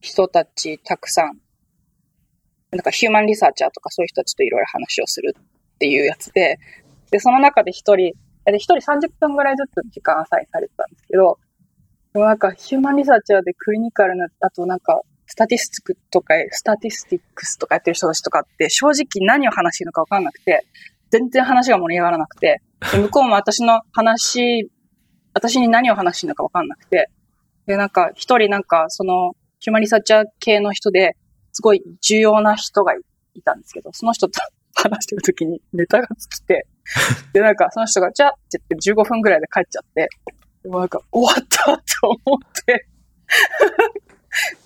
人たちたくさん、なんか human researcher とかそういう人たちといろいろ話をするっていうやつで、で、その中で一人、で、一人30分ぐらいずつ時間 assign されてたんですけど、でもなんか human researcher で clinical な、あとなんか、 statistic とか、 statistics とかやってる人たちとかって正直何を話してるのかわかんなくて、全然話が盛り上がらなくて、向こうも私の話、私に何を話してるのかわかんなくて、で、なんか一人なんかそのヒューマンリサーチャー系の人ですごい重要な人がいたんですけど、その人と話してる時にネタが尽きて、で、なんかその人が、じゃって言って15分ぐらいで帰っちゃって、でもなんか終わったと思って、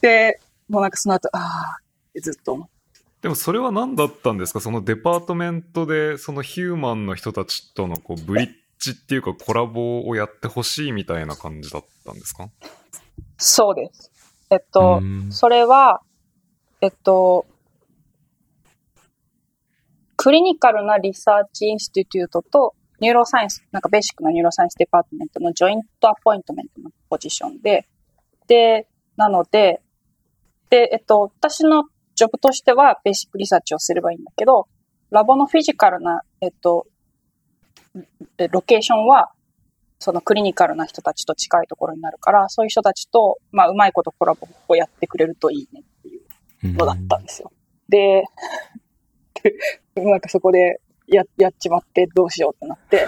で、もうなんかその後、ああ、ってずっと思って。でもそれは何だったんですか？その department でその human の人たちとのこうブリッジっていうかコラボをやってほしいみたいな感じだったんですか？そうです。えっとう、んそれは、えっと、 clinical な research institute と neuroscience、なんか basic な neuroscience department の joint appointment のポジションで、で、なので、で、えっと、私のジョブとしてはベーシックリサーチをすればいいんだけど、ラボのフィジカルな、えっと、でロケーションは、そのクリニカルな人たちと近いところになるから、そういう人たちと、まあ、うまいことコラボをやってくれるといいねっていうのだったんですよ。で、(laughs) でなんかそこでや、やっちまってどうしようってなって、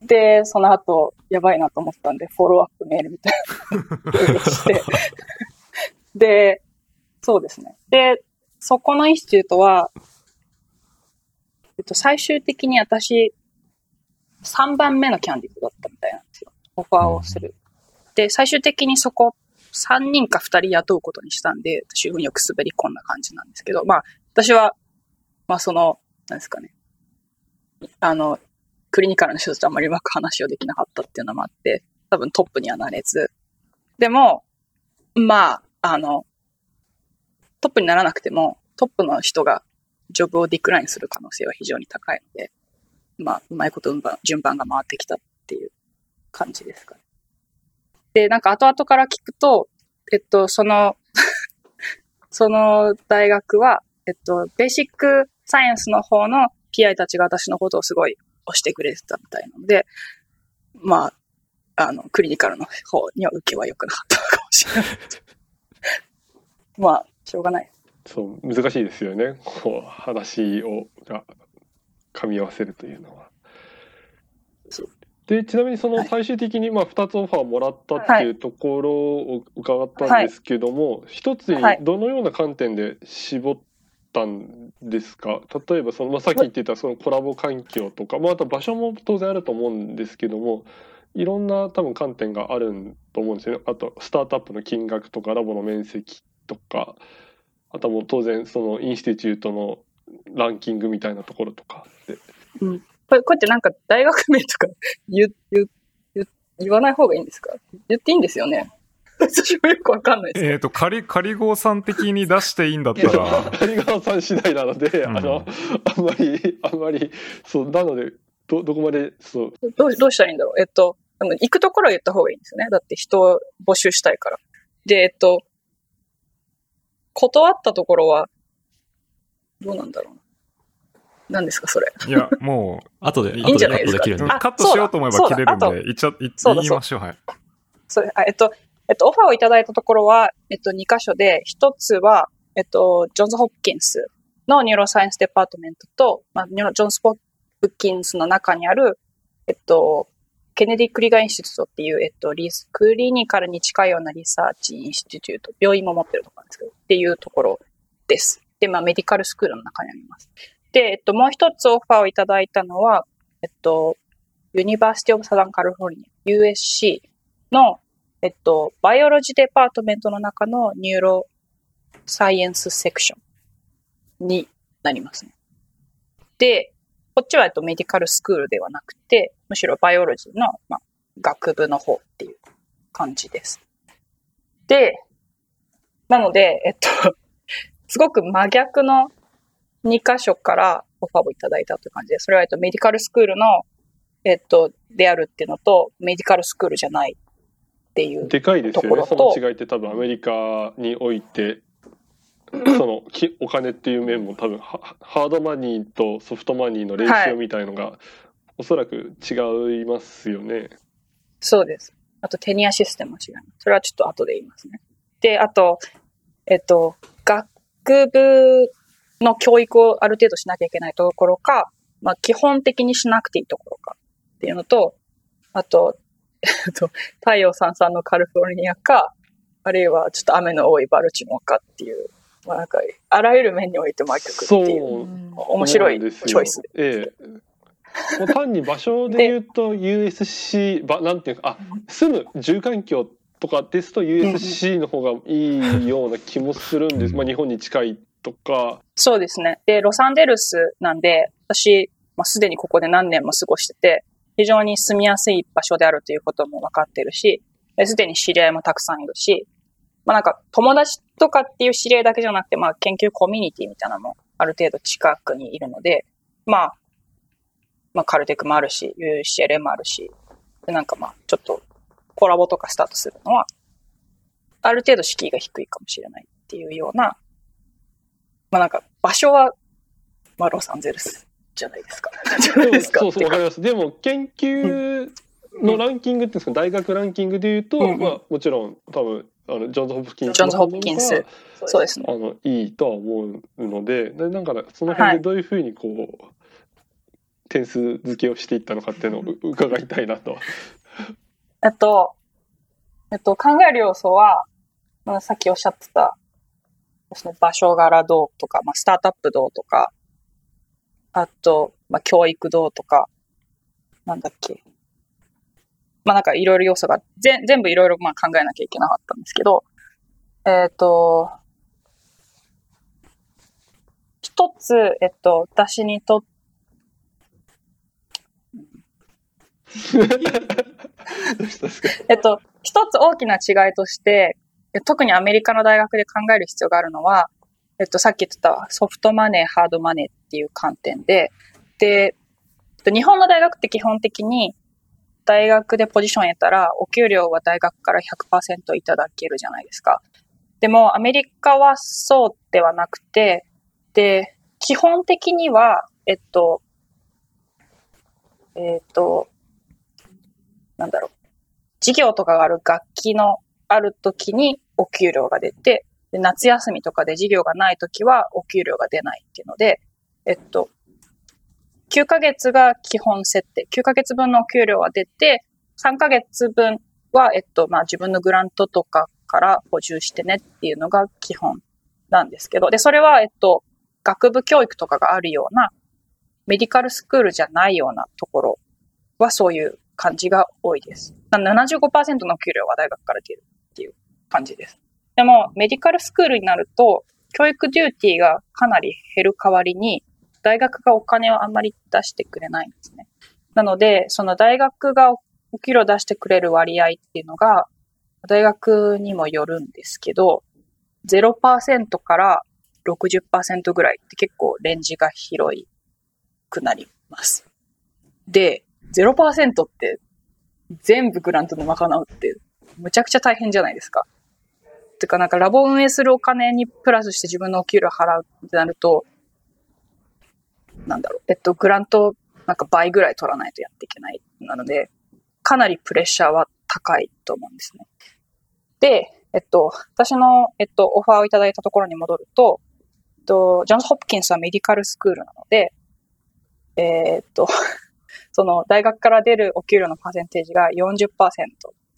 (laughs) で、その後、やばいなと思ったんで、フォローアップメールみたいなのをして、で、そうですね。で、そこのインスティュートは、えっと、最終的に私、3番目のキャンディートだったみたいなんですよ。オファーをする。で、最終的にそこ、3人か2人雇うことにしたんで、私運よく滑り込んだ感じなんですけど、まあ、私は、まあその、なんですかね。あの、クリニカルの人たちとあんまりうまく話をできなかったっていうのもあって、多分トップにはなれず。でも、まあ、あの、トップにならなくても、トップの人がジョブをディクラインする可能性は非常に高いので、まあ、うまいこと順番順番が回ってきたっていう感じですかね。で、なんか後々から聞くと、えっと、その、(laughs) その大学は、えっと、ベーシックサイエンスの方の PI たちが私のことをすごい押してくれてたみたいなので、まあ、あの、クリニカルの方には受けは良くなかったのかもしれない。(laughs) まあ、しょうがない。そう難しいですよねこう話をが噛み合わせるというのは。でちなみにそのはい最終的にまあ2つオファーもらったっていうところを伺ったんですけども、一つにはいどのような観点で絞っったんですか？例えばその、まあ、さっき言ってたそのコラボ環境とか、まあ、あと場所も当然あると思うんですけどもいろんな多分観点があると思うんですよね。あとスタートアップの金額とかラボの面積とかあとはもう当然そのインスティチュートのランキングみたいなところとかで。うん。これ、こうやってなんか大学名とか言、言、言、言わない方がいいんですか？言っていいんですよね？(laughs) 私もよくわかんないです。えっ、と、仮、仮号さん的に出していいんだったら、谷川さん次第なので、うんあのあんまりあんまりそうなのでどどこまでそうどう、どうしたらいいんだろうえっと、行くところは言った方がいいんですよね。だって人を募集したいから。で、えっと、断ったところは、どうなんだろうな。何ですか、それ。いや、も (laughs) 後で、いい後でカんじゃないですかう、ットできるんで。あカットしようと思えば切れるんで、言っちゃ、言そうだ言いましょう、はい。それ、あえっと、えっと、オファーをいただいたところは、えっと、2箇所で、1つは、えっと、ジョンズ・ホプキンスの neuroscience department と、まあ、ジョンズ・ホプキンスの中にある、えっと、ケネディ・クリーガー・インスティテュートっていう、えっと、より clinical に近いような research institute、病院も持ってるところなんですけど、っていうところです。で、まあ、 medical school の中にあります。で、えっと、もう一つオファーをいただいたのは、えっと、ユニバーシティ・オブ・サザン・カリフォルニア、USC の、えっと、 biology department の中の neuroscience section になりますね。で、こっちは、えっと、 medical school ではなくて、むしろ biology の、まあ、学部の方っていう感じです。で、なので、えっと、(laughs) すごく真逆の2箇所からオファーをいただいたという感じで、それは、えっと、メディカルスクールの、えっと、であるっていうのと、メディカルスクールじゃないっていう。でかいですよねその違いって多分アメリカにおいてそのきお金っていう面も多分ハハードマニーとソフトマニーのレシオみたいのが、おそらく違いますよね。そうです。あと、テニアシステムも違います。それはちょっと後で言いますね。で、あと、えっと、学部の教育をある程度しなきゃいけないところか、まあ、基本的にしなくていいところかっていうのと、あと、(laughs) と、太陽さんさんのカリフォルニアか、あるいはちょっと雨の多いバルチモアかっていう、まあなんか、あらゆる面において真逆っていう、面白いチョイスで。ええ。もう単に場所で言うと USC ばなんていうかあ住む住環境とかですと USC の方がいいような気もするんです、まあ、日本に近いとかそうですね。で、ロサンゼルスなんで、私、まあ、すでにここで何年も過ごしてて、非常に住みやすい場所であるということも分かってるし、すでに知り合いもたくさんいるし、まあなんか友達とかっていう知り合いだけじゃなくて、まあ研究コミュニティみたいなのもある程度近くにいるので、まあ、まあカルテックもあるし、UCLA もあるし、でなんかまあちょっとコラボとかスタートするのは、ある程度敷居が低いかもしれないっていうような、まあなんか場所は、まあロサンゼルス。じゃないですか。じゃないですか。そうそうわかりますでも研究のランキングってですか大学ランキングで言うと、うんうんまあ、もちろん多分あのジョンズ・ホプキンスの方がそうですね。あのいいとは思うのででなんかその辺でどういうふうにこう、点数付けをしていったのかっていうのをう伺いたいなと。えっと、えっと、考える要素は、まあ、さっきおっしゃってた、その場所柄どうとか、まあ、スタートアップどうとか、あと、まあ、教育どうとか、なんだっけ。まあ、なんかいろいろ要素が、ぜ全部いろいろまあ考えなきゃいけなかったんですけど、えっ、と、一つ、えっと、私にとっ (laughs) えっと、一つ大きな違いとして、え特にアメリカの大学で考える必要があるのは、えっと、さっき言ったソフトマネー、ハードマネーっていう観点で、で、日本の大学って基本的に大学でポジション得たら、お給料は大学から100%いただけるじゃないですか。でも、アメリカはそうではなくて、で、基本的には、えっと、えっと、なんだろう。授業とかがある学期のある時にお給料が出て、で夏休みとかで授業がない時はお給料が出ないっていうので、えっと、9ヶ月が基本設定。9ヶ月分のお給料は出て、3ヶ月分は、えっと、まあ自分のグラントとかから補充してねっていうのが基本なんですけど、で、それは、えっと、学部教育とかがあるような、メディカルスクールじゃないようなところはそういう感じが多いです。75%の給料は大学から出るっていう感じです。でも、メディカルスクールになると、教育デューティーがかなり減る代わりに、大学がお金をあんまり出してくれないんですね。なので、その大学がお給料出してくれる割合っていうのが、大学にもよるんですけど、0%から60%ぐらいって結構レンジが広いくなります。で、0%って全部グラントで賄うってむちゃくちゃ大変じゃないですか。ていうかなんかラボ運営するお金にプラスして自分のお給料払うってなると、なんだろう、えっと、グラントなんか倍ぐらい取らないとやっていけない。なので、かなりプレッシャーは高いと思うんですね。で、えっと、私の、えっと、オファーをいただいたところに戻ると、えっと、ジョンズ・ホプキンスはメディカルスクールなので、えー、っと、その大学から出るお給料のパーセンテージが40%って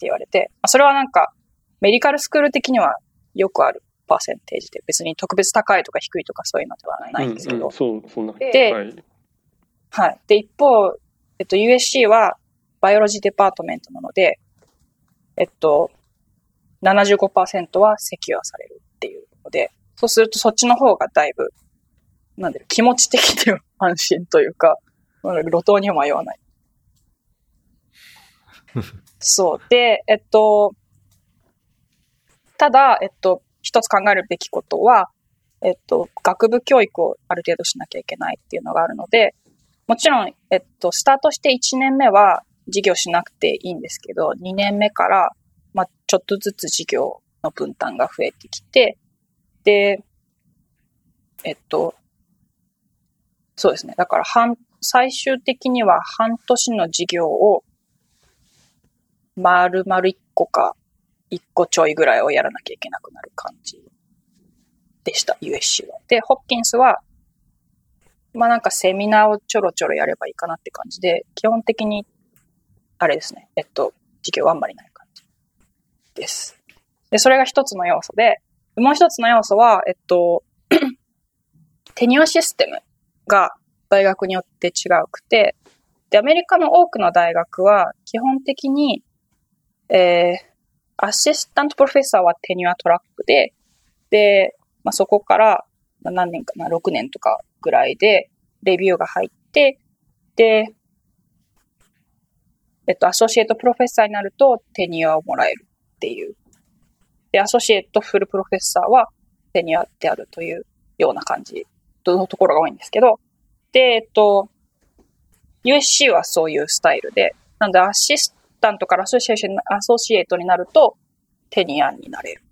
言われて、それはなんかメディカルスクール的にはよくあるパーセンテージで、別に特別高いとか低いとかそういうのではないんですけど。うんうん、そう、そんな。で、はい、はい。で、一方、えっと、USC は biology department なので、えっと、75%は secure されるっていうので、そうするとそっちの方がだいぶ、なんだろ気持ち的には安心というか、路頭にも迷わない。(laughs) そう。で、えっと、ただ、えっと、一つ考えるべきことは、えっと、学部教育をある程度しなきゃいけないっていうのがあるので、もちろん、えっと、スタートして1年目は授業しなくていいんですけど、2年目から、まあ、ちょっとずつ授業の分担が増えてきて、で、えっと、そうですね。だから半、最終的には半年の授業を、丸々1個か一個ちょいぐらいをやらなきゃいけなくなる感じでした、USC は。で、ホッキンスは、まあなんかセミナーをちょろちょろやればいいかなって感じで、基本的に、あれですね、えっと、授業はあんまりない感じです。で、それが一つの要素で、もう一つの要素は、えっと、(clears throat) テニオシステムが大学によって違うくて、で、アメリカの多くの大学は基本的に、えー、 assistant professor は tenure track で、で、まあ、そこから、まあ、何年かな、6年とかぐらいで、 review が入って、で、えっと、 associate professor になると tenure をもらえるっていう。で、 associate, full professor は tenure であるというような感じのところが多いんですけど、で、えっと、USC はそういうスタイルで、なんで assistant から associa- associate になると、 tenure になれる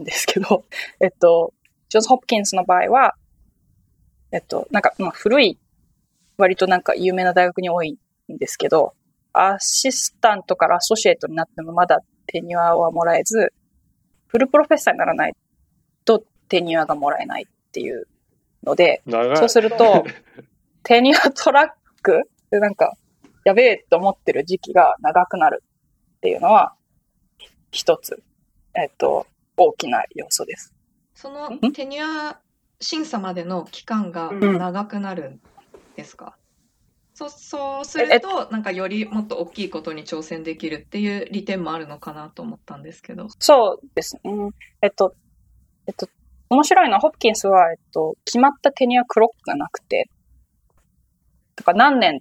んですけど、(laughs) えっと、ジョンズ・ホプキンスの場合は、えっと、なんか、まあ、古い、割となんか有名な大学に多いんですけど、 assistant から associate になってもまだ tenure はもらえず、 full professor にならないと tenure がもらえないっていうので、そうすると、(laughs) テニアトラックでなんか、やべえと思ってる時期が長くなるっていうのは、一つ、えっと、大きな要素です。そのテニア審査までの期間が長くなるんですか、うん、そそうすると、なんかよりもっと大きいことに挑戦できるっていう利点もあるのかなと思ったんですけど。そうですね。えっと、えっと、面白いのは、ホプキンスは、えっと、決まったテニアクロックがなくて、とか何年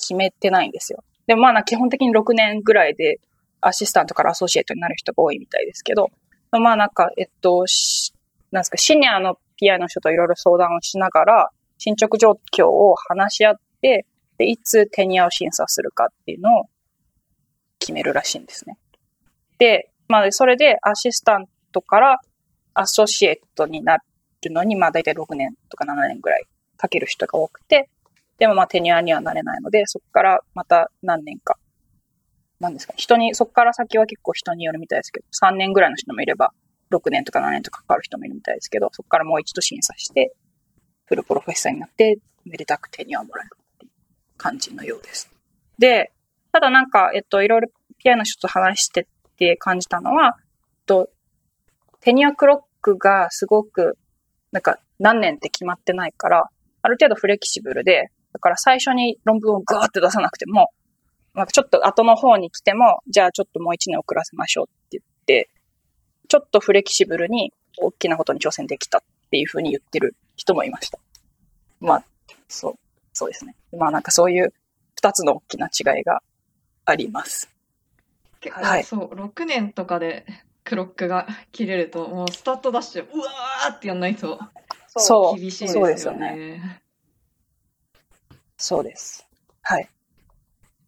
決めてないんですよ。でもまあ基本的に6年ぐらいでアシスタントからアソシエイトになる人が多いみたいですけど、まあなんか、えっと、なんですか、シニアの PI の人といろいろ相談をしながら、進捗状況を話し合って、で、いつテニアを審査するかっていうのを決めるらしいんですね。で、まあそれでアシスタントからアソシエイトになるのに、まあ大体6年とか7年ぐらいかける人が多くて、でもまあテニアにはなれないので、そこからまた何年か。なんですか？人に、そこから先は結構人によるみたいですけど、3年ぐらいの人もいれば、6年とか7年とかかかる人もいるみたいですけど、そこからもう一度審査して、フルプロフェッサーになって、めでたくテニアをもらえるっていう感じのようです。で、ただなんか、えっと、いろいろ PI の人と話してって感じたのは、えっと、テニアクロックがすごく、なんか、何年って決まってないから、ある程度フレキシブルで、だから最初に論文をガーって出さなくても、まあ、ちょっと後の方に来ても、じゃあちょっともう一年遅らせましょうって言って、ちょっとフレキシブルに大きなことに挑戦できたっていうふうに言ってる人もいました。まあ、そう、そうですね。まあなんかそういう二つの大きな違いがあります。はい、そう、6年とかでクロックが切れると、もうスタートダッシュ、うわーってやんないと、そう、厳しいですよね。そうです。はい。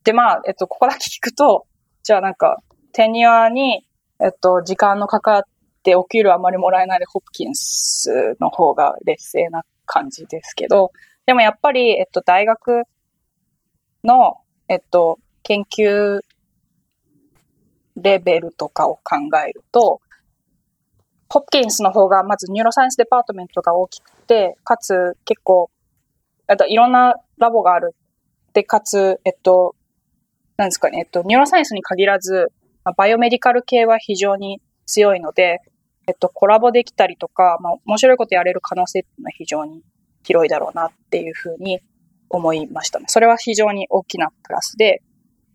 で、まあ、えっと、ここだけ聞くと、じゃあなんか、テニアに、えっと、時間のかかってお給料あまりもらえないで、ホプキンスの方が劣勢な感じですけど、でもやっぱり、えっと、大学の、えっと、研究レベルとかを考えると、ホプキンスの方がまず neuroscience department が大きくて、かつ結構、あといろんな lab がある。で、かつ、えっと、なんですかね、えっと、ニューロサイエンスに限らず、まあ、バイオメディカル系は非常に強いので、えっと、コラボできたりとか、まあ、面白いことやれる可能性っていうのは非常に広いだろうなっていうふうに思いましたね。それは非常に大きなプラスで、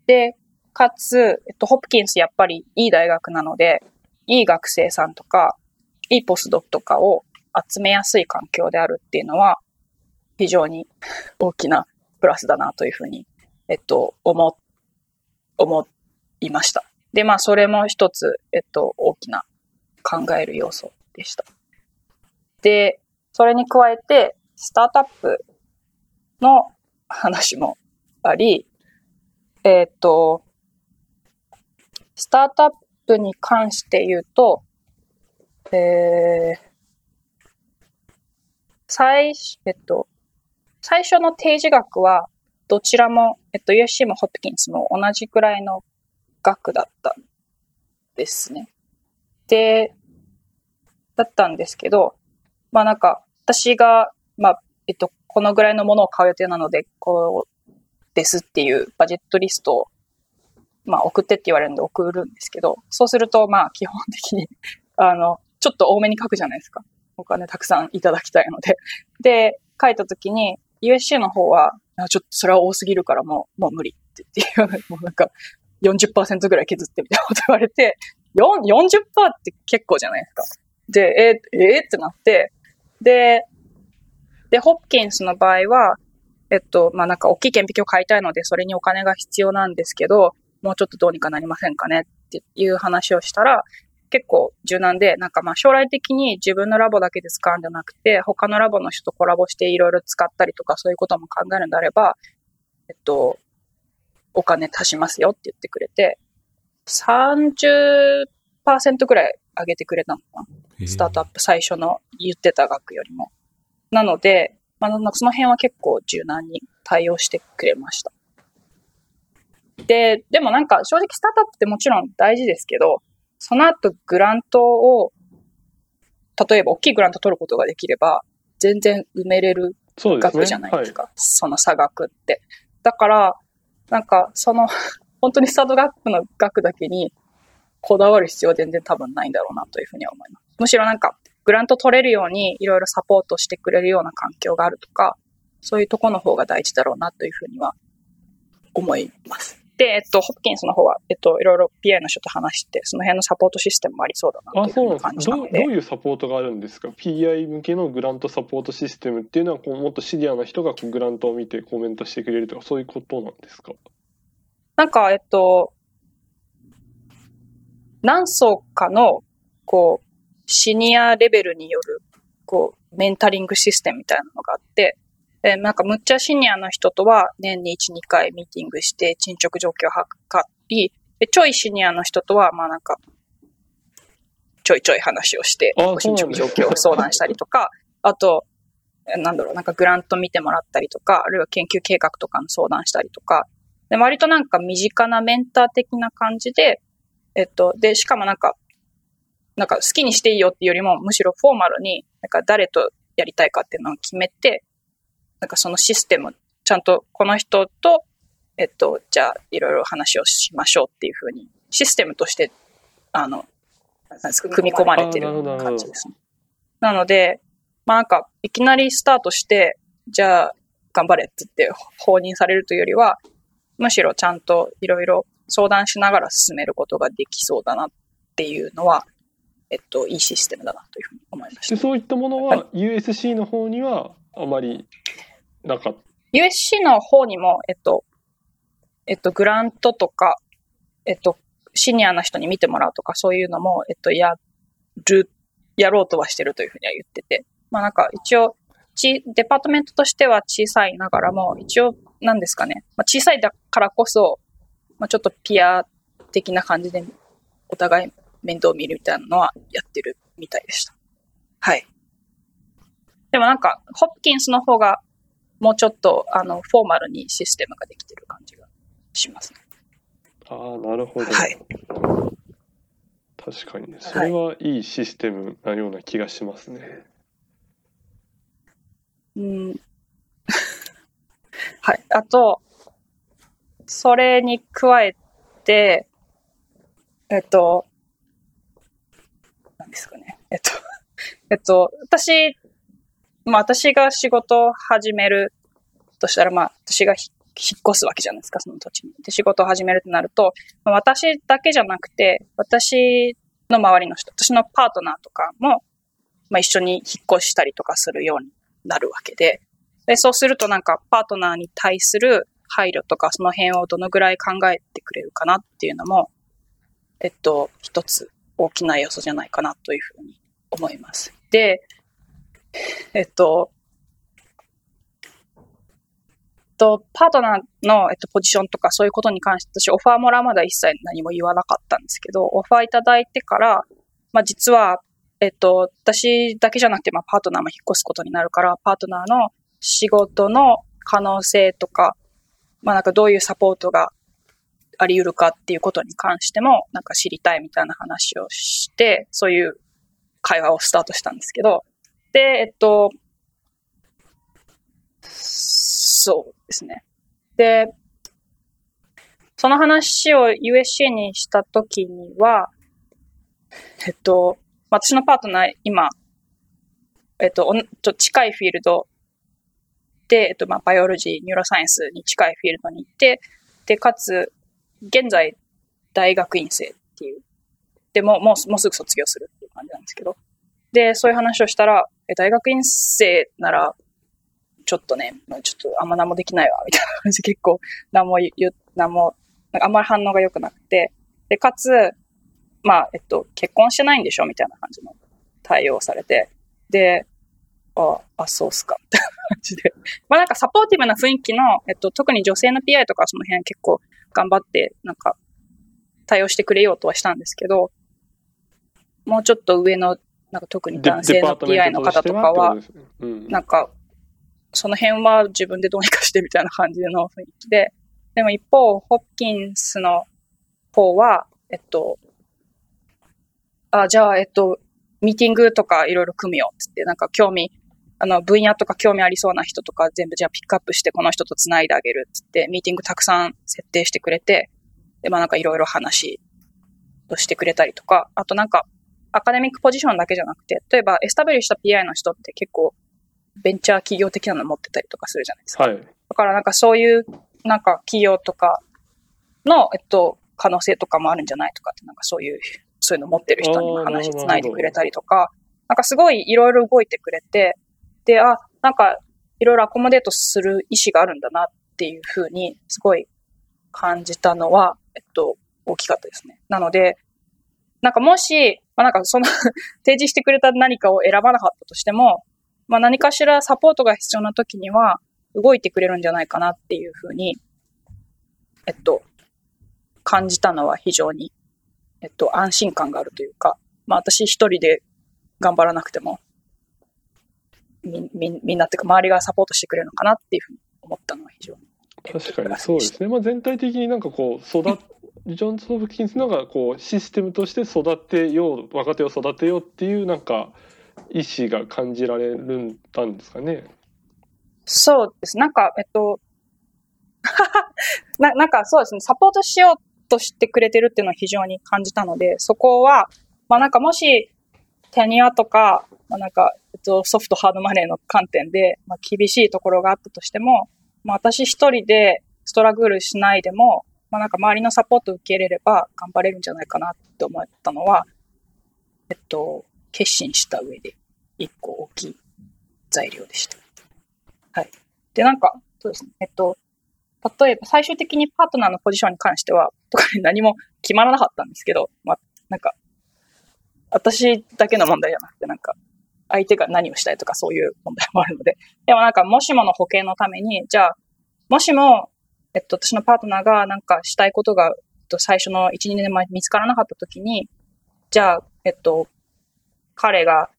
で、かつ、えっと、ホプキンスやっぱりいい大学なので、いい学生さんとか、いいポスドクとかを集めやすい環境であるっていうのは、非常に大きなプラスだなというふうに、えっと、思、思いました。で、まあ、それも一つ、えっと、大きな考える要素でした。で、それに加えて、スタートアップの話もあり、えっと、スタートアップに関して言うと、えー、最、えっと、最初の提示額は、どちらも、えっと、USC もホップキンスも同じくらいの額だったんですね。で、だったんですけど、まあなんか、私が、まあ、えっと、このぐらいのものを買う予定なので、こうですっていうバジェットリストをまあ送ってって言われるんで送るんですけど、そうするとまあ基本的に (laughs) あの、ちょっと多めに書くじゃないですか。お金たくさんいただきたいので。で、書いたときに USC の方は、ちょっとそれは多すぎるからもう、もう無理って言って、(laughs) もうなんか40%ぐらい削ってみたいなこと言われて、40%って結構じゃないですか。で、えー、えー、ってなって、で、で、ホッキンスの場合は、えっと、まあ、なんか大きい顕微鏡を買いたいので、それにお金が必要なんですけど、もうちょっとどうにかなりませんかねっていう話をしたら、結構柔軟で、なんかまあ将来的に自分のラボだけで使うんじゃなくて、他のラボの人とコラボしていろいろ使ったりとかそういうことも考えるんであれば、えっと、お金足しますよって言ってくれて、30%ぐらい上げてくれたのかな？スタートアップ最初の言ってた額よりも。なので、まあ、その辺は結構柔軟に対応してくれました。で、でもなんか正直スタートアップってもちろん大事ですけど、その後グラントを、例えば大きいグラント取ることができれば、全然埋めれる額じゃないですか。そ、ねはい、の差額って。だから、なんかその、(laughs) 本当にスタートアップの額だけにこだわる必要は全然多分ないんだろうなというふうには思います。むしろなんか、グラント取れるようにいろいろサポートしてくれるような環境があるとか、そういうとこの方が大事だろうなというふうには思います。で、えっと、ホプキンスの方は、えっと、いろいろ PI の人と話して、その辺のサポートシステムもありそうだなという感じなので。どういうサポートがあるんですか ?PI 向けのグラントサポートシステムっていうのは、こうもっとシリアな人がグラントを見てコメントしてくれるとか、そういうことなんですか？なんか、えっと、何層かの、こう、シニアレベルによる、こう、メンタリングシステムみたいなのがあって、えなんかむっちゃシニアの人とは年に1、2回ミーティングして進捗状況を測り、ちょいシニアの人とは、まあなんか、ちょいちょい話をして、進捗状況を相談したりとか、あと、なんだろう、なんかグラント見てもらったりとか、あるいは研究計画とかの相談したりとか、で割となんか身近なメンター的な感じで、えっと、で、しかもなんか、なんか好きにしていいよっていうよりも、むしろフォーマルに、なんか誰とやりたいかっていうのを決めて、なんかそのシステム、ちゃんとこの人と、えっと、じゃあいろいろ話をしましょうっていうふうに、システムとして、あの、なんですか、組み込まれてる感じですね。なので、まあなんか、いきなりスタートして、じゃあ、頑張れって言って放任されるというよりは、むしろちゃんといろいろ相談しながら進めることができそうだなっていうのは、えっと、いいシステムだなというふうに思いました。そういったものは USC の方にはあまりなんか USC の方にも、えっと、えっと、グラントとか、えっと、シニアな人に見てもらうとか、そういうのも、えっと、やる、やろうとはしてるというふうには言ってて。まあなんか、一応、ち、デパートメントとしては小さいながらも、一応、なんですかね。まあ小さいだからこそ、まあちょっとピア的な感じで、お互い面倒を見るみたいなのはやってるみたいでした。はい。でもなんか、ホプキンスの方がもうちょっと、あの、フォーマルにシステムができてる感じがしますね。ああ、なるほど。はい。確かにね。それはいいシステムなような気がしますね。うん。(laughs) はい。あと、それに加えて、えっと、何ですかね。えっと、えっと、私、まあ私が仕事を始めるとしたら、まあ私が引っ越すわけじゃないですか、その土地に。で、仕事を始めるとなると、まあ、私だけじゃなくて、私の周りの人、私のパートナーとかも、まあ一緒に引っ越したりとかするようになるわけで、で、そうするとなんかパートナーに対する配慮とかその辺をどのぐらい考えてくれるかなっていうのも、えっと、一つ大きな要素じゃないかなというふうに思います。で、(laughs) えっと、と、パートナーの、えっと、ポジションとかそういうことに関して私、オファーもらうまで一切何も言わなかったんですけど、オファーいただいてから、まあ実は、えっと、私だけじゃなくて、まあパートナーも引っ越すことになるから、パートナーの仕事の可能性とか、まあなんかどういうサポートがあり得るかっていうことに関しても、なんか知りたいみたいな話をして、そういう会話をスタートしたんですけど、で、えっと、そうですね。で、その話を USC にしたときには、えっと、私のパートナー、今、えっと、ちょ近いフィールドで、えっと、まあ、 biology、neuroscience に近いフィールドにいて、で、かつ、現在、大学院生っていう。で、も、もう、もうすぐ卒業するっていう感じなんですけど。で、そういう話をしたら、大学院生なら、ちょっとね、ちょっとあんま何もできないわ、みたいな感じで結構何も言う、何も、なんかあんまり反応が良くなくて、で、かつ、まあ、えっと、結婚してないんでしょみたいな感じの対応されて、で、あ、あ、そうっすか、みたいな感じで。まあなんかサポーティブな雰囲気の、えっと、特に女性の PI とかその辺結構頑張って、なんか、対応してくれようとはしたんですけど、もうちょっと上の、なんか特に男性の PI の方とかは、なんか、その辺は自分でどうにかしてみたいな感じの雰囲気で、でも一方、ホッキンスの方は、えっと、あ、じゃあ、えっと、ミーティングとかいろいろ組むよってって、なんか興味、あの、分野とか興味ありそうな人とか全部じゃあピックアップしてこの人と繋いであげるってって、ミーティングたくさん設定してくれて、で、まあなんかいろいろ話をしてくれたりとか、あとなんか、アカデミックポジションだけじゃなくて、例えばエスタブリッシュした PI の人って結構ベンチャー企業的なの持ってたりとかするじゃないですか。はい。だからなんかそういう、なんか企業とかの、えっと、可能性とかもあるんじゃないとかって、なんかそういう、そういうの持ってる人にも話つないでくれたりとか、なんかすごいいろいろ動いてくれて、で、あ、なんかいろいろアコモデートする意思があるんだなっていうふうに、すごい感じたのは、えっと、大きかったですね。なので、なんかもし、まあ、なんかその (laughs) 提示してくれた何かを選ばなかったとしても、まあ、何かしらサポートが必要な時には動いてくれるんじゃないかなっていうふうに、えっと、感じたのは非常に、えっと、安心感があるというか、まあ私一人で頑張らなくても、み、み、みんなっていうか周りがサポートしてくれるのかなっていうふうに思ったのは非常に。確かにそうですね。まあ全体的になんかこう、育ジョンズ・ホプキンスのがこうシステムとして育てよう若手を育てようっていうなんか意思が感じられるんたんですかね。そうです。なんか、えっと、(laughs) ななんかそうですね、サポートしようとしてくれてるっていうのは非常に感じたので、そこは、まあなんかもし、テニアとか、まあ、なんか、えっと、ソフトハードマネーの観点で、まあ、厳しいところがあったとしても、まあ、私一人でストラグルしないでも、まあ、なんか周りのサポートを受け入れれば頑張れるんじゃないかなって思ったのは、えっと、決心した上で一個大きい材料でした。はい。で、なんか、そうですね。えっと、例えば最終的にパートナーのポジションに関しては、とか何も決まらなかったんですけど、まあ、なんか、私だけの問題じゃなくて、なんか、相手が何をしたいとかそういう問題もあるので。でもなんか、もしもの保険のために、じゃあ、もしも、えっと、私のパートナーがなんかしたいことが、えっと、最初の1、2年前見つからなかった時に、じゃあ、えっと、彼が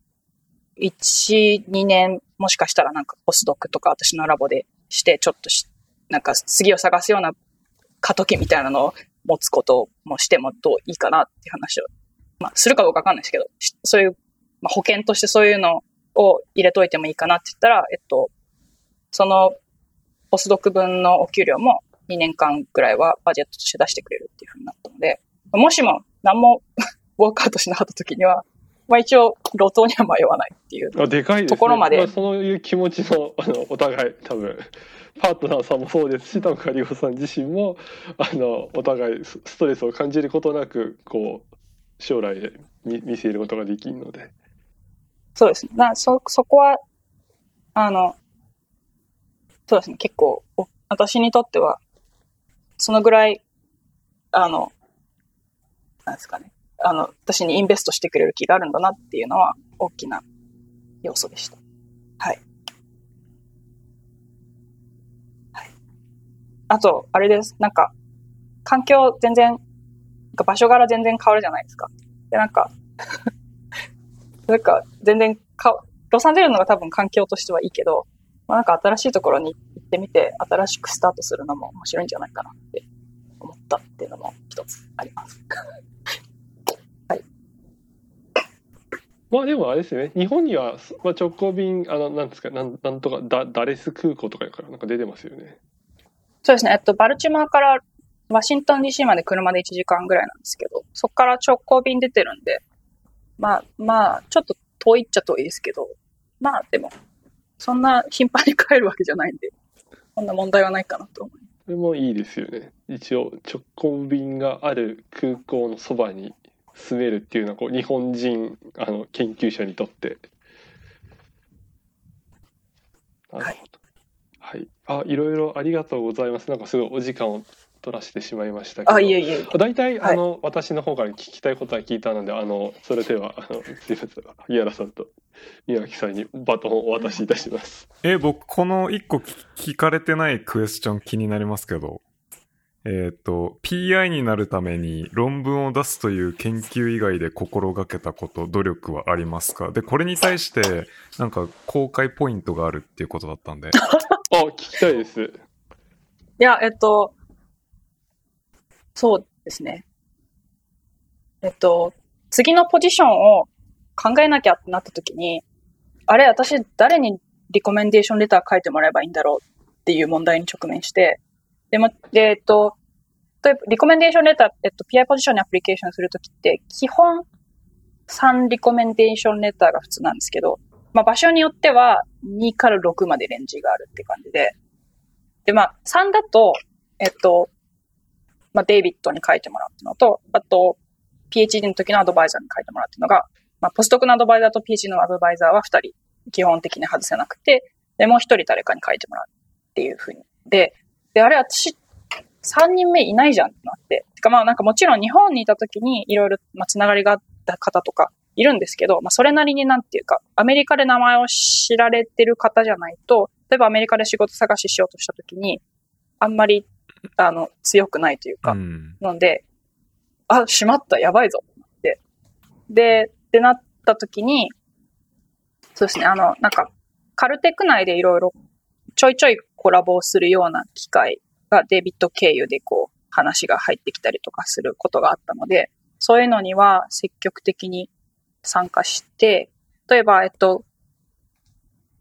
1、2年、もしかしたらなんかポスドクとか私のラボでして、ちょっとし、なんか次を探すような過渡期みたいなのを持つこともしてもどういいかなって話を、まあ、するかどうかわかんないですけど、そういう、まあ、保険としてそういうのを入れといてもいいかなって言ったら、えっと、そのポスドク分のお給料も2年間ぐらいはバジェットとして出してくれるっていうふうになったので、もしも何も (laughs) ウォークアウトしなかった時には、まあ一応、路頭には迷わないっていうあでかいです、ね、ところまで。まあ、そういう気持ちの、(laughs) あの、お互い、多分、パートナーさんもそうですし、多分カリオさん自身も、あの、お互いストレスを感じることなく、こう、将来で見見せることができるので。そうですね。なそ、そこは、あの、そうですね、結構、私にとっては、そのぐらい、あの、なんですかね、あの、私にインベストしてくれる気があるんだなっていうのは大きな要素でした。はい。はい。あと、あれです。なんか、環境全然、場所柄全然変わるじゃないですか。で、なんかなんか、全然か、ロサンゼルスのが多分環境としてはいいけど、まあ、なんか新しいところに行ってみて、新しくスタートするのも面白いんじゃないかなって思ったっていうのも一つあります。(laughs) まあでもあれですよね。日本には、まあ、直行便、あの、なんですか、なん、なんとか、ダ、ダレス空港とかからなんか出てますよね。そうですね。えっと、バルチマーからワシントン DC まで車で1時間ぐらいなんですけど、そこから直行便出てるんで、まあ、まあ、ちょっと遠いっちゃ遠いですけど、まあでも、そんな頻繁に帰るわけじゃないんで、そんな問題はないかなと思います。それもいいですよね。一応、直行便がある空港のそばに進めるっていうのはこう日本人あの研究者にとって。なるほど、はい、はい、あいろいろありがとうございます。なんかすごいお時間を取らせてしまいましたけど。あいえいえ。大体、はい、あの私の方から聞きたいことは聞いたのであのそれではあの (laughs) すいません。宮原さんと宮脇さんにバトンをお渡しいたします。え僕この一個聞かれてないクエスチョン気になりますけど。えっ、ー、と、PI になるために論文を出すという研究以外で心がけたこと、努力はありますか？で、これに対して、なんか公開ポイントがあるっていうことだったんで。(laughs) あ、聞きたいです。いや、えっと、そうですね。えっと、次のポジションを考えなきゃってなった時に、あれ、私誰にリコメンデーションレター書いてもらえばいいんだろうっていう問題に直面して、でも、で、えっと、例えば、リコメンデーションレター、えっと、PI ポジションにアプリケーションするときって、基本、3リコメンデーションレターが普通なんですけど、まあ、場所によっては、2から6までレンジがあるって感じで、で、まあ、3だと、えっと、まあ、デイビッドに書いてもらうっていうのと、あと、PhD の時のアドバイザーに書いてもらうっていうのが、まあ、ポストクのアドバイザーと PhD のアドバイザーは2人、基本的に外せなくて、で、もう1人誰かに書いてもらうっていうふうに。で、で、あれ私、3人目いないじゃんってなって。てかまあなんかもちろん日本にいた時にいろいろ、まあ、つながりがあった方とかいるんですけど、まあそれなりになんていうか、アメリカで名前を知られてる方じゃないと、例えばアメリカで仕事探ししようとした時に、あんまり、あの、強くないというか、うん、なので、あ、しまった、やばいぞ。って。で、ってなった時に、そうですね、あの、なんか、カルテック内でいろいろちょいちょいコラボをするような機会がデビット経由でこう話が入ってきたりとかすることがあったので、そういうのには積極的に参加して、例えば、えっと、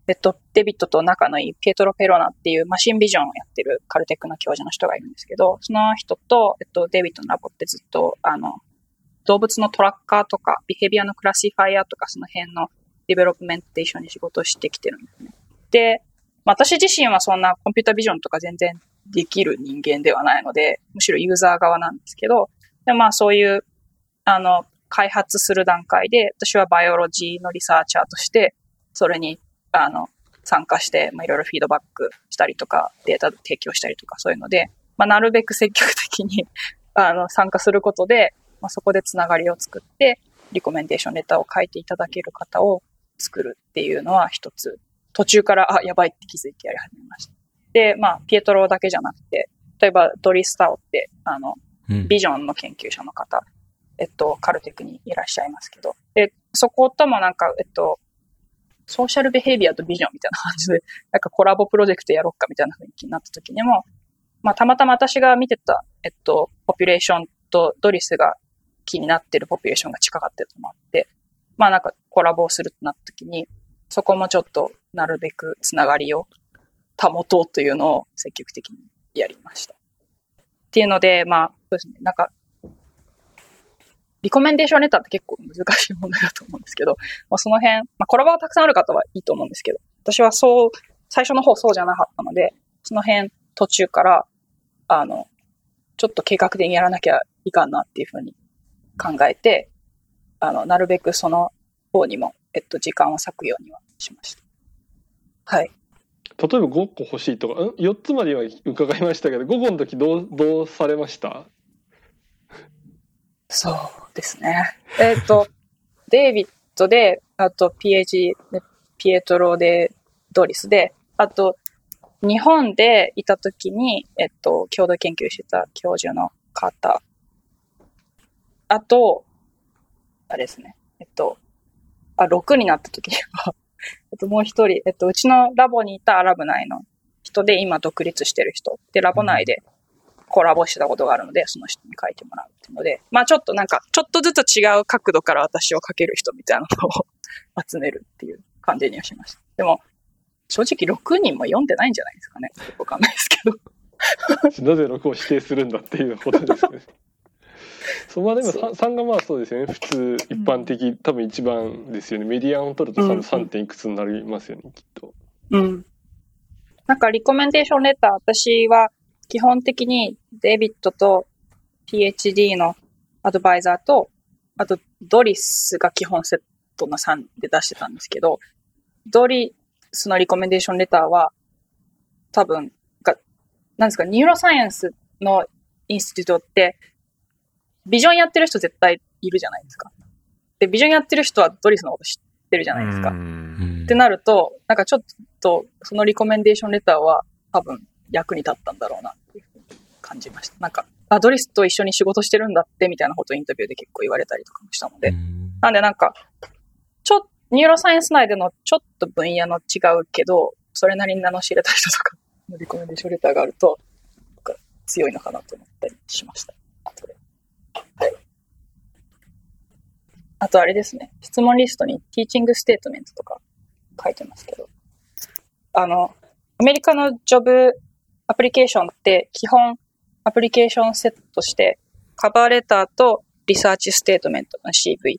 えっと、デビットと仲のいいピエトロ・ペロナっていうマシンビジョンをやってるカルテックの教授の人がいるんですけど、その人と、えっと、デビットのラボってずっと、あの、動物の tracker とか、 behavior の classifier とか、その辺の development で一緒に仕事してきてるんですね。で、私自身はそんな computer vision とか全然できる人間ではないので、むしろユーザー側なんですけど、でまあそういう、あの、開発する段階で、私は biology の researcher として、それに、あの、参加して、まあ、いろいろフィードバックしたりとか、データ提供したりとか、そういうので、まあ、なるべく積極的に (laughs) あの、参加することで、まあ、そこでつながりを作って、リコメンデーションレターを書いていただける方を作るっていうのは一つ、途中から、あ、やばいって気づいてやり始めました。で、まあ、ピエトロだけじゃなくて、例えばドリスタオって、あの、ビジョンの研究者の方、えっと、カルテックにいらっしゃいますけど、で、そこともなんか、えっと、ソーシャルベヘイビアとビジョンみたいな感じで、(laughs) なんかコラボプロジェクトやろっかみたいな雰囲気になった時にも、まあ、たまたま私が見てた、えっと、ポピュレーションとドリスが気になってるポピュレーションが近かったともあって、まあなんかコラボをするとなった時に、そこもちょっとなるべくつながりを保とうというのを積極的にやりました。っていうので、まあ、そうですね、なんか、リコメンデーションレターって結構難しい問題だと思うんですけど、まあ、その辺、まあ、コラボがたくさんある方はいいと思うんですけど、私はそう、最初の方そうじゃなかったので、その辺途中から、あの、ちょっと計画的にやらなきゃいかんなっていうふうに考えて、あの、なるべくその方にも、えっと、時間を割くようにはしました。はい。例えば5個欲しいとか、?4 つまでは伺いましたけど、5個の時どう、どうされました？そうですね。えっ、ー、と、(laughs) デイビッドで、あと PH で、ピエトロで、ドリスで、あと、日本でいた時に、えっと、共同研究してた教授の方。あと、あれですね。えっと、あ、6になった時には (laughs) あともう一人、えっと、うちのラボにいたアラブ内の人で今独立してる人。で、ラボ内でコラボしてたことがあるので、その人に書いてもらうっていうので、まあちょっとなんか、ちょっとずつ違う角度から私を書ける人みたいなのを集めるっていう感じにはしました。でも、正直6人も読んでないんじゃないですかね。わかんないですけど。(laughs) なぜ6を否定するんだっていうことですね。(laughs) そこはでも 3, 3がまあそうですよね普通一般的、うん、多分一番ですよねメディアンを取ると多分 3. 点いくつになりますよね、うん、きっと。うんなんかリコメンデーションレター私は基本的にデイビッドと PhD のアドバイザーとあとドリスが基本セットの3で出してたんですけどドリスの recommendation letter は多分がなんですか neuroscience の institute って vision やってる人絶対いるじゃないですか。で、 vision やってる人はドリスのこと知ってるじゃないですか。ってなると、なんかちょっと、その recommendation letter は多分役に立ったんだろうなっていうふうに感じました。なんか、あ、ドリスと一緒に仕事してるんだってみたいなことをインタビューで結構言われたりとかもしたので。なんでなんか、ちょっと、 neuroscience 内でのちょっと分野の違うけど、それなりに名の知れた人とかの recommendation letter があると、強いのかなと思ったりしました。はい。あとあれですね。質問リストに teaching statement とか書いてますけど。あの、アメリカのジョブアプリケーションって基本 application set としてカバーレターとリサーチステートメントの CV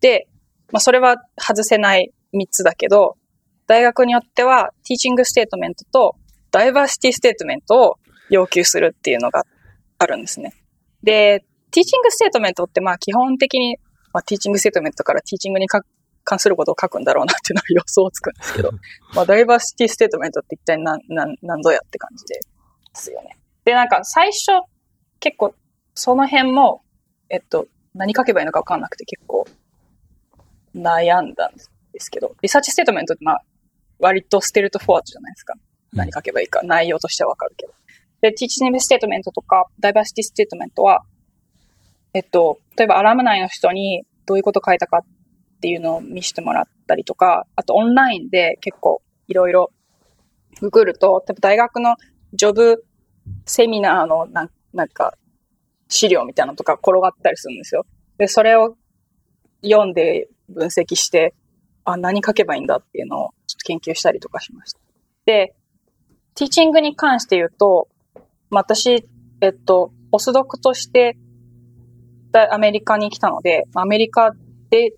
で、まあそれは外せない3つだけど、大学によっては teaching statement と diversity statement を要求するっていうのがあるんですね。で、 teaching statement ってまあ基本的に、まあ、 teaching statement から teaching に関することを書くんだろうなっていうのは予想つくんですけど、(laughs) まあ diversity statement って一体何、何、何ぞやって感じですよね。で、なんか最初結構その辺も、えっと、何書けばいいのかわかんなくて結構悩んだんですけど、 research statement ってまあ割と straightforward じゃないですか。何書けばいいか、内容としてはわかるけど。で、 teaching statement とか、 diversity statement は、えっと、例えばアラム内の人にどういうこと書いたかっっていうのを見せてもらったりとか、あとオンラインで結構いろいろググると、例えば大学のジョブセミナーのなんなんか資料みたいなのとか転がったりするんですよ。で、それを読んで分析して、あ、何書けばいいんだっていうのをちょっと研究したりとかしました。で、ティーチングに関して言うと、まあ、私、えっと、ポスドクとしてアメリカに来たので、アメリカで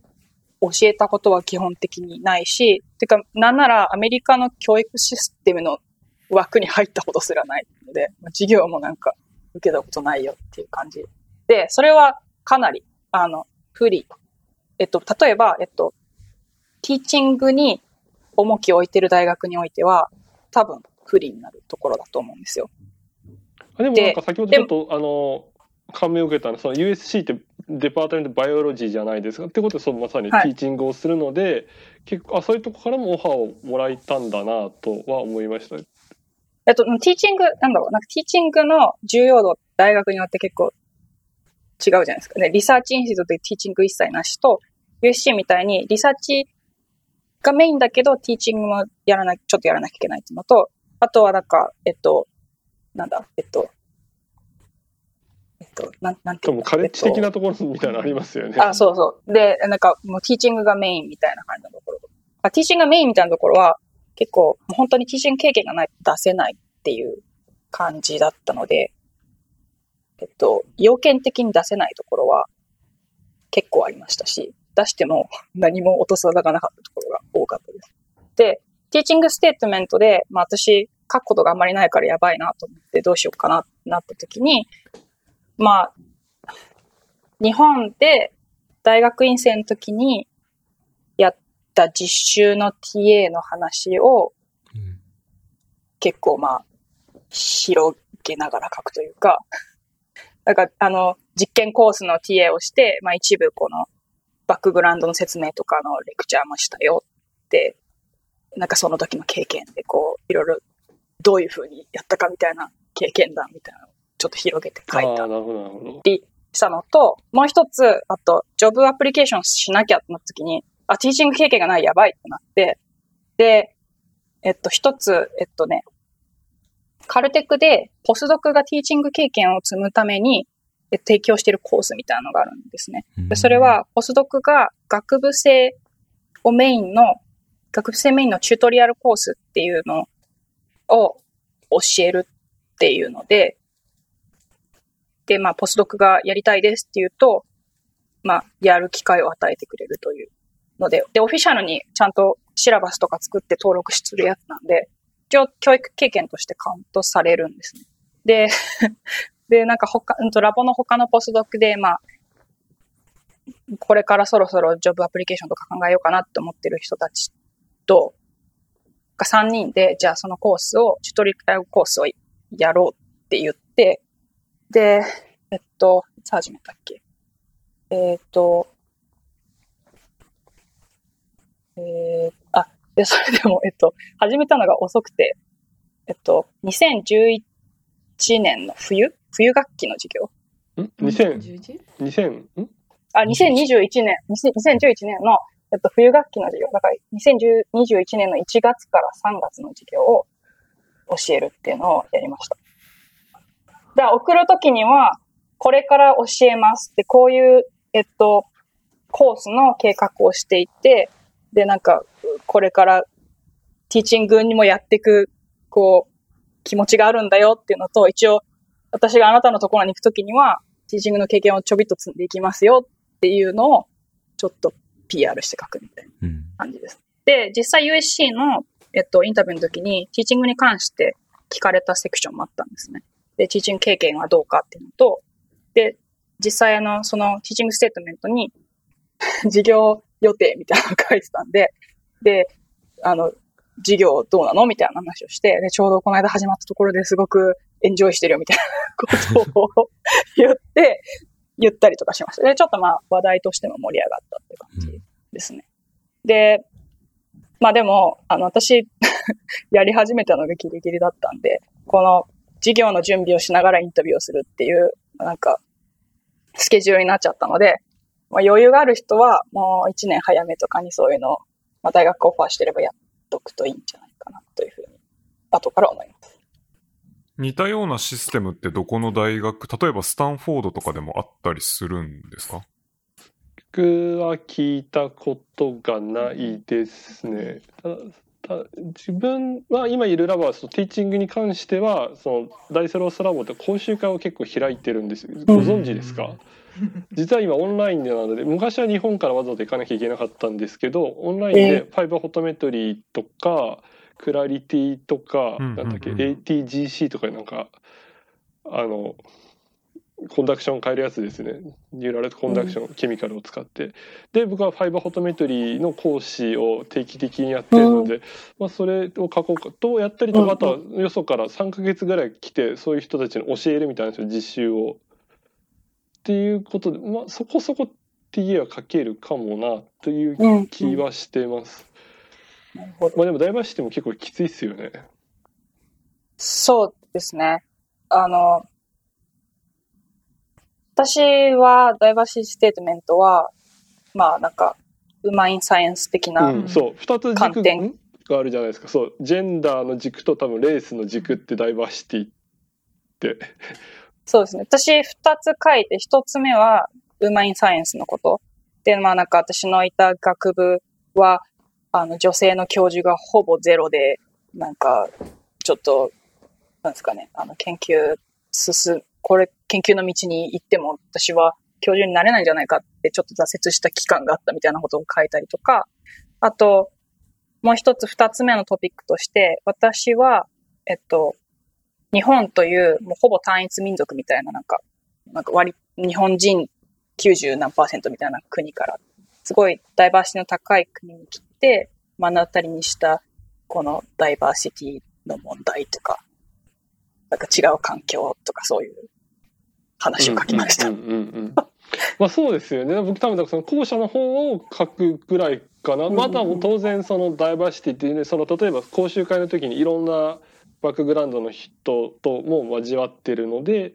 教えたことは基本的にないし、てか、なんならアメリカの教育システムの枠に入ったことすらないので、授業もなんか受けたことないよっていう感じ。で、それはかなり、あの、不利。えっと、例えば、えっと、ティーチングに重きを置いてる大学においては、多分不利になるところだと思うんですよ。あでもなんか先ほどちょっとあの感銘を受けたのはその USC って department biology じゃないですかってことでそのまさに teaching をするので、はい、結構あそういうとこからもオファーをもらえたんだなとは思いました。えっと、 teaching、なんだろう、なんか teaching の重要度、大学によって結構違うじゃないですかね。 research institute で teaching 一切なしと、USC みたいにリサーチがメインだけど、ティーチングもやらな、ちょっとやらなきゃいけないっていうのと、あとはなんか、えっと、なんだ、えっと、と、なん、なんていうの？カレッジ的なところみたいなのありますよね。あ、そうそう。で、なんか、もうティーチングがメインみたいな感じのところ。あティーチングがメインみたいなところは、結構、本当にティーチング経験がないと出せないっていう感じだったので、えっと、要件的に出せないところは結構ありましたし、出しても何も落とさがなかったところが多かったです。で、ティーチングステートメントで、まあ私、書くことがあんまりないからやばいなと思ってどうしようかなってなった時に、まあ、日本で大学院生の時にやった実習の TA の話を、結構まあ、広げながら書くというか、なんかあの、実験コースの TA をして、まあ一部このバックグラウンドの説明とかのレクチャーもしたよってなんかその時の経験でこう、いろいろどういうふうにやったかみたいな経験談みたいなのをちょっと広げて書いた。りしたのと、もう一つ、あと、ジョブアプリケーションしなきゃってなった時に、あ、ティーチング経験がない、やばいってなって、で、えっと、一つ、えっとね、カルテックでポスドクがティーチング経験を積むために提供しているコースみたいなのがあるんですね。でそれは、ポスドクが学部生をメインの学部生メインのチュートリアルコースっていうのを教えるっていうので、で、まあ、ポスドクがやりたいですっていうと、まあ、やる機会を与えてくれるというので、で、オフィシャルにちゃんとシラバスとか作って登録するやつなんで、一応教育経験としてカウントされるんですね。で、(laughs) で、なんか他、うんと、ラボの他のポスドクで、まあ、これからそろそろジョブアプリケーションとか考えようかなって思ってる人たちと、が3人で、じゃあそのコースを、チュトリアルコースをやろうって言って、で、えっと、いつ始めたっけ？えっと、えー、あ、で、それでも、えっと、始めたのが遅くて、えっと、2011年の冬？冬学期の授業？ん ?2000、2000、んあ、2021年、2011年のえっと、冬学期の授業、だから2021年の1月から3月の授業を教えるっていうのをやりました。で、送るときには、これから教えますって、こういう、えっと、コースの計画をしていて、で、なんか、これからティーチングにもやっていく、こう、気持ちがあるんだよっていうのと、一応、私があなたのところに行くときには、ティーチングの経験をちょびっと積んでいきますよっていうのを、ちょっと PR して書くみたいな感じです。うん、で、実際 USC の、えっと、インタビューの時に、ティーチングに関して聞かれたセクションもあったんですね。で、ティーチング経験はどうかっていうのと、で、実際あの、そのティーチングステートメントに、(laughs) 事業予定みたいなのが書いてたんで、で、あの、授業どうなのみたいな話をして、で、ちょうどこの間始まったところですごくエンジョイしてるよみたいなことを言って、言ったりとかしました。で、ちょっとまあ話題としても盛り上がったって感じですね。で、まあでも、あの、私 (laughs) やり始めたのがギリギリだったんで、この授業の準備をしながらインタビューをするっていう、なんか、スケジュールになっちゃったので、まあ、余裕がある人はもう1年早めとかにそういうのを、まあ、大学オファーしてればやっとくといいんじゃないかなというふうに、後から思います。似たようなシステムってどこの大学、例えばスタンフォードとかでもあったりするんですか？僕は聞いたことがないですね。た自分は今いるラボはそのティーチングに関してはそのダイセロースラボって講習会を結構開いてるんです。よご存知ですか、実は今オンラインでなので昔は日本からわざわざ行かなきゃいけなかったんですけどオンラインでファイバーフォトメトリーとかクラリティとか、なんだっけ？ATGC とかなんかあのコンダクション変えるやつですねニューラルコンダクション、ケミカルを使ってで僕はファイバーフォトメトリーの講師を定期的にやってるので、まあ、それを書こうかとやったりとかあとはよそから3か月ぐらい来てそういう人たちに教えるみたいな実習を。っていうことで、まあ、そこそこ TA は書けるかもなという気はしてます。うんうん、まあでもダイバーシティも結構きついっすよね。そうですね。あの、私はダイバーシティステートメントは、まあなんか、ウマインサイエンス的な、うん、そう、二つ軸があるじゃないですか。そう、ジェンダーの軸と多分レースの軸ってダイバーシティって。そうですね。私二つ書いて、一つ目はウーマインサイエンスのこと。で、まあなんか私のいた学部は、あの女性の教授がほぼゼロで、なんか、ちょっと、なんですかね、あの研究進、これ研究の道に行っても私は教授になれないんじゃないかってちょっと挫折した期間があったみたいなことを書いたりとか、あと、もう一つ二つ目のトピックとして、私は、えっと、日本というもうほぼ単一民族みたいななんか、なんか割、日本人90何パーセントみたいな国から、すごいダイバーシティの高い国に来て、目の当たりにしたこのダイバーシティの問題とか、なんか違う環境とかそういう話を書きました。まあそうですよね。僕多分その後者の方を書くぐらいかな。また当然そのダイバーシティっていうね、その例えば講習会の時にいろんなバックグラウンドの人とも交わってるので、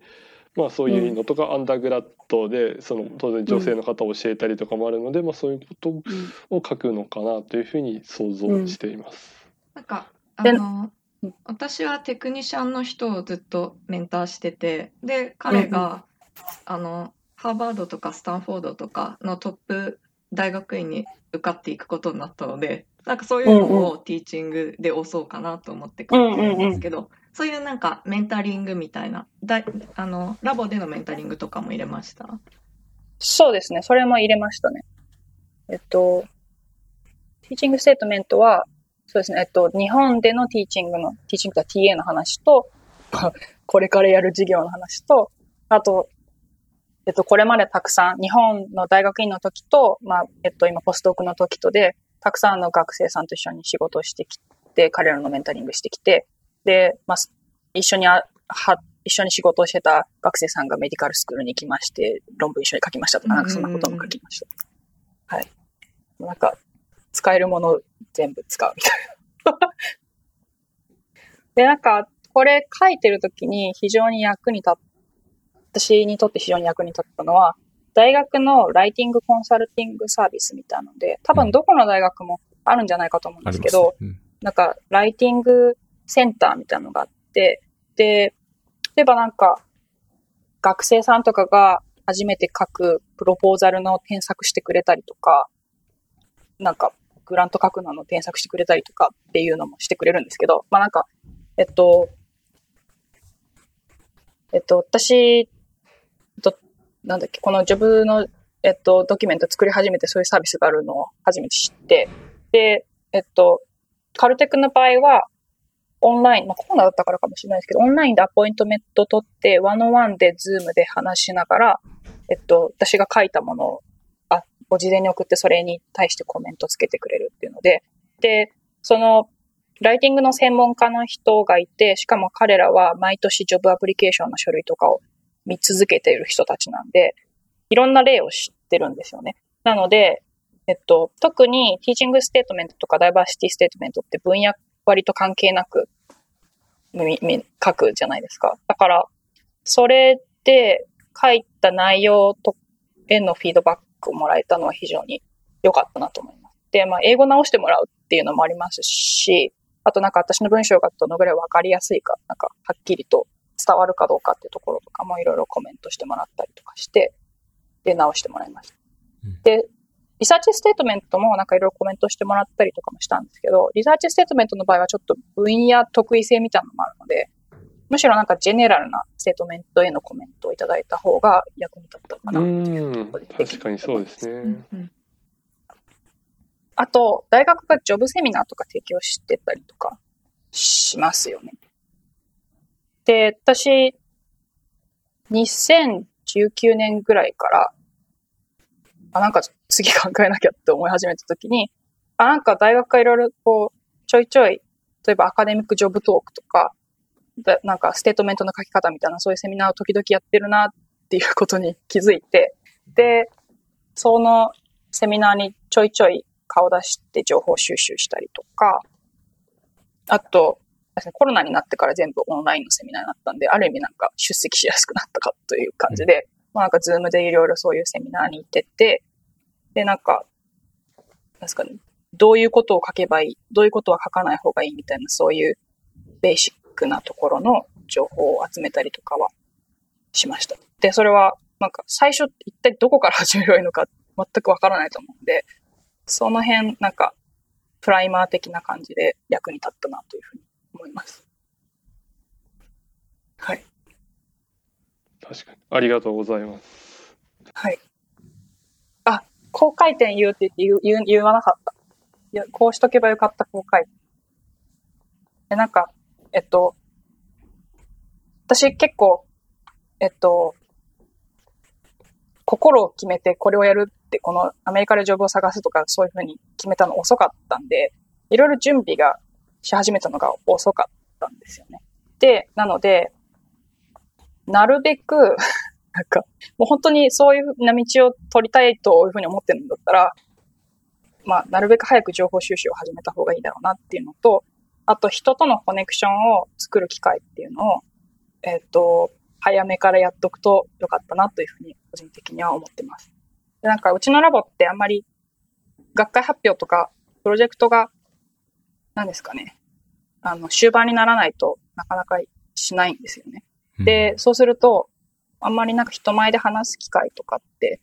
まあ、そういうのとか、アンダーグラッドでその当然女性の方を教えたりとかもあるので、まあ、そういうことを書くのかなというふうに想像しています。なんかあの私はテクニシャンの人をずっとメンターしててで彼が、あのハーバードとかスタンフォードとかのトップ大学院に受かっていくことになったのでなんかそういうのをティーチングで押そうかなと思って書いてるんですけど、そういうなんかメンタリングみたいなだあのラボでのメンタリングとかも入れました？そうですね。それも入れましたね。えっとティーチングステートメントはそうですねえっと日本でのティーチングのティーチングとは TA の話と (laughs) これからやる授業の話とあとえっと、これまでたくさん、日本の大学院の時と、まあ、えっと、今、ポストオクの時とで、たくさんの学生さんと一緒に仕事をしてきて、彼らのメンタリングしてきて、で、まあ、一緒にあは、一緒に仕事をしてた学生さんがメディカルスクールに行きまして、論文一緒に書きましたとか、なんかそんなことも書きました。はい。なんか、使えるもの全部使うみたいな。(laughs) で、なんか、これ書いてるときに非常に役に立っ私にとって非常に役に立ったのは、大学のライティングコンサルティングサービスみたいなので、多分どこの大学もあるんじゃないかと思うんですけど、うん、なんか、ライティングセンターみたいなのがあって、で、例えばなんか、学生さんとかが初めて書くプロポーザルの添削してくれたりとか、なんか、グラント書くのの添削してくれたりとかっていうのもしてくれるんですけど、まあなんか、えっと、えっと、私なんだっけ、このジョブの、えっと、ドキュメント作り始めてそういうサービスがあるのを初めて知って、で、えっと、カルテックの場合は、オンライン、まあ、コロナだったからかもしれないですけど、オンラインでアポイントメント取って、 one-on-one でズームで話しながら、えっと、私が書いたものを、あ、ご事前に送ってそれに対してコメントつけてくれるっていうので、で、その、 writing の専門家の人がいて、しかも彼らは毎年 job application の書類とかを見続けている人たちなんで、いろんな例を知ってるんですよね。なので、えっと、特にティーチングステートメントとかダイバーシティステートメントって分野割と関係なく書くじゃないですか。だから、それで書いた内容とへのフィードバックをもらえたのは非常に良かったなと思います。で、まあ、英語直してもらうっていうのもありますし、あとなんか私の文章がどのぐらいわかりやすいか、なんかはっきりと伝わるかどうかっていうところとかもいろいろコメントしてもらったりとかして、で、直してもらいました。うん、で、 research statement もなんかいろいろコメントしてもらったりとかもしたんですけど、 research statement の場合はちょっと分野特異性みたいなのもあるので、むしろなんか general な statement へのコメントをいただいた方が役に立ったかなっていううん確かにそうですね。うんあと、大学が job seminar とか提供してたりとかしますよね。で、私、2019年ぐらいから、あ、なんか次考えなきゃって思い始めた時に、あ、なんか大学がいろいろこう、ちょいちょい、例えばアカデミックジョブトークとか、だなんかステートメントの書き方みたいなそういうセミナーを時々やってるなっていうことに気づいて、で、そのセミナーにちょいちょい顔出して情報収集したりとか、あと、コロナになってから全部オンラインのセミナーになったんで、ある意味なんか出席しやすくなったかという感じで、まあなんかズームでいろいろそういうセミナーに行ってて、で、なんか、なんですかね、どういうことを書けばいい、どういうことは書かない方がいいみたいな、そういうベーシックなところの情報を集めたりとかはしました。で、それは、なんか最初一体どこから始めればいいのか全くわからないと思うんで、その辺、なんか、プライマー的な感じで役に立ったなというふうに思います。はい。確かに。ありがとうございます。はい。あ、公開点言うって言って言う言う言わなかった。いや、こうしとけばよかった、公開。で、なんか、えっと、私結構、えっと、心を決めてこれをやるって、このアメリカでジョブを探すとかそういうふうに決めたの遅かったんで、いろいろ準備がし始めたのが遅かったんですよね。で、なので、なるべく、(laughs) なんか、もう本当にそういうふうな道を取りたいというふうに思ってるんだったら、まあ、なるべく早く情報収集を始めた方がいいだろうなっていうのと、あと人とのコネクションを作る機会っていうのを、えっ、と、早めからやっとくとよかったなというふうに個人的には思ってます。でなんかうちのラボってあんまり学会発表とかプロジェクトが、何ですかね、あの、終盤にならないとなかなかしないんですよね。で、そうすると、あんまりなんか人前で話す機会とかって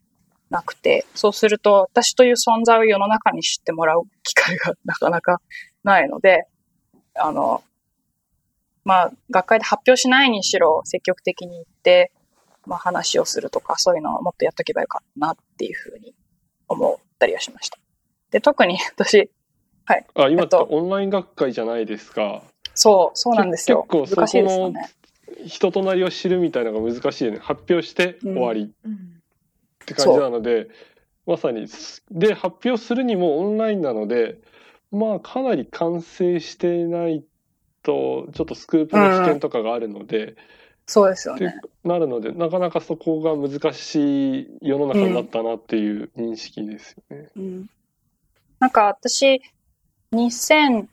なくて、そうすると私という存在を世の中に知ってもらう機会がなかなかないので、あの、まあ、学会で発表しないにしろ積極的に行って、まあ話をするとか、そういうのはもっとやっとけばよかったなっていうふうに思ったりはしました。で、特に (laughs) 私、はい。あ、今ってえっとオンライン学会じゃないですか。そう、そうなんですよ。結構そこの難しいですよね。人となりを知るみたいなのが難しいよね。発表して終わりうんって感じなので、まさに、で、発表するにもオンラインなので、まあかなり完成してないと、ちょっとスクープの危険とかがあるので、そうですよね。なるので、なかなかそこが難しい世の中になったなっていう認識ですよね。うん。なんか私、2000、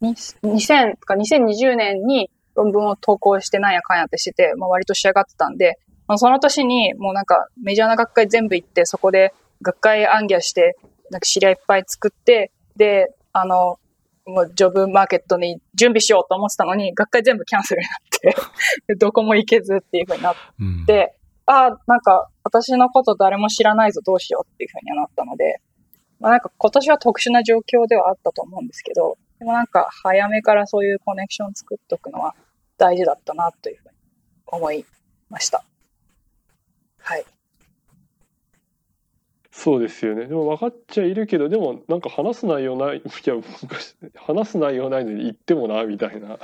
に2000か2020年に論文を投稿してなんやかんやってしてて、まあ、割と仕上がってたんで、まあ、その年にもうなんかメジャーな学会全部行って、そこで学会暗記して、なんか知り合いいっぱい作って、で、あの、もうジョブマーケットに準備しようと思ってたのに、学会全部キャンセルになって、で (laughs) どこも行けずっていう風になっうんで、ああ、なんか私のこと誰も知らないぞどうしようっていうふうにはなったので、まあなんか今年は特殊な状況ではあったと思うんですけど、でもなんか早めからそういうコネクション作っとくのは大事だったなというふうに思いました。はい。そうですよね。でも分かっちゃいるけど、でもなんか話す内容ない、いや、昔話す内容ないのに言ってもな、みたいな。っ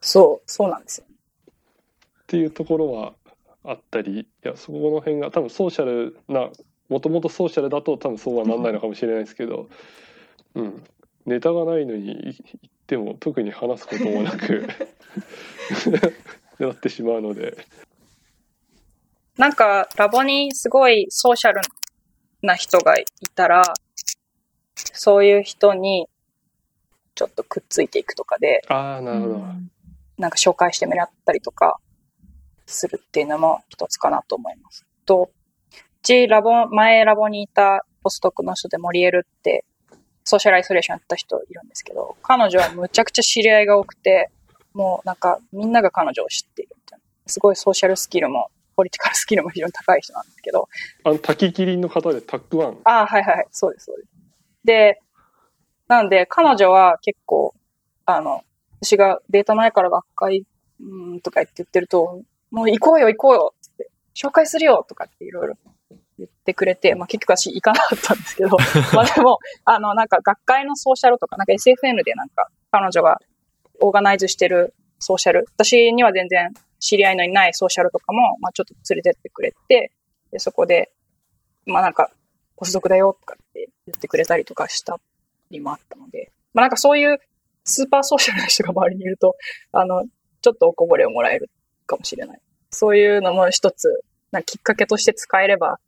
そう、そうなんですよ。ていうところはあったり、いや、そこの辺が多分ソーシャルな、もともとソーシャルだと多分そうはなんないのかもしれないですけど、うん。ネタがないのに言っても特に話すこともなく (laughs) なってしまうので。なんかラボにすごいソーシャルな人がいたら、そういう人にちょっとくっついていくとかで、ああ、なるほど。なんか紹介してもらったりとかするっていうのも一つかなと思います。と、うちラボ、前ラボにいたポストクの人でモリエルってソーシャルアイソレーションやった人いるんですけど、彼女はむちゃくちゃ知り合いが多くて、もうなんかみんなが彼女を知っているみたいな。すごいソーシャルスキルもポリティカルスキルも非常に高い人なんですけど。あの、滝キリンの方でタックワン。ああ、はいはいはい。そうです、そうです。で、なんで、彼女は結構、あの、私がデータないから学会、うんとか言って言ってると、もう行こうよ行こうよって、紹介するよとかっていろいろ言ってくれて、まあ結局私行かなかったんですけど、(laughs) まあでも、あの、なんか学会のソーシャルとか、なんか SFN でなんか彼女がオーガナイズしてるソーシャル、私には全然知り合いのいないソーシャルとかも、まあちょっと連れてってくれて、で、そこで、まあなんか、ポスドクだよとかって言ってくれたりとかしたりもあったので、まあなんかそういうスーパーソーシャルな人が周りにいると、あの、ちょっとおこぼれをもらえるかもしれない。そういうのも一つ、なきっかけとして使えれば、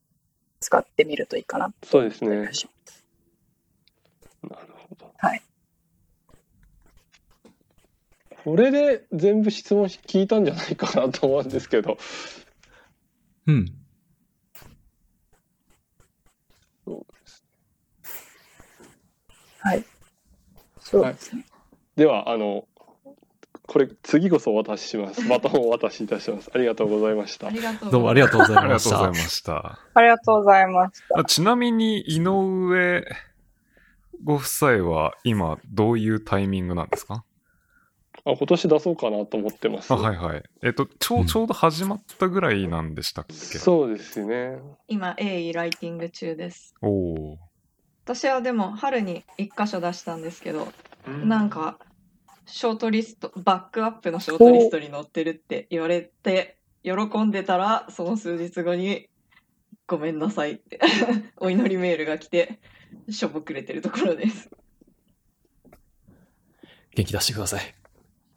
使ってみるといいかなそうですね。なるほど。はい。これで全部質問聞いたんじゃないかなと思うんですけど。うん。はい。そうですね。はい、では、あの、これ次こそお渡しします。(laughs) バトンをお渡しいたします。ありがとうございました。どうもありがとうございました。ありがとうございました。ありがとうございました。ちなみに、井上ご夫妻は今どういうタイミングなんですか？あ今年出そうかなと思ってます。あはいはい。えっと、ちょうちょうど始まったぐらいなんでしたっけ、うん、そうですね。今、鋭意ライティング中です。おお。私はでも春に1箇所出したんですけど、うん、なんかショートリストバックアップのショートリストに載ってるって言われて喜んでたらその数日後に「ごめんなさい」って (laughs) お祈りメールが来てしょぼくれてるところです元気出してください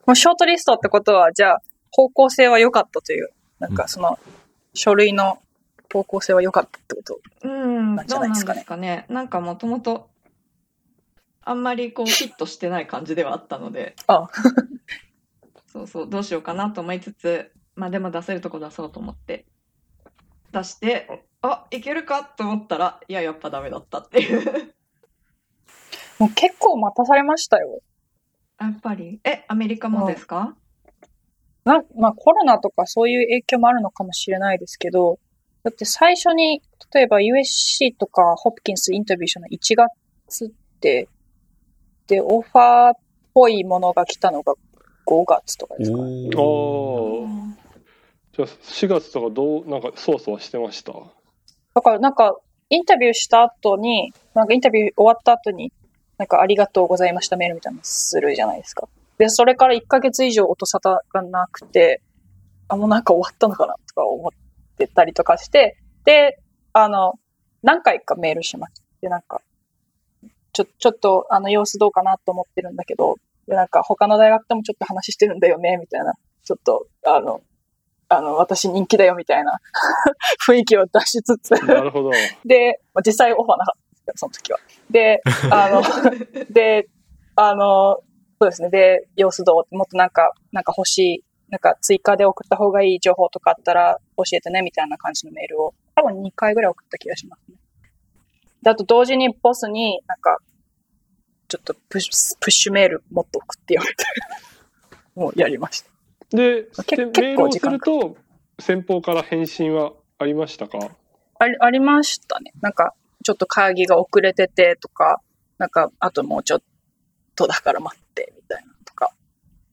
もうショートリストってことはじゃあ方向性は良かったというなんかその書類の方向性は良かったってことなんじゃないですかね。うん、どうなんですかね。なんかもともとあんまりこうフィットしてない感じではあったので、あ (laughs) そうそう、どうしようかなと思いつつ、まあでも出せるとこ出そうと思って出して、あいけるかと思ったら、いや、やっぱダメだったっていうもう結構待たされましたよ。やっぱり？え、アメリカもですか？な、まあコロナとかそういう影響もあるのかもしれないですけど、だって最初に、例えば USC とかホプキンスインタビューしたの1月って、で、オファーっぽいものが来たのが5月とかですか、ね。ああ。じゃあ4月とかどう、なんかそわそわしてました？だからなんか、インタビューした後に、なんかインタビュー終わった後に、なんかありがとうございましたメールみたいなのするじゃないですか。で、それから1ヶ月以上音沙汰がなくて、あ、もうなんか終わったのかなとか思ってたりとかして、で、あの、何回かメールしました。で、なんか、ちょ、ちょっと、あの、様子どうかなと思ってるんだけど、で、なんか、他の大学ともちょっと話してるんだよね、みたいな、ちょっと、あの、あの、私人気だよ、みたいな (laughs) 雰囲気を出しつつなるほど。で、実際オファーなかっその時は。で、あの、(laughs) で、あの、そうですね。で、様子どう？もっとなんか、なんか欲しい、なんか追加で送った方がいい情報とかあったら教えてね、みたいな感じのメールを、多分2回ぐらい送った気がしますね。で、あと同時にボスになんか、ちょっとプッシュプッシュメールもっと送ってよみたいな。(laughs) もうやりました。で、メールをすると、先方から返信はありましたか？ありありましたね。なんか、ちょっと会議が遅れててとか、なんか、あともうちょっとだから待って、みたいなとか。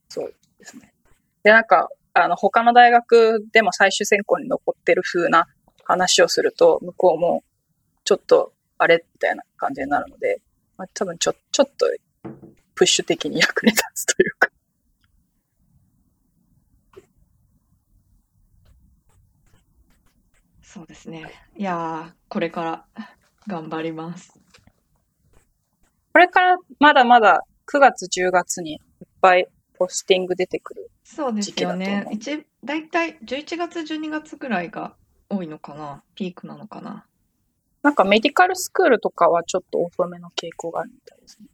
そうですね。で、なんか、あの、他の大学でも最終選考に残ってる風な話をすると、向こうも、ちょっと、あれみたいな感じになるので、まあ、多分ちょ、ちょっと、プッシュ的に役に立つというか。そうですね。いやこれから頑張ります。これからまだまだ9月、10月にいっぱいポスティング出てくるそうですよね。一大体11月、12月ぐらいが多いのかなピークなのかななんかメディカルスクールとかはちょっと遅めの傾向があるみたいですね。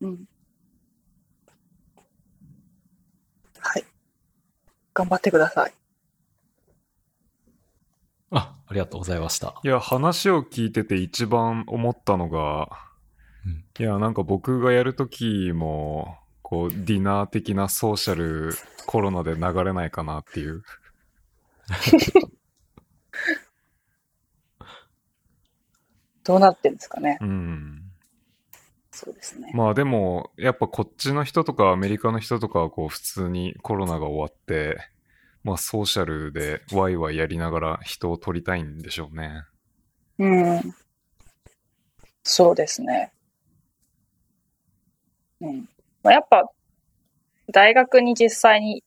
うん。はい。頑張ってください。あ、ありがとうございました。いや、話を聞いてて一番思ったのが、うん、いや、なんか僕がやるときも、こう、ディナー的なソーシャルコロナで流れないかなっていう。(laughs) どうなってんですかね。うん。そうですね。まあでも、やっぱこっちの人とかアメリカの人とかはこう普通にコロナが終わって、まあソーシャルでワイワイやりながら人を取りたいんでしょうね。うん。そうですね。うん。まあ、やっぱ、大学に実際に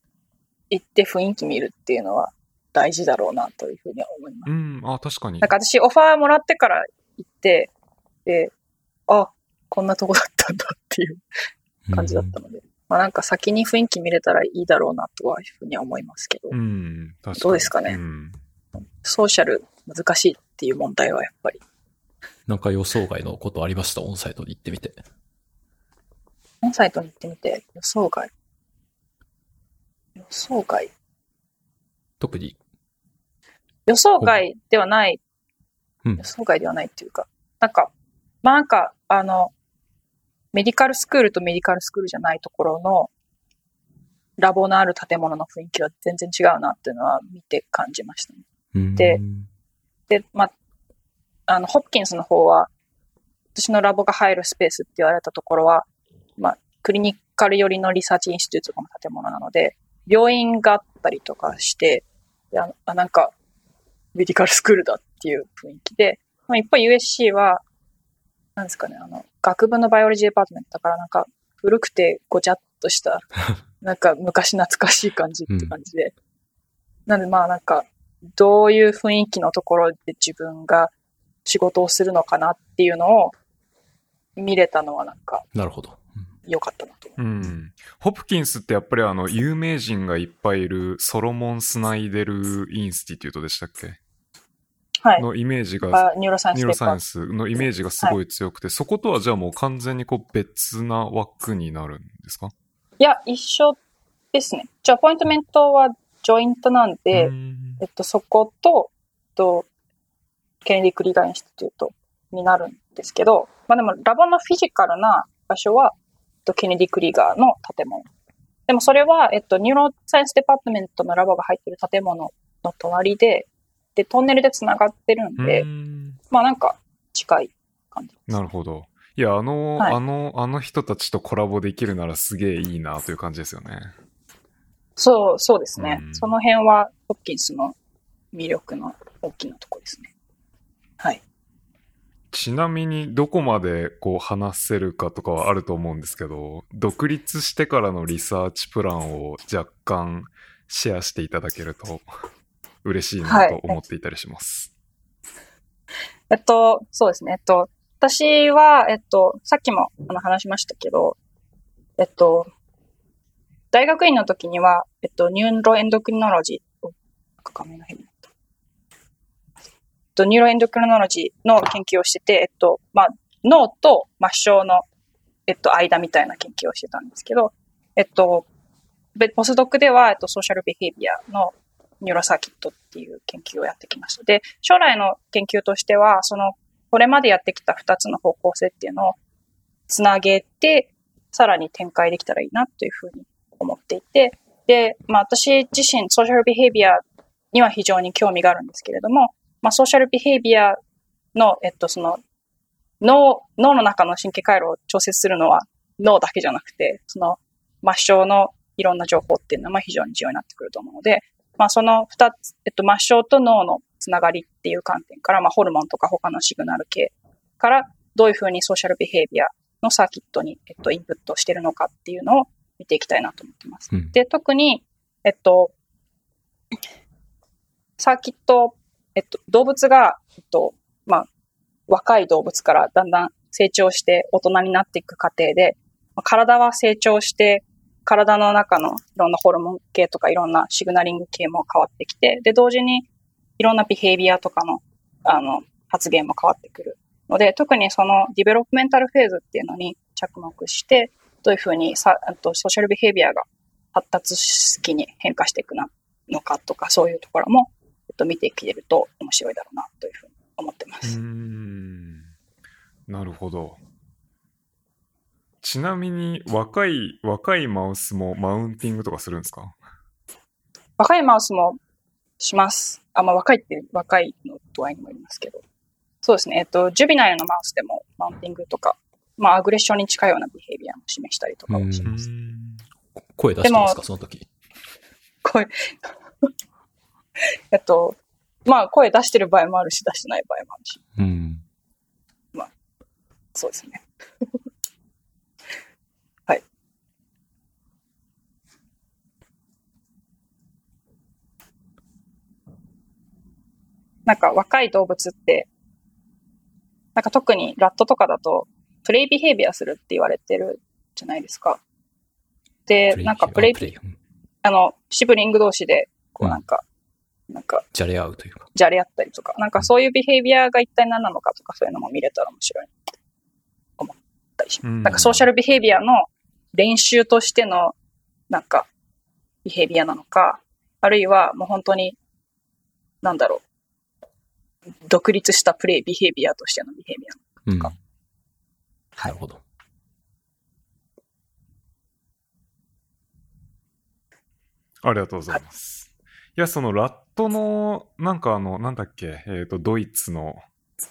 行って雰囲気見るっていうのは大事だろうなというふうには思います。うん、あ、確かになん。か私オファーもらってから行って、で、あ、こんなとこだったんだっていう感じだったので、まあなんか先に雰囲気見れたらいいだろうなとはいうふうには思いますけど、うん。どうですかねうん。ソーシャル難しいっていう問題はやっぱり。なんか予想外のことありました、オンサイトに行ってみて。オンサイトに行ってみて、予想外。予想外。特に、予想外ではない、うん予想外ではないっていうか、なんか、まあなんか、あの、 medical school と medical school じゃないところの、ラボのある建物の雰囲気は全然違うなっていうのは見て感じましたね。うんでで、まあ、あの、ホプキンスの方は、私のラボが入るスペースって言われたところは、まあ、 clinical 寄りの research institute の建物なので、病院があったりとかして、あなんか、 medical school だっていう雰囲気で、まあ、一方 USC は、なんですかね、あの、学部の biology department だからなんか、古くてごちゃっとした、(laughs) なんか昔懐かしい感じって感じで。なんでまあなんか、どういう雰囲気のところで自分が仕事をするのかなっていうのを見れたのはなんかなるほど。うん良かったなと思う。うん。ホプキンスってやっぱりあの、有名人がいっぱいいる Solomon Snyder Institute でしたっけ？はい。のイメージが、あ neuroscience depar- neuroscience のイメージがすごい強くて、そことはじゃあもう完全にこう別な枠になるんですか？いや、一緒ですね。じゃあ、 appointment は joint なんで、うん。えっと、そこと、えっと、Kennedy Krieger Institute になるんですけど、まあでも、ラボの physical な場所は、えっと、 Kennedy Krieger の建物。でもそれは、えっと、 neuroscience department のラボが入ってる建物の隣で、で、トンネルで繋がってるんで、うんまあなんか、近い感じ。なるほど。いや、あの、はいあの、あの人たちとコラボできるならすげえいいなという感じですよね。そう、そうですね。うんその辺は、ホプキンスの魅力の大きなとこですね。はい。ちなみにどこまでこう話せるかとかはあると思うんですけど、独立してからのリサーチプランを若干シェアしていただけると嬉しいなと思っていたりします。えっと、そうですね。えっと、私は、えっと、さっきもあの話しましたけど、えっと、大学院の時には、えっと、 neuroendocrinology、お画面が変になった。えっと、 neuroendocrinology の研究をしてて、えっと、まあ、脳と末梢の、えっと、間みたいな研究をしてたんですけど、えっと、べポスドクでは、えっと、 social behavior の neurocircuit っていう研究をやってきました。で、将来の研究としては、その、これまでやってきた2つの方向性っていうのをつなげて、さらに展開できたらいいなというふうに思っていて、で、まあ私自身、ソーシャルビヘイビアには非常に興味があるんですけれども、まあソーシャルビヘイビアの、えっと、その、脳、脳の中の神経回路を調節するのは脳だけじゃなくて、その末梢のいろんな情報っていうのは非常に重要になってくると思うので、まあその二つ、えっと、末梢と脳のつながりっていう観点から、まあホルモンとか他のシグナル系からどういうふうにソーシャルビヘイビアのサーキットに、えっと、インプットしてるのかっていうのを見ていきたいなと思ってます。うんで、特に、えっと、サーキット、えっと、動物が、えっと、まあ、若い動物からだんだん成長して大人になっていく過程で、まあ体は成長して、体の中のいろんなホルモン系とかいろんなシグナリング系も変わってきて、で、同時にいろんな behavior とかの、あの、発言も変わってくるので、特にその developmental phase っていうのに着目して、どういうふうにさ、と social behavior が発達期に変化していくのかとか、そういうところも、えっと、見ていけると面白いだろうなというふうに思ってます。なるほど。ちなみに若い、若いマウスもマウンティングとかするんですか？若いマウスもします。あ、まあ若いって若いの度合いにもよりますけど。そうですね。えっと、ジュビナイルのマウスでもマウンティングとか、まあ、アグレッションに近いようなビヘイビアも示したりとかをします。声出してますか、その時。声、(laughs) えっと、まあ、声出してる場合もあるし、出してない場合もあるし。うん。そうですね。なんか若い動物って、なんか特にラットとかだと、プレイビヘイビアするって言われてるじゃないですか。で、なんかプレイあ、プレイ。うんあの、シブリング同士で、こうなんか、なんか、じゃれ合うというか。じゃれ合ったりとか、なんかそういうビヘイビアが一体何なのかとかそういうのも見れたら面白いと思ったりします。うんなんかソーシャルビヘイビアの練習としてのなんかビヘイビアなのか、あるいはもう本当に、なんだろう、独立したプレイビヘイビアとしてのビヘイビアうん。かなるほど。ありがとうございます。いや、そのラットの、なんかあの、なんだっけ、えっ、と、ドイツの、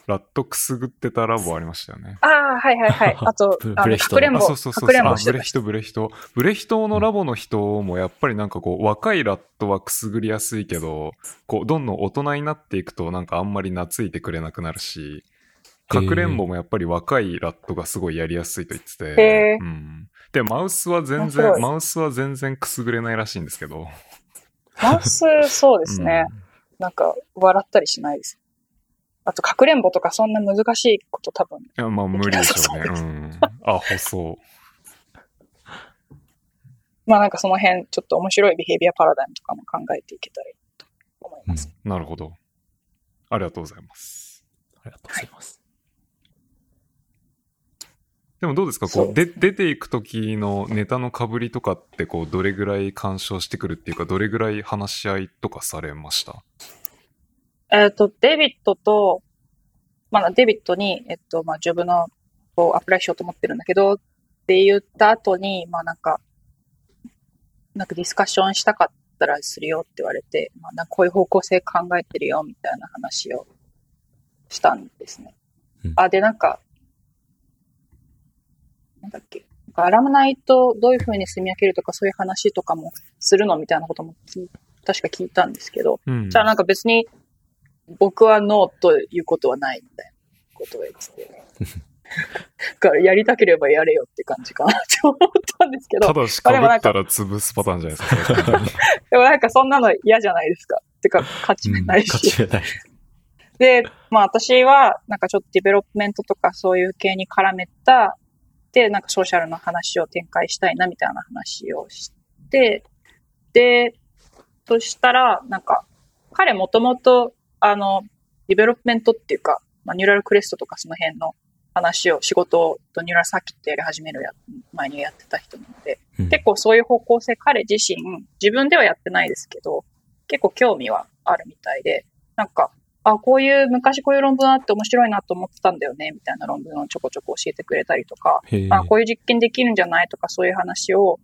ラットくすぐってたラボありましたよね。ああ、はいはいはい。(laughs) あとブ、あの、ブレヒトのかくれんぼ、あ、そうそうそうかくれんあぼしてた人。ブレヒト、ブレヒト。ブレヒトのラボの人もやっぱりなんかこう、若いラットはくすぐりやすいけど、こう、どんどん大人になっていくとなんかあんまり懐いてくれなくなるし、かくれんぼもやっぱり若いラットがすごいやりやすいと言ってへて、ーうん。で、マウスは全面白い然、マウスは全然くすぐれないらしいんですけど。マウス、そうですね。なんか、笑ったりしないです。あと、かくれんぼとかそんな難しいこと多分、いや、まあ無理でしょうね。そううん。あ、細。まあなんかその辺、ちょっと面白いビヘイビアパラダイムとかも考えていけたらいいと思います。なるほど。ありがとうございます。ありがとうございます。でもどうですか？こそうう、で、出ていく時のネタの被りとかって、こう、どれぐらい干渉してくるっていうか、どれぐらい話し合いとかされました？えっ、と、デビットと、まあデビットに、えっと、まあジョブの、をアプライしようと思ってるんだけど、って言った後に、まあなんか、なんかディスカッションしたかったらするよって言われて、まあなんかこういう方向性考えてるよみたいな話をしたんですね。うん。あ、でなんか、なんだっけ、アラムナイとどういうふうに住み分けるとかそういう話とかもするのみたいなことも確か聞いたんですけど、うん。じゃあなんか別に僕はノーということはないみたいなことを言ってて。だからやりたければやれよって感じかなって思ったんですけど、ただし被ったら潰すパターンじゃないですか。でもなんかそんなの嫌じゃないですか。てか、勝ち目ないし。勝ち目ない。で、まあ私は、なんかちょっと development とかそういう系に絡めた、で、なんかソーシャルの話を展開したいなみたいな話をして、で、そしたら、なんか、彼もともと、あの、 development っていうか、まあ、 neural crest とかその辺の話を、仕事と neural circuit やり始めるや前にやってた人なので、うん結構そういう方向性彼自身、自分ではやってないですけど、結構興味はあるみたいで、なんか、あ、こういう、昔こういう論文あって面白いなと思ってたんだよね、みたいな論文をちょこちょこ教えてくれたりとか。あ、こういう実験できるんじゃないとか、そういう話を、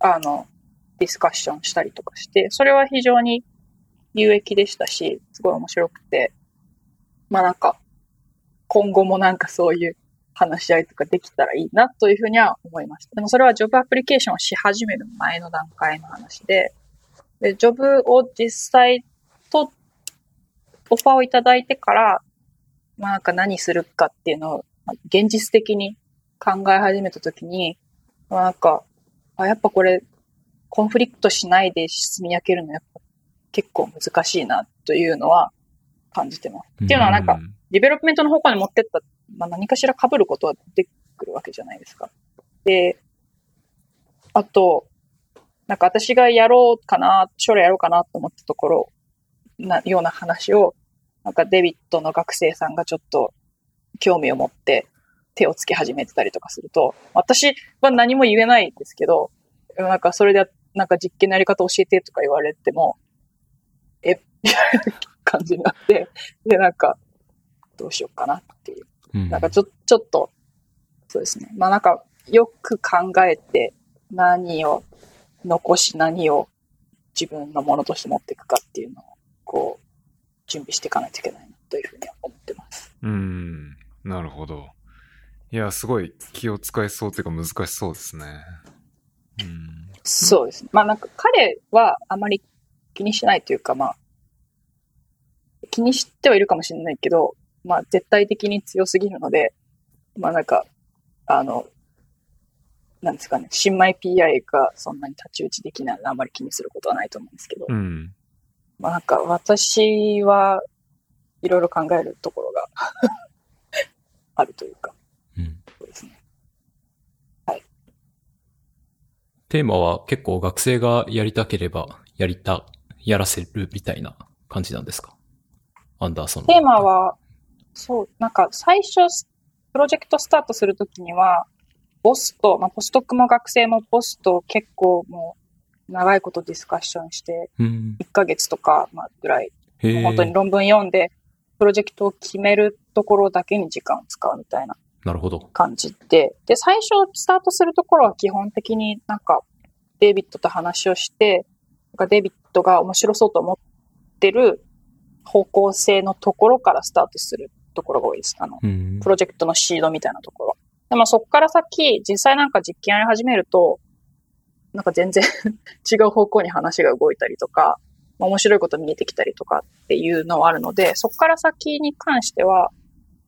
あの、ディスカッションしたりとかして、それは非常に有益でしたし、すごい面白くて、まあなんか、今後もなんかそういう話し合いとかできたらいいなというふうには思いました。でもそれはジョブアプリケーションをし始める前の段階の話で、で、ジョブを実際と、オファーをいただいてから、まあなんか何するかっていうのを、現実的に考え始めたときに、まあなんか、あ、やっぱこれ、 conflict しないで住み分けるのやっ結構難しいなというのは感じてます。っていうのはなんか、うん development の方向に持ってった、まあ、何かしら被ることは出てくるわけじゃないですか。で、あと、なんか私がやろうかな、将来やろうかなと思ったところ、な、ような話を、なんかデビットの学生さんがちょっと興味を持って手をつけ始めてたりとかすると、私は何も言えないですけど、なんかそれで、なんか実験のやり方教えてとか言われても、え、みたいな感じになって、で、なんか、どうしようかなっていう。うんなんかちょ、ちょっと、そうですね。まあなんか、よく考えて、何を残し何を自分のものとして持っていくかっていうのを、こう、準備していかないといけないなというふうには思ってます。ううん。なるほど。いや、すごい気を使いそうというか難しそうですね。うん。そうですね。まあなんか彼はあまり気にしないというか、まあ、気にしてはいるかもしれないけど、まあ絶対的に強すぎるので、まあなんか、あの、なんですかね、新米 PI がそんなに太刀打ちできないのであんまり気にすることはないと思うんですけど、うん。まあなんか私はいろいろ考えるところが (laughs) あるというか、うん。そうですね。テーマは結構学生がやりたければやりた、やらせるみたいな感じなんですか？アンダーソンの。テーマは、そう、なんか最初、プロジェクトスタートするときには、ボスと、まあ、ポストクも学生もボスと結構もう長いことディスカッションして、うん。1ヶ月とか、まあ、ぐらい。本当に論文読んで、プロジェクトを決めるところだけに時間を使うみたいななるほど。感じで、で、最初スタートするところは基本的になんか、デイビッドと話をして、なんかデイビッドが面白そうと思ってる方向性のところからスタートするところが多いです。あの、うんプ。ロジェクトのシードみたいなところは。でもそこから先、実際なんか実験やり始めると、なんか全然 (laughs) 違う方向に話が動いたりとか、まあ面白いこと見えてきたりとかっていうのはあるので、そこから先に関しては、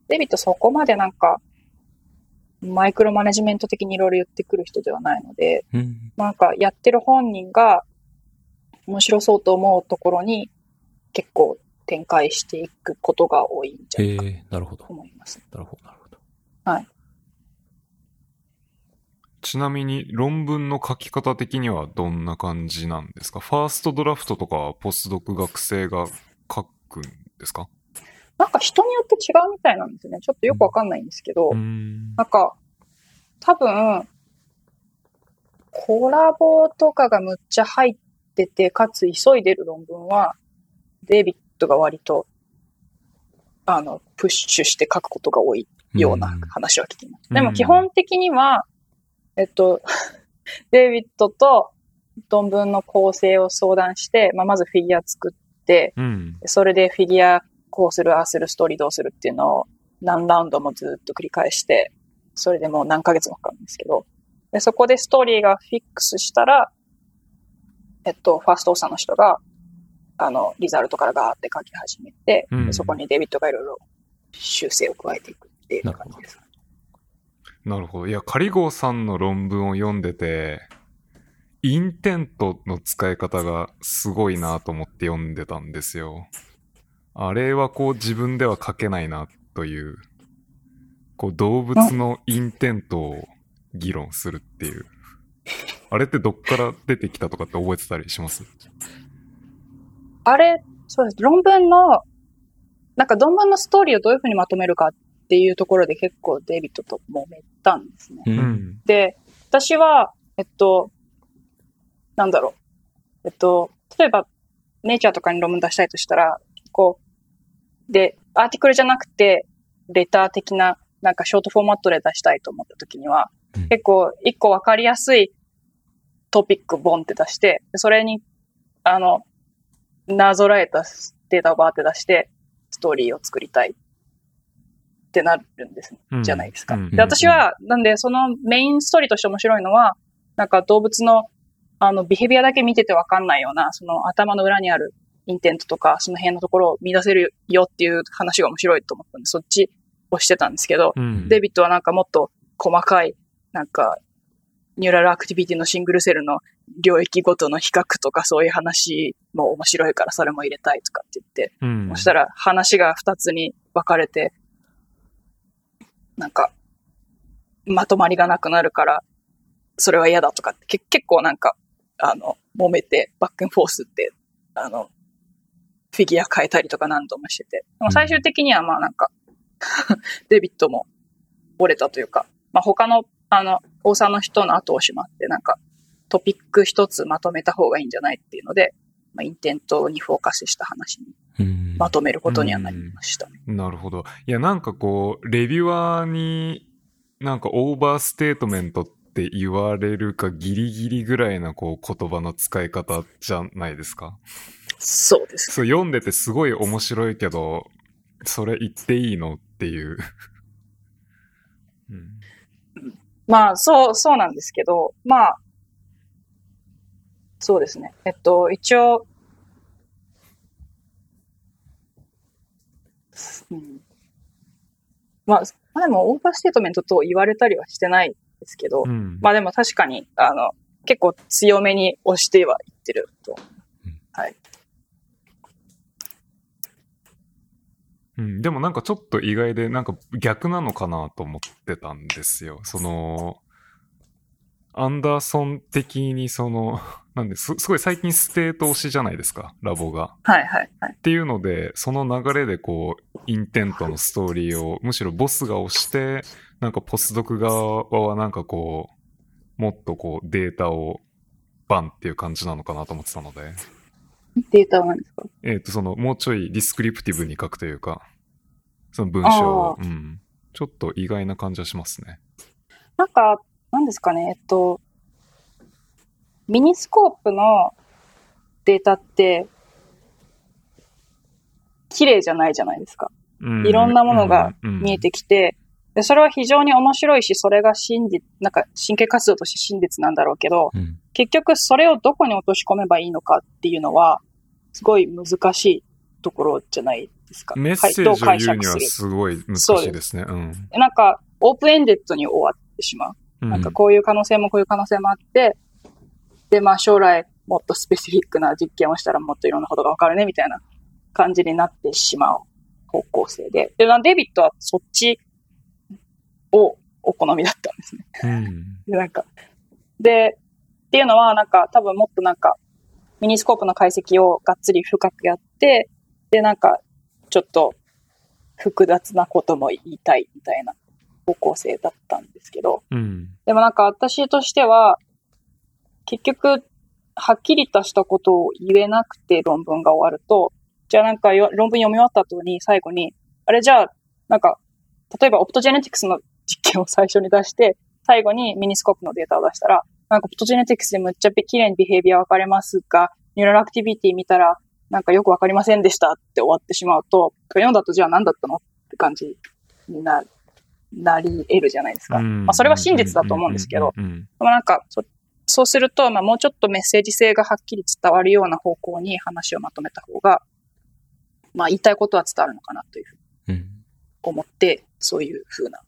デビットそこまでなんか、マイクロマネジメント的にいろいろ言ってくる人ではないので、うん。なんかやってる本人が面白そうと思うところに結構展開していくことが多いんじゃないかと。思います。なるほど、なるほど。ちなみに論文の書き方的にはどんな感じなんですか？ファーストドラフトとかはポスドク学生が書くんですか？なんか人によって違うみたいなんですよね。ちょっとよくわかんないんですけど、うん。なんか、多分、コラボとかがむっちゃ入ってて、かつ急いでる論文は、デイビッドが割と、あの、プッシュして書くことが多いような話は聞きます。うんでも基本的には、えっと、(laughs) デイビッドと論文の構成を相談して、まあ、まずフィギュア作って、うん。それでフィギュアこうする、ああする、ストーリーどうするっていうのを何ラウンドもずっと繰り返して、それでもう何ヶ月もかかるんですけど、でそこでストーリーがフィックスしたら、えっと、ファーストオーサーの人が、あの、リザルトからガーって書き始めて、うんでそこにデビットがいろいろ修正を加えていくっていう感じです。なるほど。いや、カリゴーさんの論文を読んでて、インテントの使い方がすごいなと思って読んでたんですよ。あれはこう自分では書けないなという、こう動物のインテントを議論するっていう。あれってどっから出てきたとかって覚えてたりします？あれ、そうです。論文の、なんか論文のストーリーをどういうふうにまとめるかっていうところで結構デイビッドと揉めたんですね。う。うんん。で、私は、えっと、なんだろう。えっと、例えば、ネイチャーとかに論文出したいとしたら、こう、で、アーティクルじゃなくて、レター的な、なんかショートフォーマットで出したいと思った時には、うん結構、一個わかりやすいトピックボンって出して、でそれに、あの、なぞらえたデータをバーって出して、ストーリーを作りたいってなるんですね。うんじゃないですか。うんで、私は、なんで、そのメインストーリーとして面白いのは、なんか動物の、あの、ビヘビアだけ見ててわかんないような、その頭の裏にあるインテントとか、その辺のところを見出せるよっていう話が面白いと思ったんで、そっちをしてたんですけど、うん。デビットはなんかもっと細かい、なんか、ニューラルアクティビティのシングルセルの領域ごとの比較とかそういう話も面白いからそれも入れたいとかって言って、うんそしたら話が二つに分かれて、なんか、まとまりがなくなるから、それは嫌だとかって、け結構なんか、あの、揉めて、バックンフォースって、あの、フィギュア変えたりとか何度もしてて。でも最終的にはまあなんか、(laughs) デビットも折れたというか、まあ他の、あの、大沢の人の後押しもあって、なんか、トピック一つまとめた方がいいんじゃないっていうので、まあ、インテントにフォーカスした話にうん。まとめることにはなりましたね。なるほど。いや、なんかこう、 reviewer に、なんか overstatement って言われるかギリギリぐらいなこう言葉の使い方じゃないですか？そうです。そう、読んでてすごい面白いけど、それ言っていいのっていう。うん、まあ、そう、そうなんですけど、まあ、そうですね。えっと、一応、うん、まあ、まあでも overstatement と言われたりはしてないですけど、うんまあでも確かに、あの、結構強めに押してはいってると。はい。うん、でもなんかちょっと意外で、なんか逆なのかなと思ってたんですよ。その、アンダーソン的にその、(laughs) なんです、すごい最近 state 推しじゃないですか、ラボが。はいはいはい。っていうので、その流れでこう、 intent のストーリーを、むしろボスが押して、なんかポスドク側はなんかこう、もっとこう、データをバンっていう感じなのかなと思ってたので、データは何ですか？えっ、と、その、もうちょい descriptive に書くというか、その文章を、あうん。ちょっと意外な感じはしますね。なんか、何ですかね、えっと、ミニスコープのデータって、綺麗じゃないじゃないですか。うんいろんなものが見えてきて、でそれは非常に面白いし、それが真実、なんか神経活動として真実なんだろうけど、うん。結局それをどこに落とし込めばいいのかっていうのは、すごい難しいところじゃないですか。メッセージを言うにはすごい難しいですね。うん。なんか、オープンエンデッドに終わってしまう。うんなんかこういう可能性もこういう可能性もあって、で、まあ将来もっとスペシフィックな実験をしたらもっといろんなことがわかるね、みたいな感じになってしまう方向性で。で、デビットはそっちをお好みだったんですね。うん。で、なんか、で、っていうのはなんか多分もっとなんかminiscope の解析をがっつり深くやって、で、なんかちょっと複雑なことも言いたいみたいな方向性だったんですけど、うん。でもなんか私としては、結局、はっきりとしたことを言えなくて論文が終わると、じゃあなんかよ論文読み終わった後に最後に、あれじゃあ、なんか、例えば optogenetics の実験を最初に出して、最後に miniscope のデータを出したら、なんかオプトジェネティクスでむっちゃ綺麗にビヘイビア分かれますが、ニューラルアクティビティ見たら、なんかよくわかりませんでしたって終わってしまうと、読んだとじゃあ何だったのって感じにななり得るじゃないですか。うんまあそれは真実だと思うんですけど、うんうんでもなんかそ、そうすると、まあもうちょっとメッセージ性がはっきり伝わるような方向に話をまとめた方が、まあ言いたいことは伝わるのかなというふうにうん。思って、そういうふうな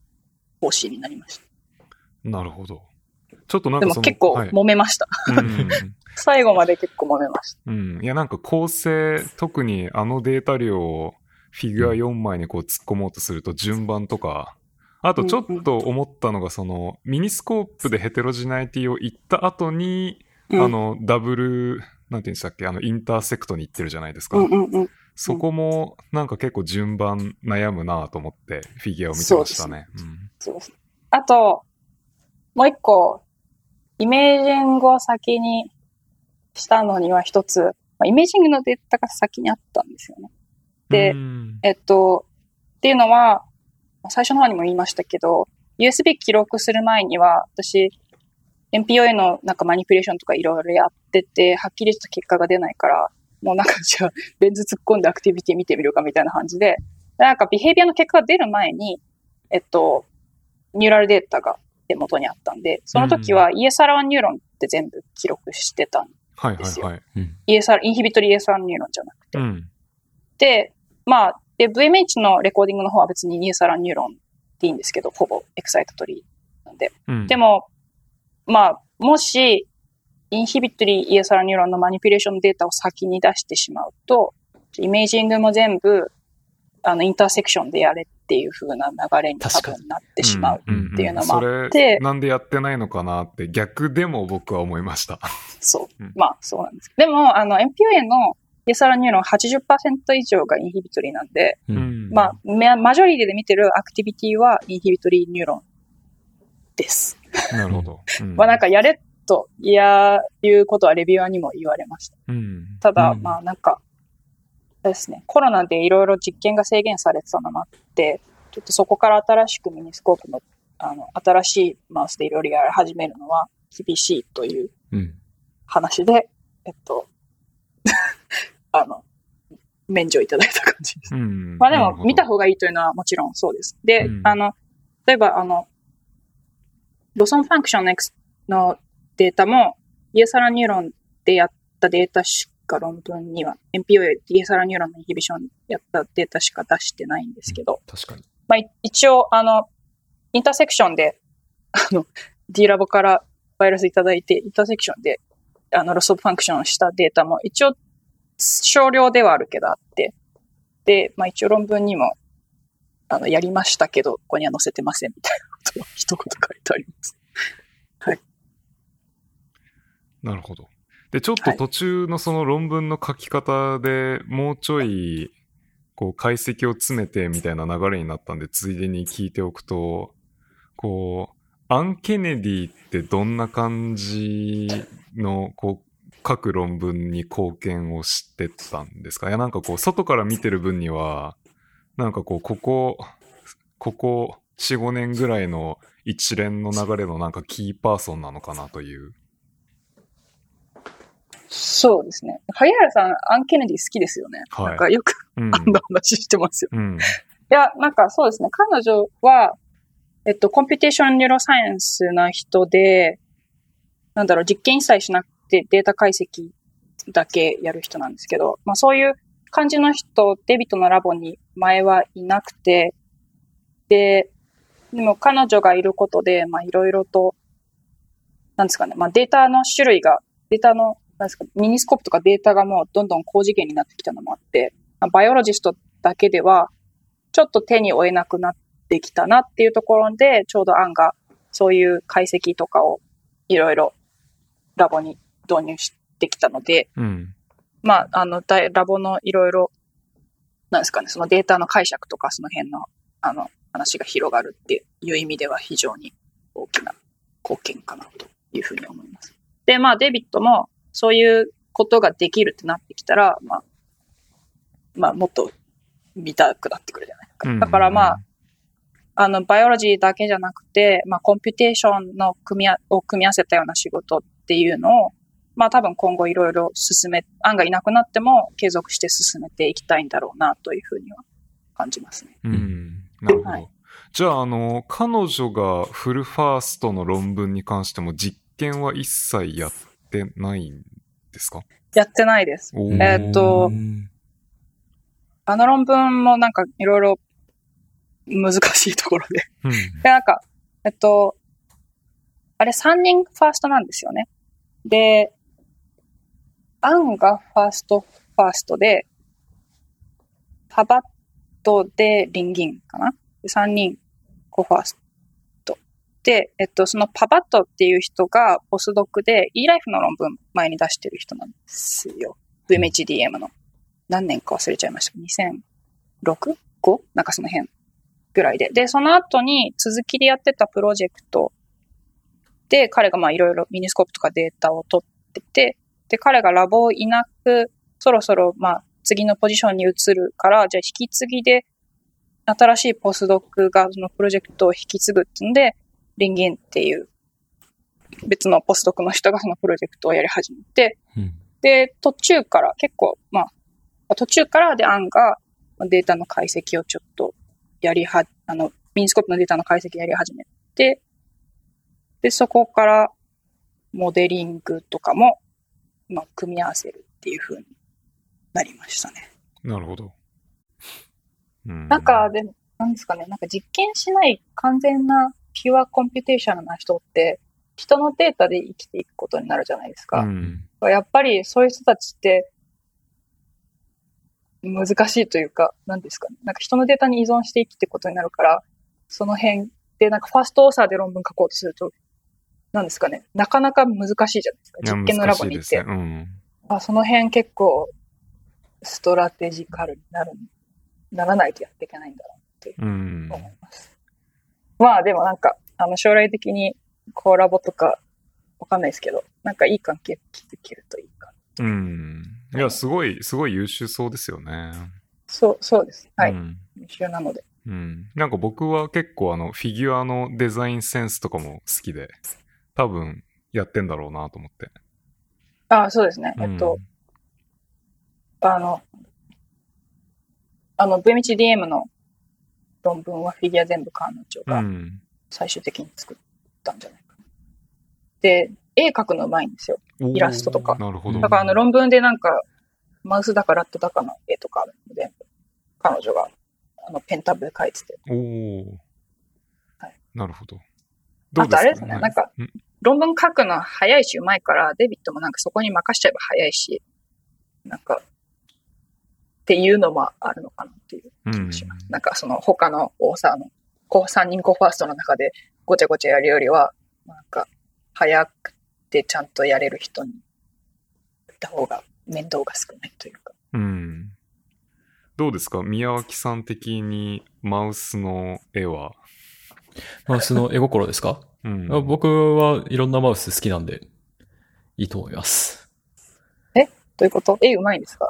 方針になりました。うんなるほど。ちょっとなんでかそのも結構はい揉めました。うん (laughs) 最後まで結構揉めました。うん。いや、なんか構成、特にあのデータ量をフィギュア4枚にこう突っ込もうとすると順番とか、あとちょっと思ったのがその miniscope で heterogeneity を言った後に、うんあの double、なんていうんでしたっけ、あの intersect に行ってるじゃないですか。うんうんうん。そこもなんか結構順番悩むなと思ってフィギュアを見てましたね。そうです。あと、もう一個、イメージングを先にしたのには一つ、まあイメージングのデータが先にあったんですよね。でうんえっと、っていうのは、最初の方にも言いましたけど、USB 記録する前には、私、NPOA のなんかマニピュレーションとかいろいろやってて、はっきりした結果が出ないから、もうなんかじゃあ、レンズ突っ込んでアクティビティ見てみるかみたいな感じで、でなんか behavior の結果が出る前に、えっと、 neural data が手元にあったんで、その時は ESR1 ニューロンって全部記録してたんはいですよはいはい。うん。ESR、インヒビトリ ESR ニューロンじゃなくて。うん。で、まあ、で、VMH の recording の方は別に ESR ニューロンでいいんですけど、ほぼ excitatory なんで。うん、でも、まあ、もし、インヒビトリ ESR ニューロンのマニピュレーションデータを先に出してしまうと、imaging も全部、あの、 intersection でやれっていう風な流れに多分なってしまう。んんんっていうのもあっそてれ、なんでやってないのかなって逆でも僕は思いました。そううん。まあ、そうなんです。でも、あの、MPOA の ESR neuron 80%以上が inhibitory なんで、う。うんんまあ、ま majority で見てる activity は inhibitory neuronです。なるほど。うん (laughs) まあなんかやれと、いや、いうことは reviewer にも言われました。うんただ、うんまあなんか、ですね、コロナでいろいろ実験が制限されてたのもあって、ちょっとそこから新しくミニスコープの、あの、新しいマウスでいろいろやり始めるのは厳しいといううん。話で、えっと、(laughs) あの、免除いただいた感じです。うん。まあでも、見た方がいいというのはもちろんそうです。で、うんあの、例えば、あの、ロソンファンクション X のデータも、 ESR1 neuron でやったデータしか論文には、NPO でイエサラニューロンのインヒビションやったデータしか出してないんですけど、確かに。まあい一応、あの、 intersection で、あの、(laughs) D lab からバイラスいただいて、 intersection で、あの、 loss of function したデータも一応、少量ではあるけどあって、で、まあ一応論文にも、あの、やりましたけど、ここには載せてませんみたいなことを一言書いてあります。なるほど。で、ちょっと途中のその論文の書き方でもうちょい、こう解析を詰めてみたいな流れになったんで、ついでに聞いておくと、こう、アン・ケネディってどんな感じの、こう、各論文に貢献をしてたんですか？いや、なんかこう、外から見てる分には、なんかこう、ここ、ここ4、5年ぐらいの一連の流れのなんかキーパーソンなのかなという。そうですね。萩原さん、アン・ケネディ好きですよね。はいなんかよくうんあんな話してますよ。うん。いや、なんかそうですね。彼女は、えっと、 computation neuroscience な人で、なんだろう、実験一切しなくてデータ解析だけやる人なんですけど、まあそういう感じの人、デビットのラボに前はいなくて、で、でも彼女がいることで、まあいろいろと、なんですかね、まあデータの種類が、データの、なんですか、ミニスコープとかデータがもうどんどん高次元になってきたのもあって、まあバイオロジストだけでは、ちょっと手に負えなくなってきたなっていうところで、ちょうどアンがそういう解析とかをいろいろラボに導入してきたので、うん。まあ、あの、大ラボのいろいろ、なんですかね、そのデータの解釈とかその辺の、あの、話が広がるっていう意味では非常に大きな貢献かなというふうに思います。で、まあ、デビットもそういうことができるってなってきたら、まあ、まあ、もっと見たくなってくるじゃないですか。だからまあ、あの、バイオロジーだけじゃなくて、まあ、コンピュテーションの組みあを組み合わせたような仕事っていうのを、まあ多分今後いろいろ進め、案がいなくなっても継続して進めていきたいんだろうなというふうには感じますね。うん。なるほど。はいじゃあ、あの、彼女がフルファーストの論文に関しても実験は一切やってないんですか？やってないです。えーっとうんあの論文もなんかいろいろ難しいところで。うん。で、なんか、えっと、あれ3人ファーストなんですよね。で、アンがファースト、ファーストで、パバットでリンギンかなで ?3 人コファースト。で、えっと、そのパバットっていう人がポスドクで eLife の論文前に出してる人なんですよ。VMHDM の。何年か忘れちゃいました。2006?5? なんかその辺ぐらいで。で、その後に続きでやってたプロジェクトで、彼がまあいろいろミニスコープとかデータを取ってて、で、彼がラボをいなく、そろそろまあ次のポジションに移るから、じゃあ引き継ぎで新しいポスドクがそのプロジェクトを引き継ぐってんで、リンゲンっていう別のポスドクの人がそのプロジェクトをやり始めて、うんで、途中から結構、まあ、途中からでアンがまあデータの解析をちょっとやりは、あの、ミニスコープのデータの解析やり始めて、で、そこからモデリングとかも、まあ、組み合わせるっていう風になりましたね。なるほど。うんなんか、でも、なんですかね、なんか実験しない完全なピュアコンピュテーションな人って、人のデータで生きていくことになるじゃないですか。うん。やっぱりそういう人たちって、難しいというか、何ですかね。なんか人のデータに依存して生きていくことになるから、その辺で、なんかファーストオーサーで論文書こうとすると、何ですかね。なかなか難しいじゃないですか。実験のラボに行って。難しいですねあその辺結構、ストラテジカルになる、ならないとやっていけないんだなってうん。うん。思います。まあでもなんか、あの将来的にコラボとかわかんないですけど、なんかいい関係築けるといいかな。うん。いや、すごい、すごい優秀そうですよね。そう、そうです。はい。うん優秀なので。うん。なんか僕は結構あの、フィギュアのデザインセンスとかも好きで、多分やってんだろうなと思って。あそうですね。うんえっと、あの、あの、VMHDM の論文はフィギュア全部彼女うがん。最終的に作ったんじゃないかな。で、絵描くのうまいんですよ。イラストとかなるほど。だからあの論文でなんか、マウスだかラットだかの絵とかあるので、彼女があのペンタブで描いてて。おお、はいなるほど。あとあれですね、はいなんかうん、論文書くの早いしうまいから、デビットもなんかそこに任しちゃえば早いし、なんか、っていうのもあるのかなっていう気もします。なんかその他の大沢の、こう3人コファーストの中でごちゃごちゃやるよりは、なんか、早くてちゃんとやれる人にいた方が面倒が少ないというか。うん。どうですか？宮脇さん的にマウスの絵は？マウスの絵心ですか、うん。あ僕はいろんなマウス好きなんで、いいと思います。どういうこと？絵うまいんですか？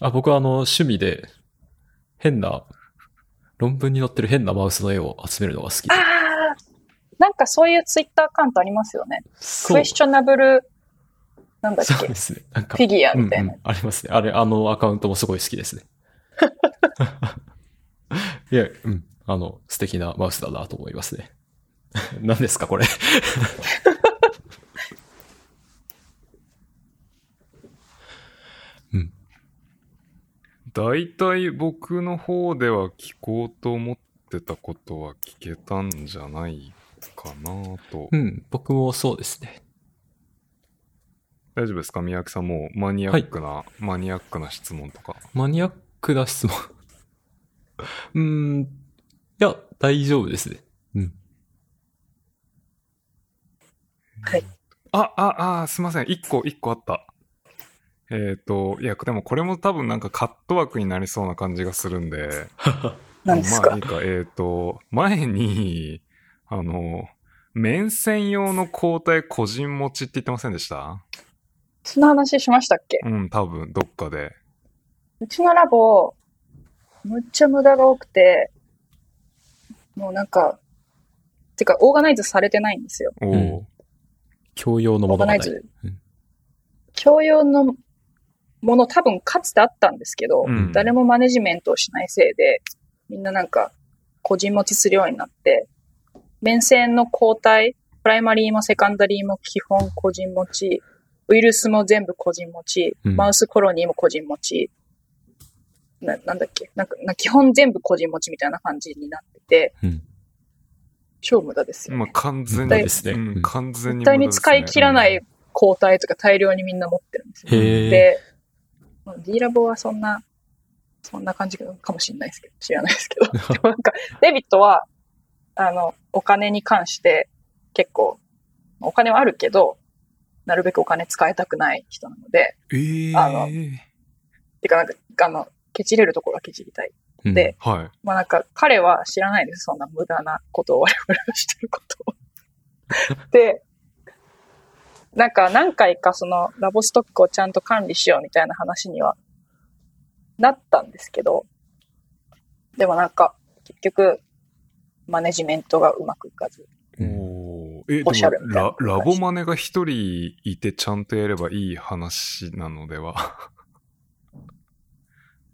あ、僕はあの、趣味で、変な、論文に載ってる変なマウスの絵を集めるのが好きであ。あなんかそういうツイッターアカウントありますよね。クエスチョナブル、なんだっけ？そうですね。なんかフィギュアみたいな。うんうんありますね。あれ、あのアカウントもすごい好きですね。(laughs) いや、うん。あの、素敵なマウスだなと思いますね。(laughs) 何ですか、これ。(laughs) うん。大体僕の方では聞こうと思ってたことは聞けたんじゃないかなと。うん。僕もそうですね。大丈夫ですか？宮脇さんもうマニアックな、マニアックな質問とか。マニアックな質問。(laughs) うーん。いや、大丈夫ですね。うん。はい。あ、あ、あ、すいません。一個、一個あった。えっ、と、いや、でもこれも多分なんかカット枠になりそうな感じがするんで。(laughs) なんですか？まあいいか。えっ、と、前に、あの、面線用の抗体個人持ちって言ってませんでした？その話しましたっけ？うん、多分、どっかで。うちのラボ、むっちゃ無駄が多くて、もうなんか、てか、オーガナイズされてないんですよ。おお、うん教養のオものがない。ーガナイズうん。教養のもの多分かつてあったんですけど、うん。誰もマネジメントをしないせいで、みんななんか、個人持ちするようになって、面線の抗体、プライマリーもセカンダリーも基本個人持ち、ウイルスも全部個人持ち、うん。マウスコロニーも個人持ち、ななんだっけなんかな基本全部個人持ちみたいな感じになってて、うん。超無駄ですよ、まあね。完全に、ですね。うんうん。完全に絶対に使い切らない抗体とか大量にみんな持ってるんですよ。で、まあ D ラボはそんな、そんな感じかもしれないですけど、知らないですけど。(laughs) なんか、デビットは、あの、お金に関して結構、お金はあるけど、なるべくお金使いたくない人なので、ええあのてかなんか、あの、ケチれるところはケチりたい。うんで、はい。まあなんか、彼は知らないです。そんな無駄なことを我々がしてることを。(laughs) で、なんか何回かそのラボストックをちゃんと管理しようみたいな話にはなったんですけど、でもなんか、結局、マネジメントがうまくいかず。うんおーえ、でもラ、ラボマネが一人いてちゃんとやればいい話なのでは？(laughs)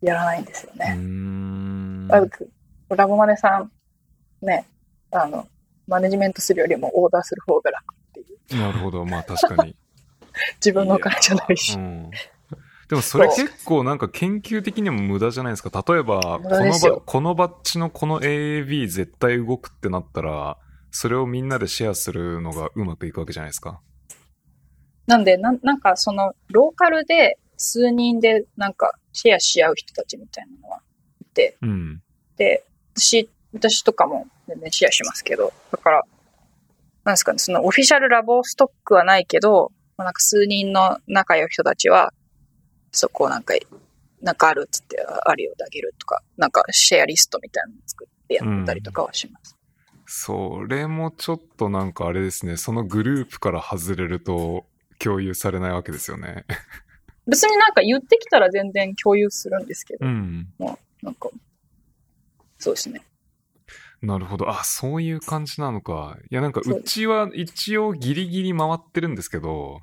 やらないんですよね。ん。ラボマネさん、ね、あの、マネジメントするよりもオーダーする方が楽いう。なるほど。まあ確かに。(laughs) 自分のお金じゃないしう。ん。でもそれ結構なんか研究的にも無駄じゃないですか。例えば、このバこのバッチのこの AAB 絶対動くってなったら、それをみんなでシェアするのがうまくいくわけじゃないですか。なんで、なんなんかその、ローカルで数人でなんかシェアし合う人たちみたいなのはいて、うん。で、私、私とかも全然シェアしますけど、だから、なんですかね、そのオフィシャルラボストックはないけど、まあ、なんか数人の仲良い人たちは、そこをなんか、なんかあるっつって、あるようであげるとか、なんかシェアリストみたいなの作ってやってたりとかはします。それもちょっとなんかあれですね。そのグループから外れると共有されないわけですよね。(laughs) 別になんか言ってきたら全然共有するんですけど、うん。まあ、なんか、そうですね。なるほど。あ、そういう感じなのか。いや、なんか、そううちは一応ギリギリ回ってるんですけど、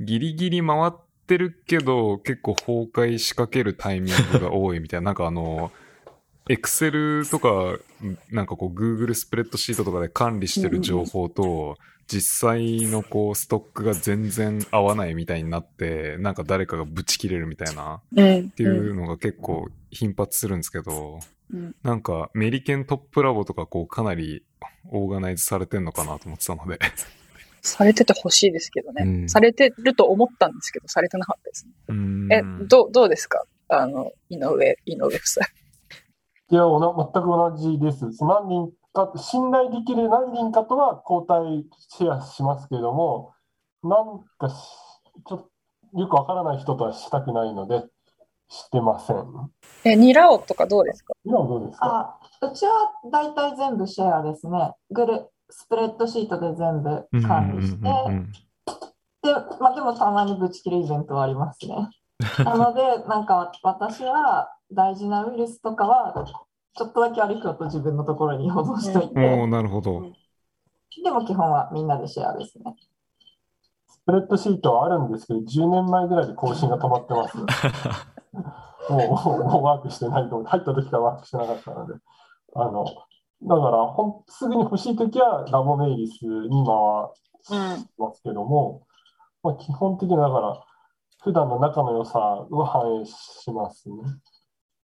ギリギリ回ってるけど、結構崩壊しかけるタイミングが多いみたいな、なんかあの、エクセルとか、なんかこう、Google スプレッドシートとかで管理してる情報と、実際のこう、ストックが全然合わないみたいになって、なんか誰かがブチ切れるみたいな、うん。っていうのが結構頻発するんですけど、うんなんかメリケントップラボとかこう、かなりオーガナイズされてんのかなと思ってたので。(laughs) されててほしいですけどね。うんされてると思ったんですけど、されてなかったですね。え、どう、どうですか？あの、井上、井上夫妻。いや、おな全く同じです。何人か、信頼できる何人かとは交代シェアしますけれども、なんかし、ちょっとよくわからない人とはしたくないので、してません。え、ニラオとかどうですか？今はどうですか？あ、うちは大体全部シェアですね。グル、スプレッドシートで全部管理して、で、まあ、でもたまにブチ切れイベントはありますね。(laughs) なので、なんか私は大事なウイルスとかは、ちょっとだけ歩くと自分のところに保存しといおて、ーなるほど。でも基本はみんなでシェアですね。スプレッドシートはあるんですけど、10年前ぐらいで更新が止まってます。(laughs) もう、もうワークしてないと。入った時からワークしてなかったので。あの、だから、ほん、すぐに欲しい時はラボメイリスに回しますけども、まあ、基本的にだから、普段の仲の良さを反映しますね。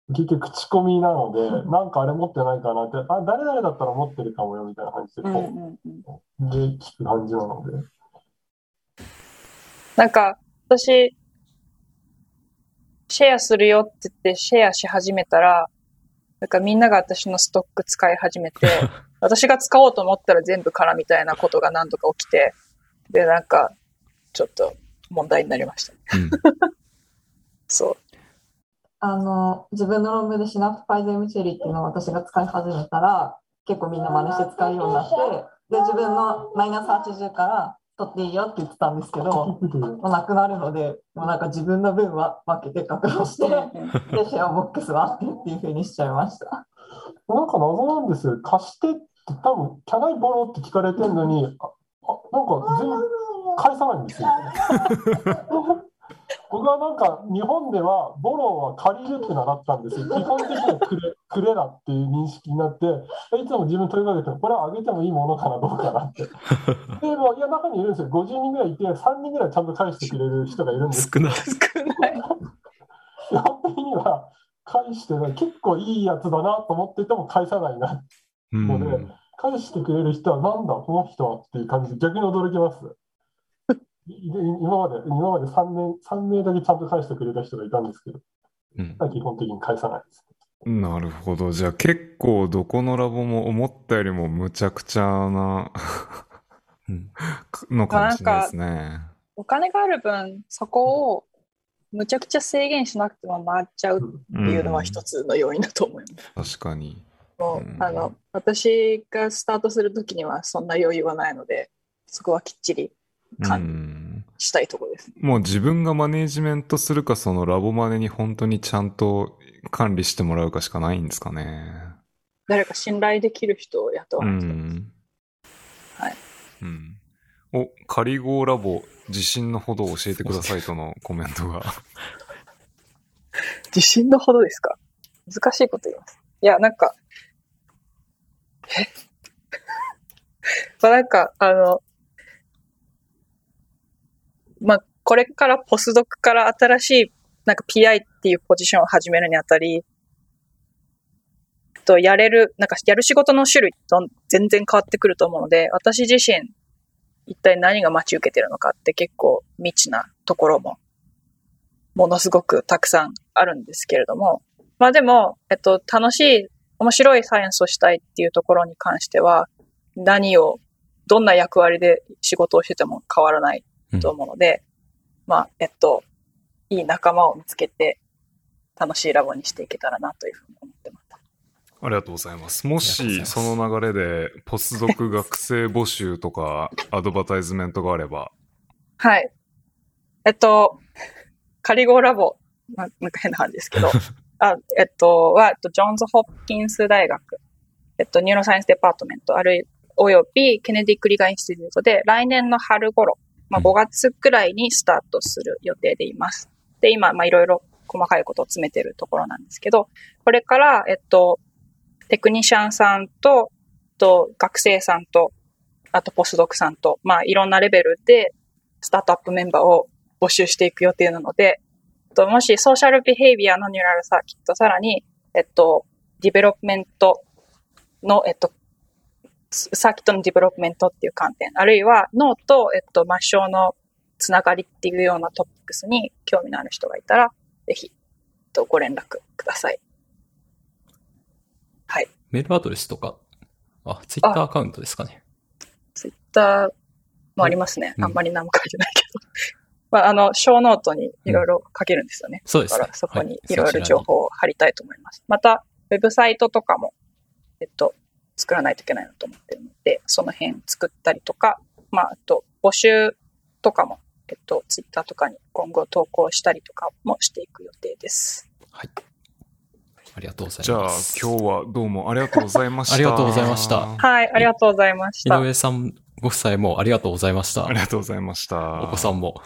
結局、口コミなので、なんかあれ持ってないかなって、あ、誰々だったら持ってるかもよみたいな感じで、うんこうんうん。う、で、聞く感じなので。なんか、私、シェアするよって言ってシェアし始めたら、なんかみんなが私のストック使い始めて、(laughs) 私が使おうと思ったら全部空みたいなことが何度か起きて、で、なんか、ちょっと問題になりました。うん (laughs) そう。あの、自分の論文でシナプパイゼムチェリーっていうのを私が使い始めたら、結構みんな真似して使うようになって、で、自分のマイナス80から取っていいよって言ってたんですけど、もうなくなるので、もうなんか自分の分は分けて確保して、で、シェアボックスはあってっていう風にしちゃいました。なんか謎なんですよ。貸してって多分、キャナイボロって聞かれてるのに、あ、あなんか全然返さないんですよ。(laughs) 僕はなんか日本ではボロは借りるって習ったんですよ。(laughs) 基本的にはくれ、くれだっていう認識になって、いつも自分問いかけて、これはあげてもいいものかな、どうかなって。(laughs) でも、いや、中にいるんですよ。50人ぐらいいて、3人ぐらいちゃんと返してくれる人がいるんです少ない。少ない。基本的には返してない、結構いいやつだなと思ってても返さないなうんので、返してくれる人はなんだ、この人はっていう感じで逆に驚きます。い今まで、今まで3年、3名だけちゃんと返してくれた人がいたんですけど、うん基本的に返さないです。なるほど。じゃあ結構どこのラボも思ったよりもむちゃくちゃなうん (laughs) のかもしれないですね。お金がある分、そこをむちゃくちゃ制限しなくても回っちゃうっていうのは一つの要因だと思います。確かに。もううんあの私がスタートするときにはそんな余裕はないので、そこはきっちりう管ん。したいところですね。もう自分がマネージメントするか、そのラボマネに本当にちゃんと管理してもらうかしかないんですかね。誰か信頼できる人を雇わうないと。ん。はい。うん。お、カリゴーラボ、自信のほどを教えてくださいとの (laughs) コメントが。自信のほどですか？難しいこと言います。いや、なんか、え (laughs) まあなんか、あの、まあ、これからポスドクから新しい、なんか PI っていうポジションを始めるにあたり、と、やれる、なんかやる仕事の種類と全然変わってくると思うので、私自身、一体何が待ち受けてるのかって結構未知なところも、ものすごくたくさんあるんですけれども、まあでも、えっと、楽しい、面白いサイエンスをしたいっていうところに関しては、何を、どんな役割で仕事をしてても変わらない。と思うので、まあ、えっと、いい仲間を見つけて、楽しいラボにしていけたらなというふうに思ってます。ありがとうございます。もし、その流れで、ポスドク学生募集とか、アドバタイズメントがあれば、はい。えっと、カリゴーラボ、ななんか変な感じですけど、(laughs) あえっと、は、えっと、ジョンズ・ホプキンス大学、えっと、 neuroscience department、あるいおよびケネディ・クリーガー institute で、来年の春頃、まあ、うん5月くらいにスタートする予定でいます。で、今、まあ、いろいろ細かいことを詰めてるところなんですけど、これから、えっと、テクニシャンさんと、と学生さんと、あとポスドクさんと、まあいろんなレベルでスタートアップメンバーを募集していく予定なので、ともし social behavior の neural circuit、さらに、えっと、 development の、えっと、 circuit の development っていう観点、あるいは脳と、えっと、末梢のつながりっていうようなトピックスに興味のある人がいたら、ぜひ、とご連絡ください。はい。メールアドレスとか、あ、ツイッターアカウントですかね。ツイッターもありますね。あんまり何も書いてないけど。(laughs) まあ、あの、小ノートにいろいろ書けるんですよね。うん、そうですね。だからそこにいろいろ情報を貼りたいと思います。はい、また、ウェブサイトとかも、えっと、作らないといけないなと思ってるので、その辺作ったりとか、まあ、あと、募集とかも、えっと、ツイッターとかに今後投稿したりとかもしていく予定です。はい。ありがとうございます。じゃあ、今日はどうもありがとうございました。ありがとうございました。はい、ありがとうございました。井上さんご夫妻もありがとうございました。ありがとうございました。お子さんも